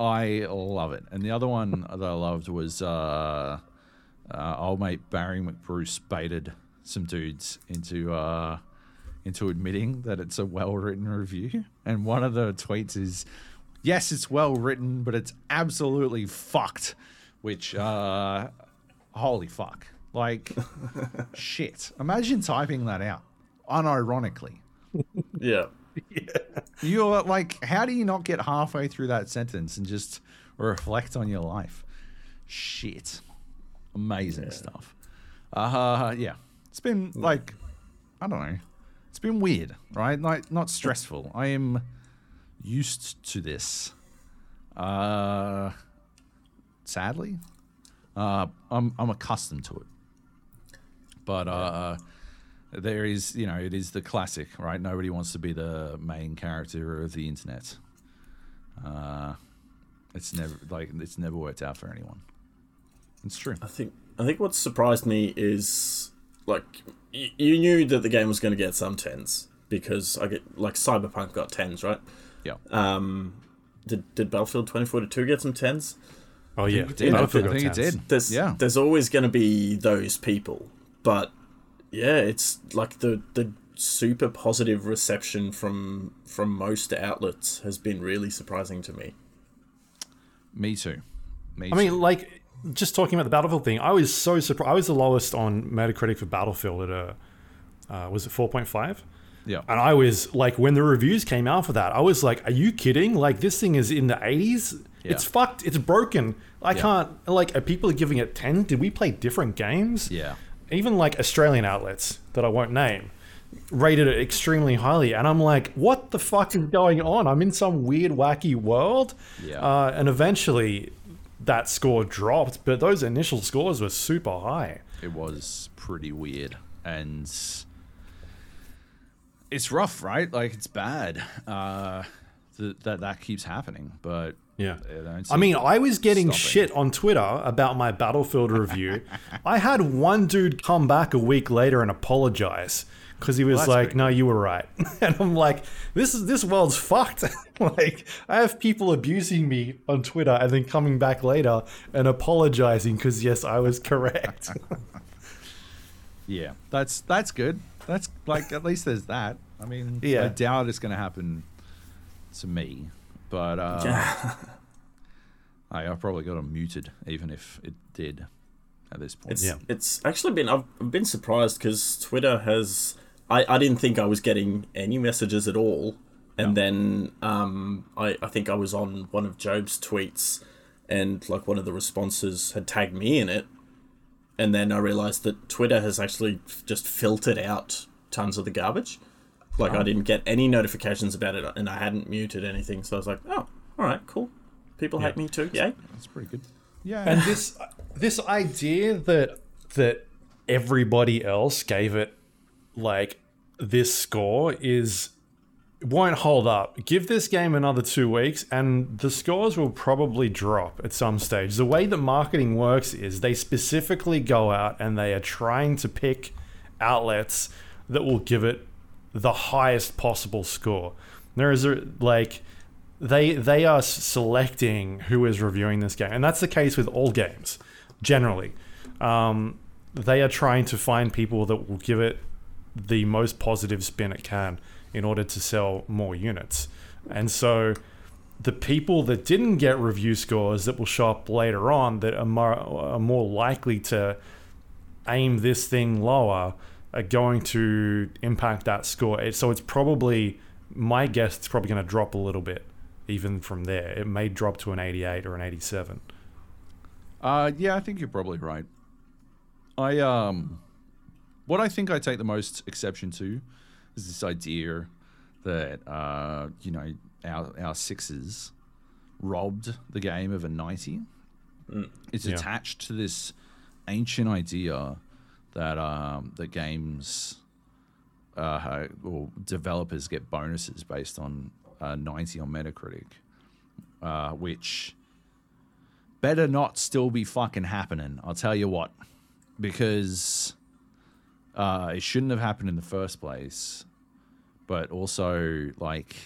I love it. And the other one that I loved was uh, uh, old mate Barry McBruce baited some dudes into uh, into admitting that it's a well written review. And one of the tweets is, "Yes, it's well written, but it's absolutely fucked." Which, uh, holy fuck, like shit. Imagine typing that out, unironically. Yeah. You're like, how do you not get halfway through that sentence and just reflect on your life? Shit. Amazing stuff. Uh, yeah. It's been like, I don't know. Been weird, right? Like, not stressful. I am used to this. Uh, sadly, uh, I'm, I'm accustomed to it. But, uh, there is, you know, it is the classic, right? Nobody wants to be the main character of the internet. Uh, it's never like it's never worked out for anyone. It's true. I think I think what surprised me is like y- you knew that the game was going to get some tens because I get like Cyberpunk got tens, right? Yeah. Um, did did Battlefield 2042 get some tens? Oh yeah, it did. Battlefield I got think it did. There's Yeah. there's always going to be those people, but yeah, it's like the the super positive reception from from most outlets has been really surprising to me. Me too. Me I too. mean, like, just talking about the Battlefield thing, I was so surprised. I was the lowest on Metacritic for Battlefield at a, uh, was it 4.5? yeah. And I was like, when the reviews came out for that, I was like, are you kidding? Like, this thing is in the 80s. It's fucked. It's broken. I Yeah. can't, like, are people giving it 10? Did we play different games? Yeah. Even like Australian outlets that I won't name rated it extremely highly. And I'm like, what the fuck is going on? I'm in some weird, wacky world. Yeah. Uh, and eventually that score dropped, but those initial scores were super high. It was pretty weird and it's rough, right? Like it's bad. Uh, th- that that keeps happening, but Yeah. I mean, I was getting stop it. shit on Twitter about my Battlefield review. I had one dude come back a week later and apologize because he was that's like, pretty "No, you were right," and I'm like, "This is this world's fucked." like, I have people abusing me on Twitter and then coming back later and apologizing because yes, I was correct. Yeah, that's that's good. That's like at least there's that. I mean, Yeah. I doubt it's going to happen to me, but uh, I, I probably got them muted, even if it did at this point. It's Yeah. it's actually been I've I've been surprised because Twitter has I, I didn't think I was getting any messages at all, and then um I I think I was on one of Joab's tweets, and like one of the responses had tagged me in it, and then I realized that Twitter has actually just filtered out tons of the garbage. Like I didn't get any notifications about it, and I hadn't muted anything, so I was like, oh, all right, cool. People hate me too, Yeah, That's pretty good. Yeah, and this this idea that that everybody else gave it like this score is won't hold up. Give this game another two weeks, and the scores will probably drop at some stage. The way that marketing works is they specifically go out and they are trying to pick outlets that will give it the highest possible score. There is a, like they they are selecting who is reviewing this game, and that's the case with all games generally. Um, they are trying to find people that will give it the most positive spin it can in order to sell more units, and so the people that didn't get review scores that will show up later on that are more, are more likely to aim this thing lower are going to impact that score. So it's probably my guess. It's probably going to drop a little bit, even from there. It may drop to an 88 or an 87. Uh, yeah, I think you're probably right. I um, what I think I take the most exception to is this idea that uh, you know, our our sixes robbed the game of a 90. It's Yeah. attached to this ancient idea that um, the games uh, or developers get bonuses based on uh, 90 on Metacritic, uh, which better not still be fucking happening. I'll tell you what, because uh, it shouldn't have happened in the first place. But also, like,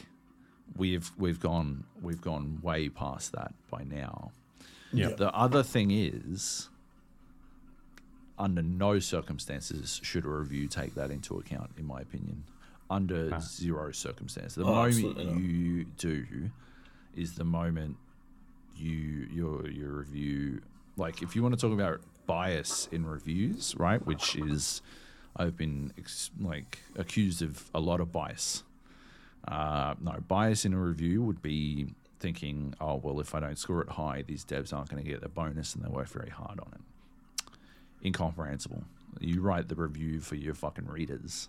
we've we've gone we've gone way past that by now. Yeah. The other thing is, under no circumstances should a review take that into account, in my opinion. Under Ah. zero circumstances. The Oh, moment you do is the moment you your your review like if you want to talk about bias in reviews, right, which is I've been ex- like accused of a lot of bias. Uh, no, bias in a review would be thinking, oh well, if I don't score it high, these devs aren't going to get the bonus, and they work very hard on it. Incomprehensible. You write the review for your fucking readers,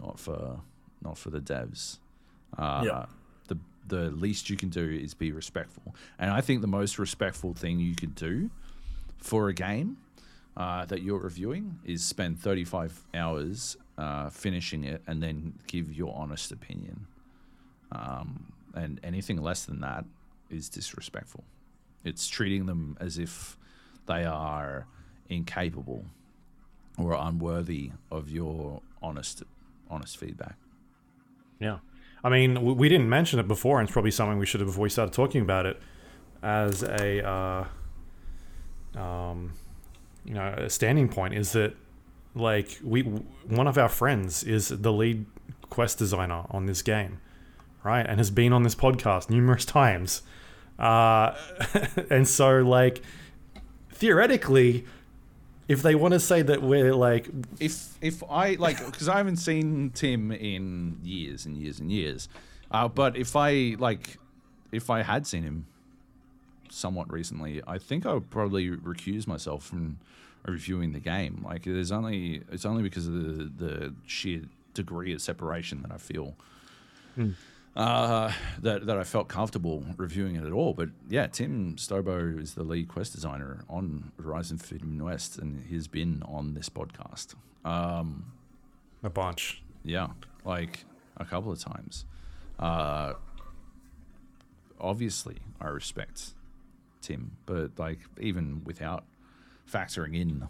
not for not for the devs. Uh, Yeah. The the least you can do is be respectful, and I think the most respectful thing you could do for a game uh, that you're reviewing is spend 35 hours uh, finishing it and then give your honest opinion. Um, and anything less than that is disrespectful. It's treating them as if they are incapable or unworthy of your honest honest feedback. Yeah. I mean, we didn't mention it before, and it's probably something we should have before we started talking about it as a, uh, um, you know, a standing point is that, like, we one of our friends is the lead quest designer on this game, right, and has been on this podcast numerous times, uh, and so like, theoretically. If they want to say that we're like if if I like because I haven't seen Tim in years and years and years, uh, but if I like if I had seen him somewhat recently, I think I would probably recuse myself from reviewing the game. Like there's only it's only because of the the sheer degree of separation that I feel. Uh, that, that I felt comfortable reviewing it at all. But yeah, Tim Stobo is the lead quest designer on Horizon Forbidden West, and he's been on this podcast. Um, a bunch. yeah, like a couple of times. Uh, obviously, I respect Tim, but like even without factoring in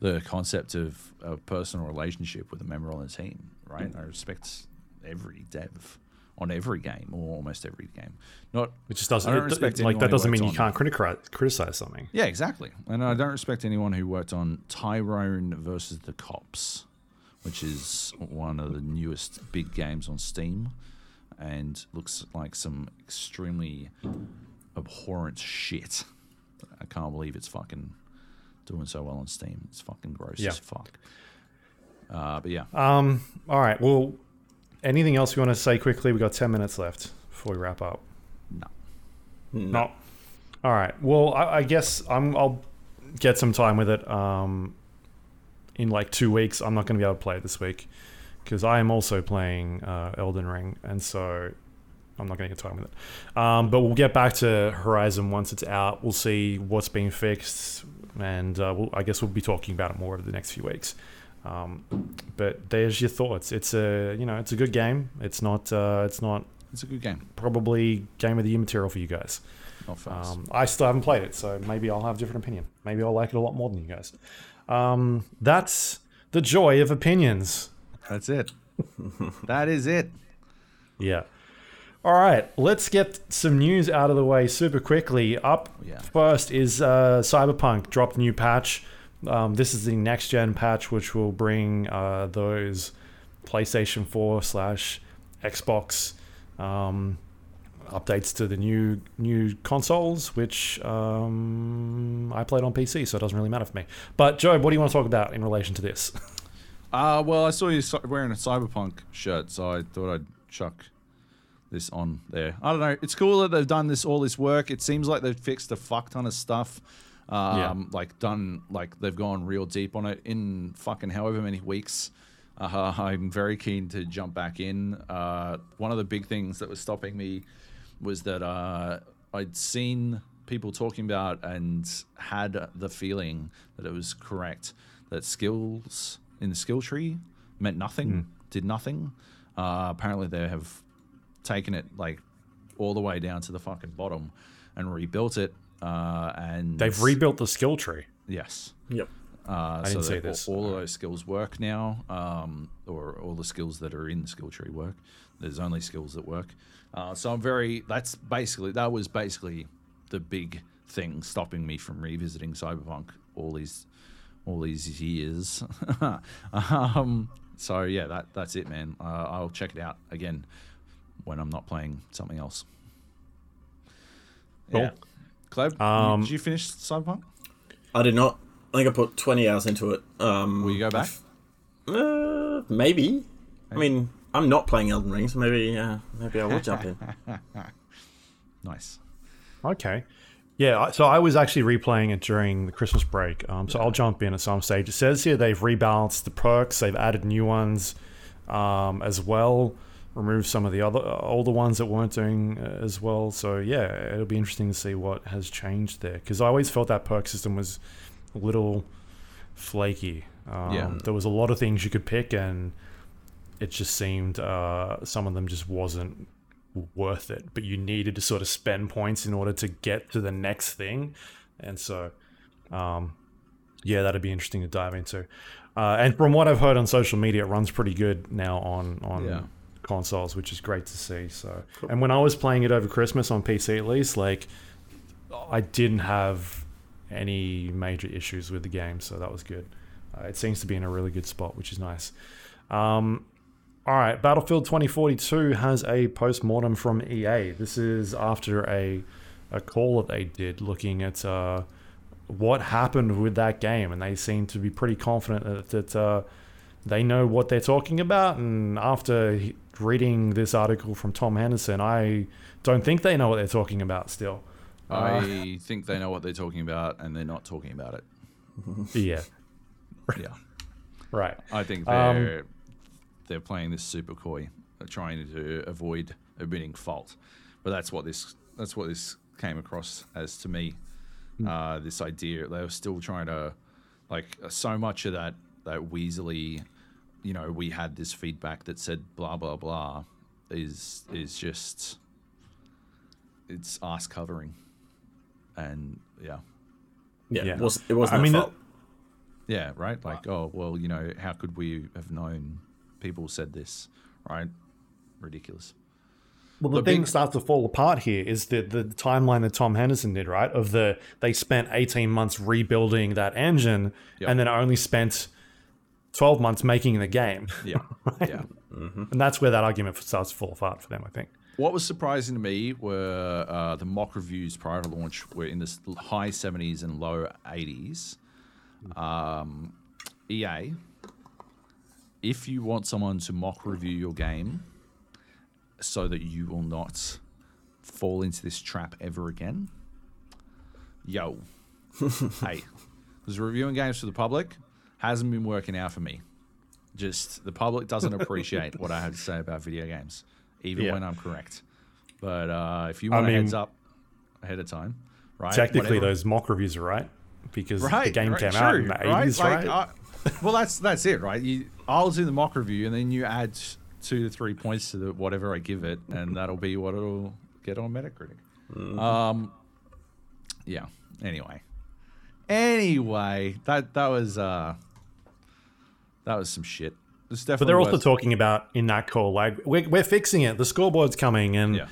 the concept of a personal relationship with a member on the team, right? Mm. I respect every dev on every game or almost every game. Not It just doesn't I don't it- respect it- like that doesn't mean you can't criticize criticize something. yeah, exactly. And I don't respect anyone who worked on Tyrone versus the Cops, which is one of the newest big games on Steam and looks like some extremely abhorrent shit. I can't believe it's fucking doing so well on Steam. It's fucking gross Yeah. as fuck. Uh, but yeah, Um. All right. Well, anything else you want to say quickly? We got ten minutes left before we wrap up. no. No. All right. Well, I, I guess I'm. I'll get some time with it. Um, in like two weeks, I'm not going to be able to play it this week because I am also playing uh, Elden Ring, and so I'm not going to get time with it. Um, but we'll get back to Horizon once it's out. We'll see what's being fixed, and uh, we'll, I guess we'll be talking about it more over the next few weeks. Um, but there's your thoughts. It's a you know it's a good game. It's not uh, it's not It's a good game. probably game of the year material for you guys. Um, I still haven't played it, so maybe I'll have a different opinion. Maybe I'll like it a lot more than you guys. Um, that's the joy of opinions. That's it. that is it. Yeah. All right, let's get some news out of the way super quickly. Up Yeah. first is uh, Cyberpunk dropped new patch. Um, this is the next gen patch, which will bring uh, those PlayStation 4 slash Xbox um, updates to the new new consoles, which um, I played on PC, so it doesn't really matter for me. But Joab, what do you want to talk about in relation to this? Uh, well, I saw you wearing a cyberpunk shirt, so I thought I'd chuck this on there. I don't know. It's cool that they've done this all this work. It seems like they've fixed a fuck ton of stuff. Um, Yeah. like done like they've gone real deep on it in fucking however many weeks. Uh, I'm very keen to jump back in. Uh, one of the big things that was stopping me was that uh, I'd seen people talking about and had the feeling that it was correct that skills in the skill tree meant nothing, did nothing. Uh, apparently, they have taken it like all the way down to the fucking bottom and rebuilt it. Uh, and They've rebuilt the skill tree. yes. Yep. Uh, didn't so see this. All, all of those skills work now, um, or all the skills that are in the skill tree work. There's only skills that work. Uh, so I'm very. That's basically that was basically the big thing stopping me from revisiting Cyberpunk all these all these years. um, so yeah, that that's it, man. Uh, I'll check it out again when I'm not playing something else. Cool. Yeah. Kleb, Um, did you finish Cyberpunk? I did not. I think I put 20 hours into it. Um, Will you go back? Uh, maybe. I mean, I'm not playing Elden Ring, so maybe, uh, maybe I will jump in. Nice. Okay. Yeah, so I was actually replaying it during the Christmas break. Um, so I'll jump in at some stage. It says here they've rebalanced the perks, they've added new ones um, as well, removed some of the other uh, older ones that weren't doing uh, as well. So yeah, it'll be interesting to see what has changed there because I always felt that perk system was a little flaky. Um, Yeah. There was a lot of things you could pick, and it just seemed uh, some of them just wasn't worth it, but you needed to sort of spend points in order to get to the next thing. And so, um, yeah, that'd be interesting to dive into. Uh, and from what I've heard on social media, it runs pretty good now on on Yeah. Consoles, which is great to see. So, and when I was playing it over Christmas on PC, at least, like I didn't have any major issues with the game, so that was good. Uh, it seems to be in a really good spot, which is nice. Um, all right, Battlefield 2042 has a post-mortem from EA. This is after a a call that they did looking at uh, what happened with that game, and they seem to be pretty confident that, that uh, they know what they're talking about. And after reading this article from Tom Henderson, I don't think they know what they're talking about still. Uh, I think they know what they're talking about, and they're not talking about it. yeah, Yeah, right. I think Um, they're they're playing this super coy, they're trying to avoid admitting fault. But that's what this that's what this came across as to me. Uh, this idea they were still trying to like so much of that that Weasley, you know, we had this feedback that said blah blah blah, is is just it's ass covering, and yeah. Yeah, Yeah. it was it wasn't I I mean, fault. Yeah, right. Like, oh well, you know, how could we have known? People said this, right? Ridiculous. Well, the The thing big- starts to fall apart here is the the timeline that Tom Henderson did, right? Of the they spent eighteen months rebuilding that engine, Yep. and then only spent twelve months making the game, Yeah, yeah. and that's where that argument starts to fall apart for them. I think. What was surprising to me were uh, the mock reviews prior to launch were in the high 70s and low 80s. Um, EA, if you want someone to mock review your game so that you will not fall into this trap ever again, yo, hey, because reviewing games for the public hasn't been working out for me. Just the public doesn't appreciate what I have to say about video games, even Yeah. when I'm correct. But uh, if you want a mean- heads up ahead of time, right? Technically, whatever- those mock reviews are right because right, the game right, came out in true, the eighties, right? Like, uh, well, that's that's it, right? You, I'll do the mock review, and then you add two to three points to the, whatever I give it, and that'll be what it'll get on Metacritic. Um, yeah. Anyway, anyway, that that was uh, that was some shit. But they're also talking about in that call, like we're, we're fixing it. The scoreboard's coming, and Yeah.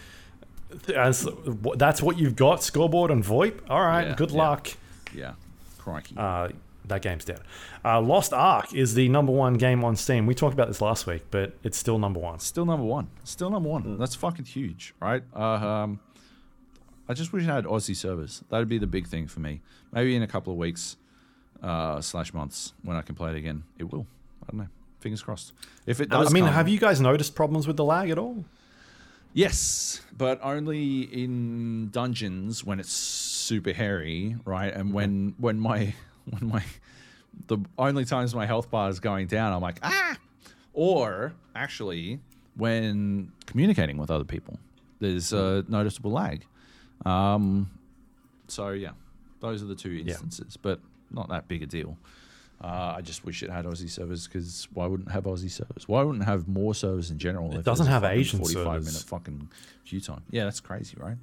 as, that's what you've got. Scoreboard and VoIP. All right, Yeah, good yeah. luck. Yeah. Crikey. Uh, that game's dead. Uh, Lost Ark is the number one game on Steam. We talked about this last week, but it's still number one. Still number one. Still number one. That's fucking huge, right? Uh, um, I just wish I had Aussie servers. That'd be the big thing for me. Maybe in a couple of weeks uh, slash months when I can play it again, it will. I don't know. Fingers crossed. If it does, I mean, come- have you guys noticed problems with the lag at all? Yes, but only in dungeons when it's super hairy, right? And when when my when my the only times my health bar is going down, I'm like ah. Or actually, when communicating with other people, there's a noticeable lag. Um, so yeah, those are the two instances, but not that big a deal. Uh, I just wish it had Aussie servers because why wouldn't it have Aussie servers? Why wouldn't it have more servers in general? if doesn't have fucking Asian 45 servers. minute fucking queue time. Yeah, that's crazy, right?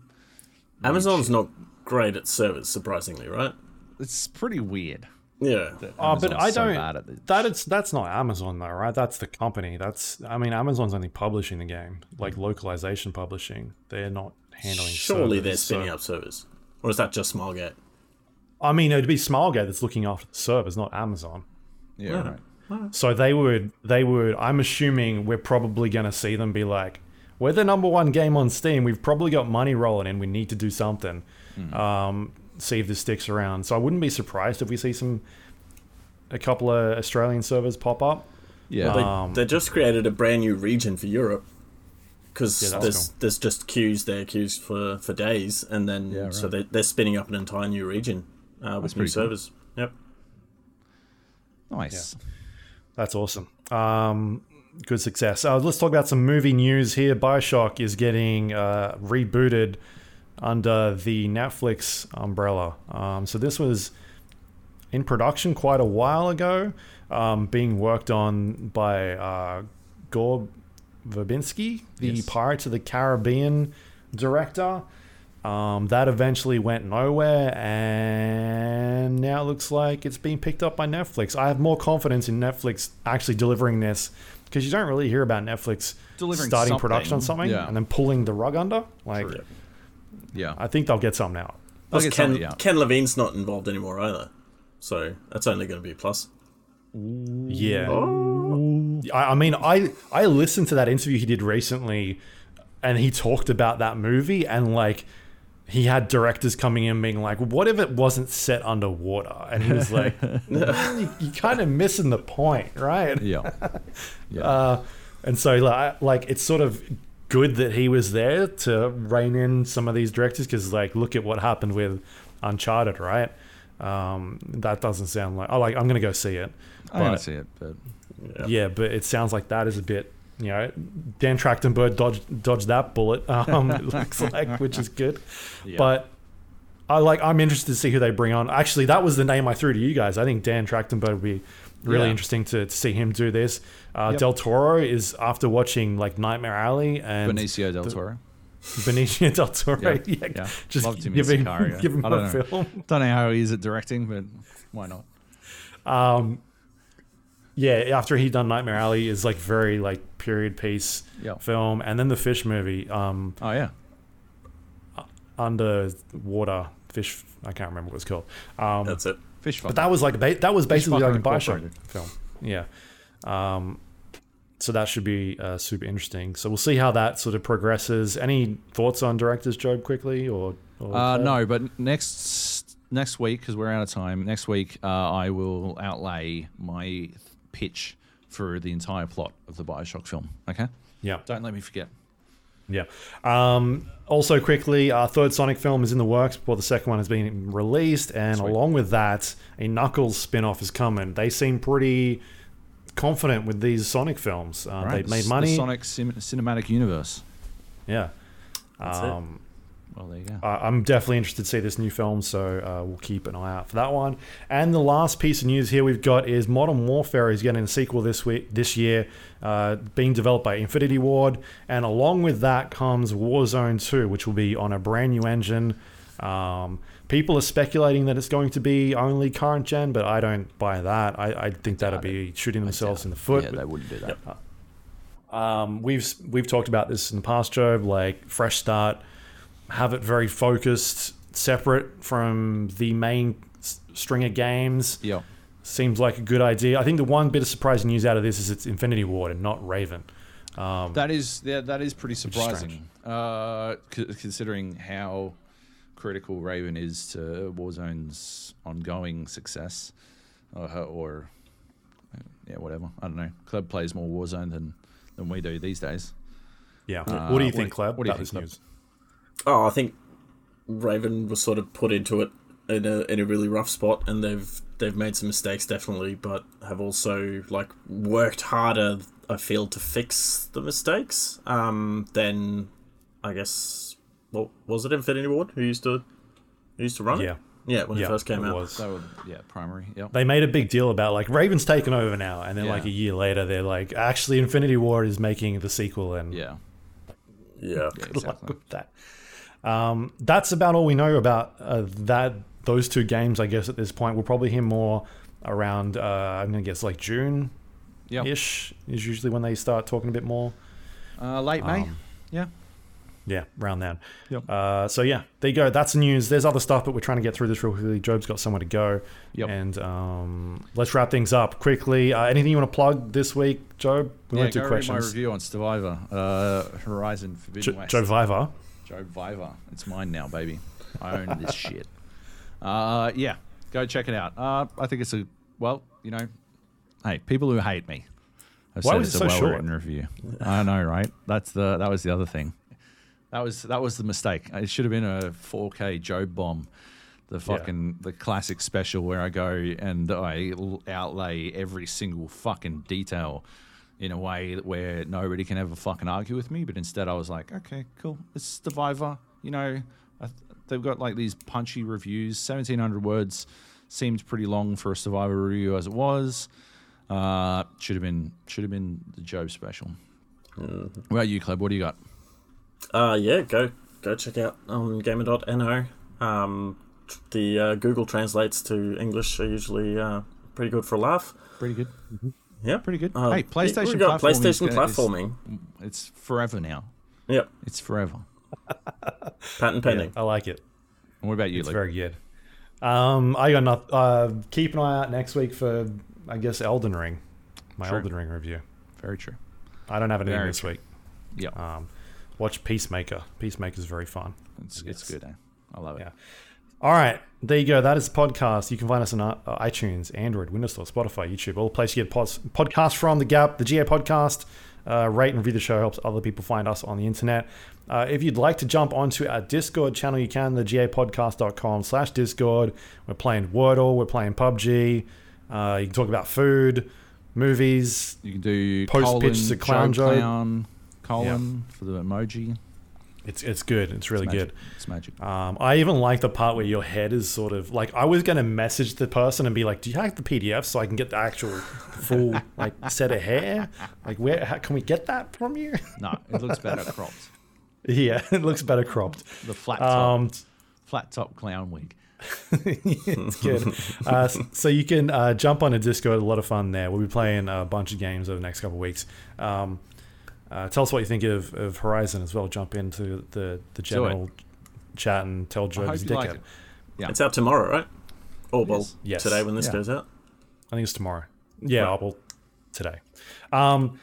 Amazon's not great at servers, surprisingly, right? It's pretty weird. Yeah. Oh, but I so don't. bad at that is that's not Amazon though, right? That's the company. That's I mean, Amazon's only publishing the game, like localization publishing. They're not handling. Surely they're spinning so- up servers. Or is that just Smilegate? I mean, it'd be Smilegate that's looking after the servers, not Amazon. Yeah, right. So they would, they would. I'm assuming we're probably going to see them be like, "We're the number one game on Steam. We've probably got money rolling in. We need to do something. Um, see if this sticks around." So I wouldn't be surprised if we see some, a couple of Australian servers pop up. Yeah. They, Um, they just created a brand new region for Europe because Yeah, there's cool. there's just queues there, queues for, for days, and then Yeah, so right. they they're spinning up an entire new region uh, with new pretty cool. servers. Yep. nice. That's awesome. Um, good success. Uh, let's talk about some movie news here. Bioshock is getting uh, rebooted under the Netflix umbrella. Um, so this was in production quite a while ago, um, being worked on by uh, Gore Verbinski, the Yes. Pirates of the Caribbean director. Um, that eventually went nowhere, and now it looks like it's being picked up by Netflix. I have more confidence in Netflix actually delivering this because you don't really hear about Netflix Delivering starting production on something, something yeah. and then pulling the rug under. Like, True. Yeah. I think they'll get something out. Plus, get Ken, something out. Ken Levine's not involved anymore either, so that's only going to be a plus. Yeah. I, I mean, I I listened to that interview he did recently, and he talked about that movie, and like, he had directors coming in being like, "What if it wasn't set underwater?" And he was like, "You, you kind of missing the point, right?" Yeah. Yeah. Uh, and so like, like it's sort of good that he was there to rein in some of these directors because like look at what happened with Uncharted, right? Um, that doesn't sound like oh like I'm gonna go see it. I don't but- see it, but Yeah. yeah, but it sounds like that is a bit, you know, Dan Trachtenberg dodged dodged that bullet. Um, it looks like, which is good. Yeah. But I like. I'm interested to see who they bring on. Actually, that was the name I threw to you guys. I think Dan Trachtenberg would be really Yeah. interesting to, to see him do this. Uh, Yep. Del Toro is after watching like Nightmare Alley and Benicio del Toro. Benicio del Toro. Yeah, Yeah, yeah. just Love give him, Sicario. give him I a don't know. film. Don't know how he is at directing, but why not? Um, yeah, after he done Nightmare Alley is like very like period piece Yeah. film, and then the fish movie, um, Oh yeah. underwater fish. I can't remember what it's called. Um, That's it. Fish but that was like ba- that was basically like a Fishfucker Bioshock film. Yeah. Um, so that should be uh, super interesting. So we'll see how that sort of progresses. Any thoughts on directors, Joab, quickly or? or Uh, no, but next next week because we're out of time. Next week, uh, I will outlay my pitch for the entire plot of the Bioshock film. Okay, Yeah. don't let me forget. Yeah. Um, also, quickly, our third Sonic film is in the works before the second one has been released, and Sweet. along with that, a Knuckles spin-off is coming. They seem pretty confident with these Sonic films. Uh, Right, They've made s- money. The Sonic cin- cinematic universe. yeah. That's it. Well, there you go. I- I'm definitely interested to see this new film, so uh, we'll keep an eye out for that one. And the last piece of news here we've got is Modern Warfare is getting a sequel this week, this year, uh, being developed by Infinity Ward, and along with that comes Warzone 2, which will be on a brand new engine. Um, people are speculating that it's going to be only current gen, but I don't buy that. I, I think that'd be shooting themselves in the foot. yeah, they wouldn't do that. Um, we've we've talked about this in the past, Joe. Like fresh start, have it very focused, separate from the main s- string of games. Yeah. Seems like a good idea. I think the one bit of surprising news out of this is it's Infinity Ward and not Raven. That is yeah, that is pretty is surprising, uh, c- considering how critical Raven is to Warzone's ongoing success, or, or yeah, whatever. I don't know. Kleb plays more Warzone than than we do these days. Yeah. Uh, what do you think, Kleb? what do you about think, this news? Oh, I think Raven was sort of put into it in a in a really rough spot, and they've they've made some mistakes definitely, but have also like worked harder. I feel to fix the mistakes. Um, then I guess well, was it Infinity Ward who used to who used to run Yeah. it? Yeah, when Yeah, it first came it out. was. So yeah, primary. Yeah. They made a big deal about like Raven's taken over now, and then Yeah. like a year later, they're like, actually, Infinity Ward is making the sequel, and Yeah. Yeah. Yeah. good luck Exactly. with that. Um, that's about all we know about uh, that those two games. I guess at this point, we'll probably hear more around. Uh, I'm gonna guess like June ish is usually when they start talking a bit more. Uh, late May. Um, yeah. Yeah, around then. Yep. Uh, so yeah, there you go. That's the news. There's other stuff, but we're trying to get through this real quickly. Joab's got somewhere to go. Yep. And um, let's wrap things up quickly. Uh, anything you want to plug this week, Joab? We yeah, went go through read my review on Stevivor, uh, Horizon Forbidden Jo- West. Joe Viver. It's mine now, baby. I own this shit. Uh, yeah, go check it out. Uh, I think it's a well, you know, hey, people who hate me. have Why said was it's it a so short? well-written review. I know, right? That's the that was the other thing. That was that was the mistake. It should have been a 4K Joe bomb. The fucking the classic special where I go and I outlay every single fucking detail in a way that where nobody can ever fucking argue with me. But instead, I was like, okay, cool. It's Stevivor. You know, I th- they've got like these punchy reviews. Seventeen hundred words seemed pretty long for a Stevivor review as it was. Uh, should have been should have been the Joe special. What about you, Kleb? What do you got? Uh, yeah, go go check out on gamer.no. Um, the uh, Google translates to English are usually uh, pretty good for a laugh. Pretty good. Yeah, Pretty good. Uh, hey, PlayStation we got platforming, PlayStation gonna, platforming. It's forever now. Yep, It's forever. patent pending. I like it. And what about you, It's Luke? very good. Um, I got nothing. Uh, keep an eye out next week for, I guess, Elden Ring. My True. Elden Ring review. Very true. I don't have anything Very this true. week. Yeah, Um, watch Peacemaker. Peacemaker is very fun. it's it's good. Eh? I love it. Yeah. All right, there you go. That is the podcast. You can find us on uh, iTunes, Android, Windows Store, Spotify, YouTube, all the places you get pods, podcasts from. The Gap, the GA podcast. Uh, rate and review the show helps other people find us on the internet. Uh, if you'd like to jump onto our Discord channel, you can. The gapodcast.com slash Discord. We're playing Wordle. We're playing PUBG. Uh, you can talk about food, movies. You can do Post pitch to Clown Joe Joe. Clown, colon for the emoji. It's it's good. It's really It's good. It's magic. Um, I even like the part where your head is sort of like I was gonna message the person and be like, "Do you have the PDF so I can get the actual full like set of hair? Like, where how, can we get that from you?" No, it looks better cropped. yeah, it looks better cropped. The flat top, Um, flat top clown wig. it's good. Uh, so you can uh, jump on a Discord. A lot of fun there. We'll be playing a bunch of games over the next couple of weeks. Um, uh, tell us what you think of, of Horizon as well. Jump into the the general chat and tell Joe I he's hope a you like it. Yeah. It's out tomorrow, right? Or well, Yes. Yes. today when this Yeah. goes out. I think it's tomorrow. Yeah, well, today. Um,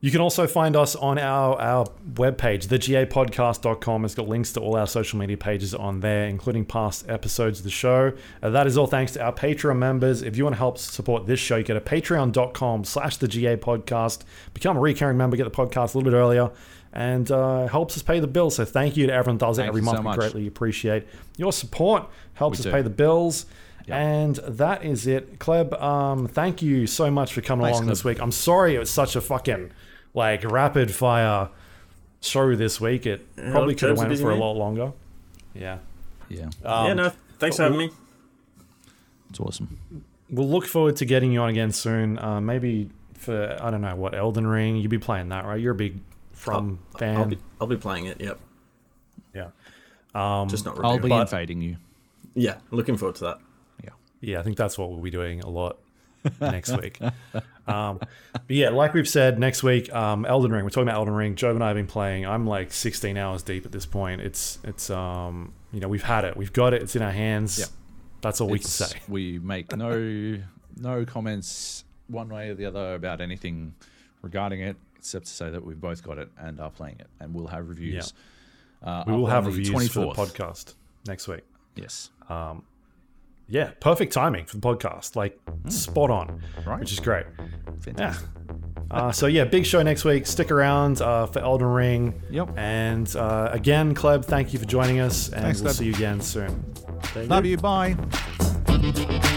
you can also find us on our, our webpage, thegapodcast.com. It's got links to all our social media pages on there, including past episodes of the show. Uh, that is all thanks to our Patreon members. If you want to help support this show, you go to patreon.com slash the GA podcast. Become a recurring member, get the podcast a little bit earlier, and uh, helps us pay the bills. So thank you to everyone that does it every you so month. we greatly appreciate your support. Helps We us do. pay the bills. Yeah. And that is it. Kleb, um, thank you so much for coming Thanks, along this week. I'm sorry it was such a fucking like rapid fire show this week. It probably could have went busy for a lot longer. Yeah. Yeah, Um, yeah, no, thanks for having me. it's awesome. We'll look forward to getting you on again soon. Uh, maybe for I don't know what Elden Ring. You'd be playing that, right? You're a big From fan. I'll be, I'll be playing it. Yep. Yeah. Just not I'll be But- invading you. Yeah, looking forward to that. Yeah. Yeah, I think that's what we'll be doing a lot next week. Um, but yeah, like we've said, next week, um, Elden Ring. We're talking about Elden Ring. Joe and I have been playing. I'm like 16 hours deep at this point. It's it's um you know we've had it, we've got it. It's in our hands. Yep. That's all we can say. We make no no comments one way or the other about anything regarding it, except to say that we've both got it and are playing it, and we'll have reviews. Uh, we will have reviews for the 24th. podcast next week. Yes, Yeah, perfect timing for the podcast. Like spot on, right. which is great. Yeah. Uh, so yeah, big show next week. Stick around uh, for Elden Ring. Yep. And uh, again, Kleb, thank you for joining us, and Thanks, we'll Kleb. see you again soon. There you go. Love you. Bye.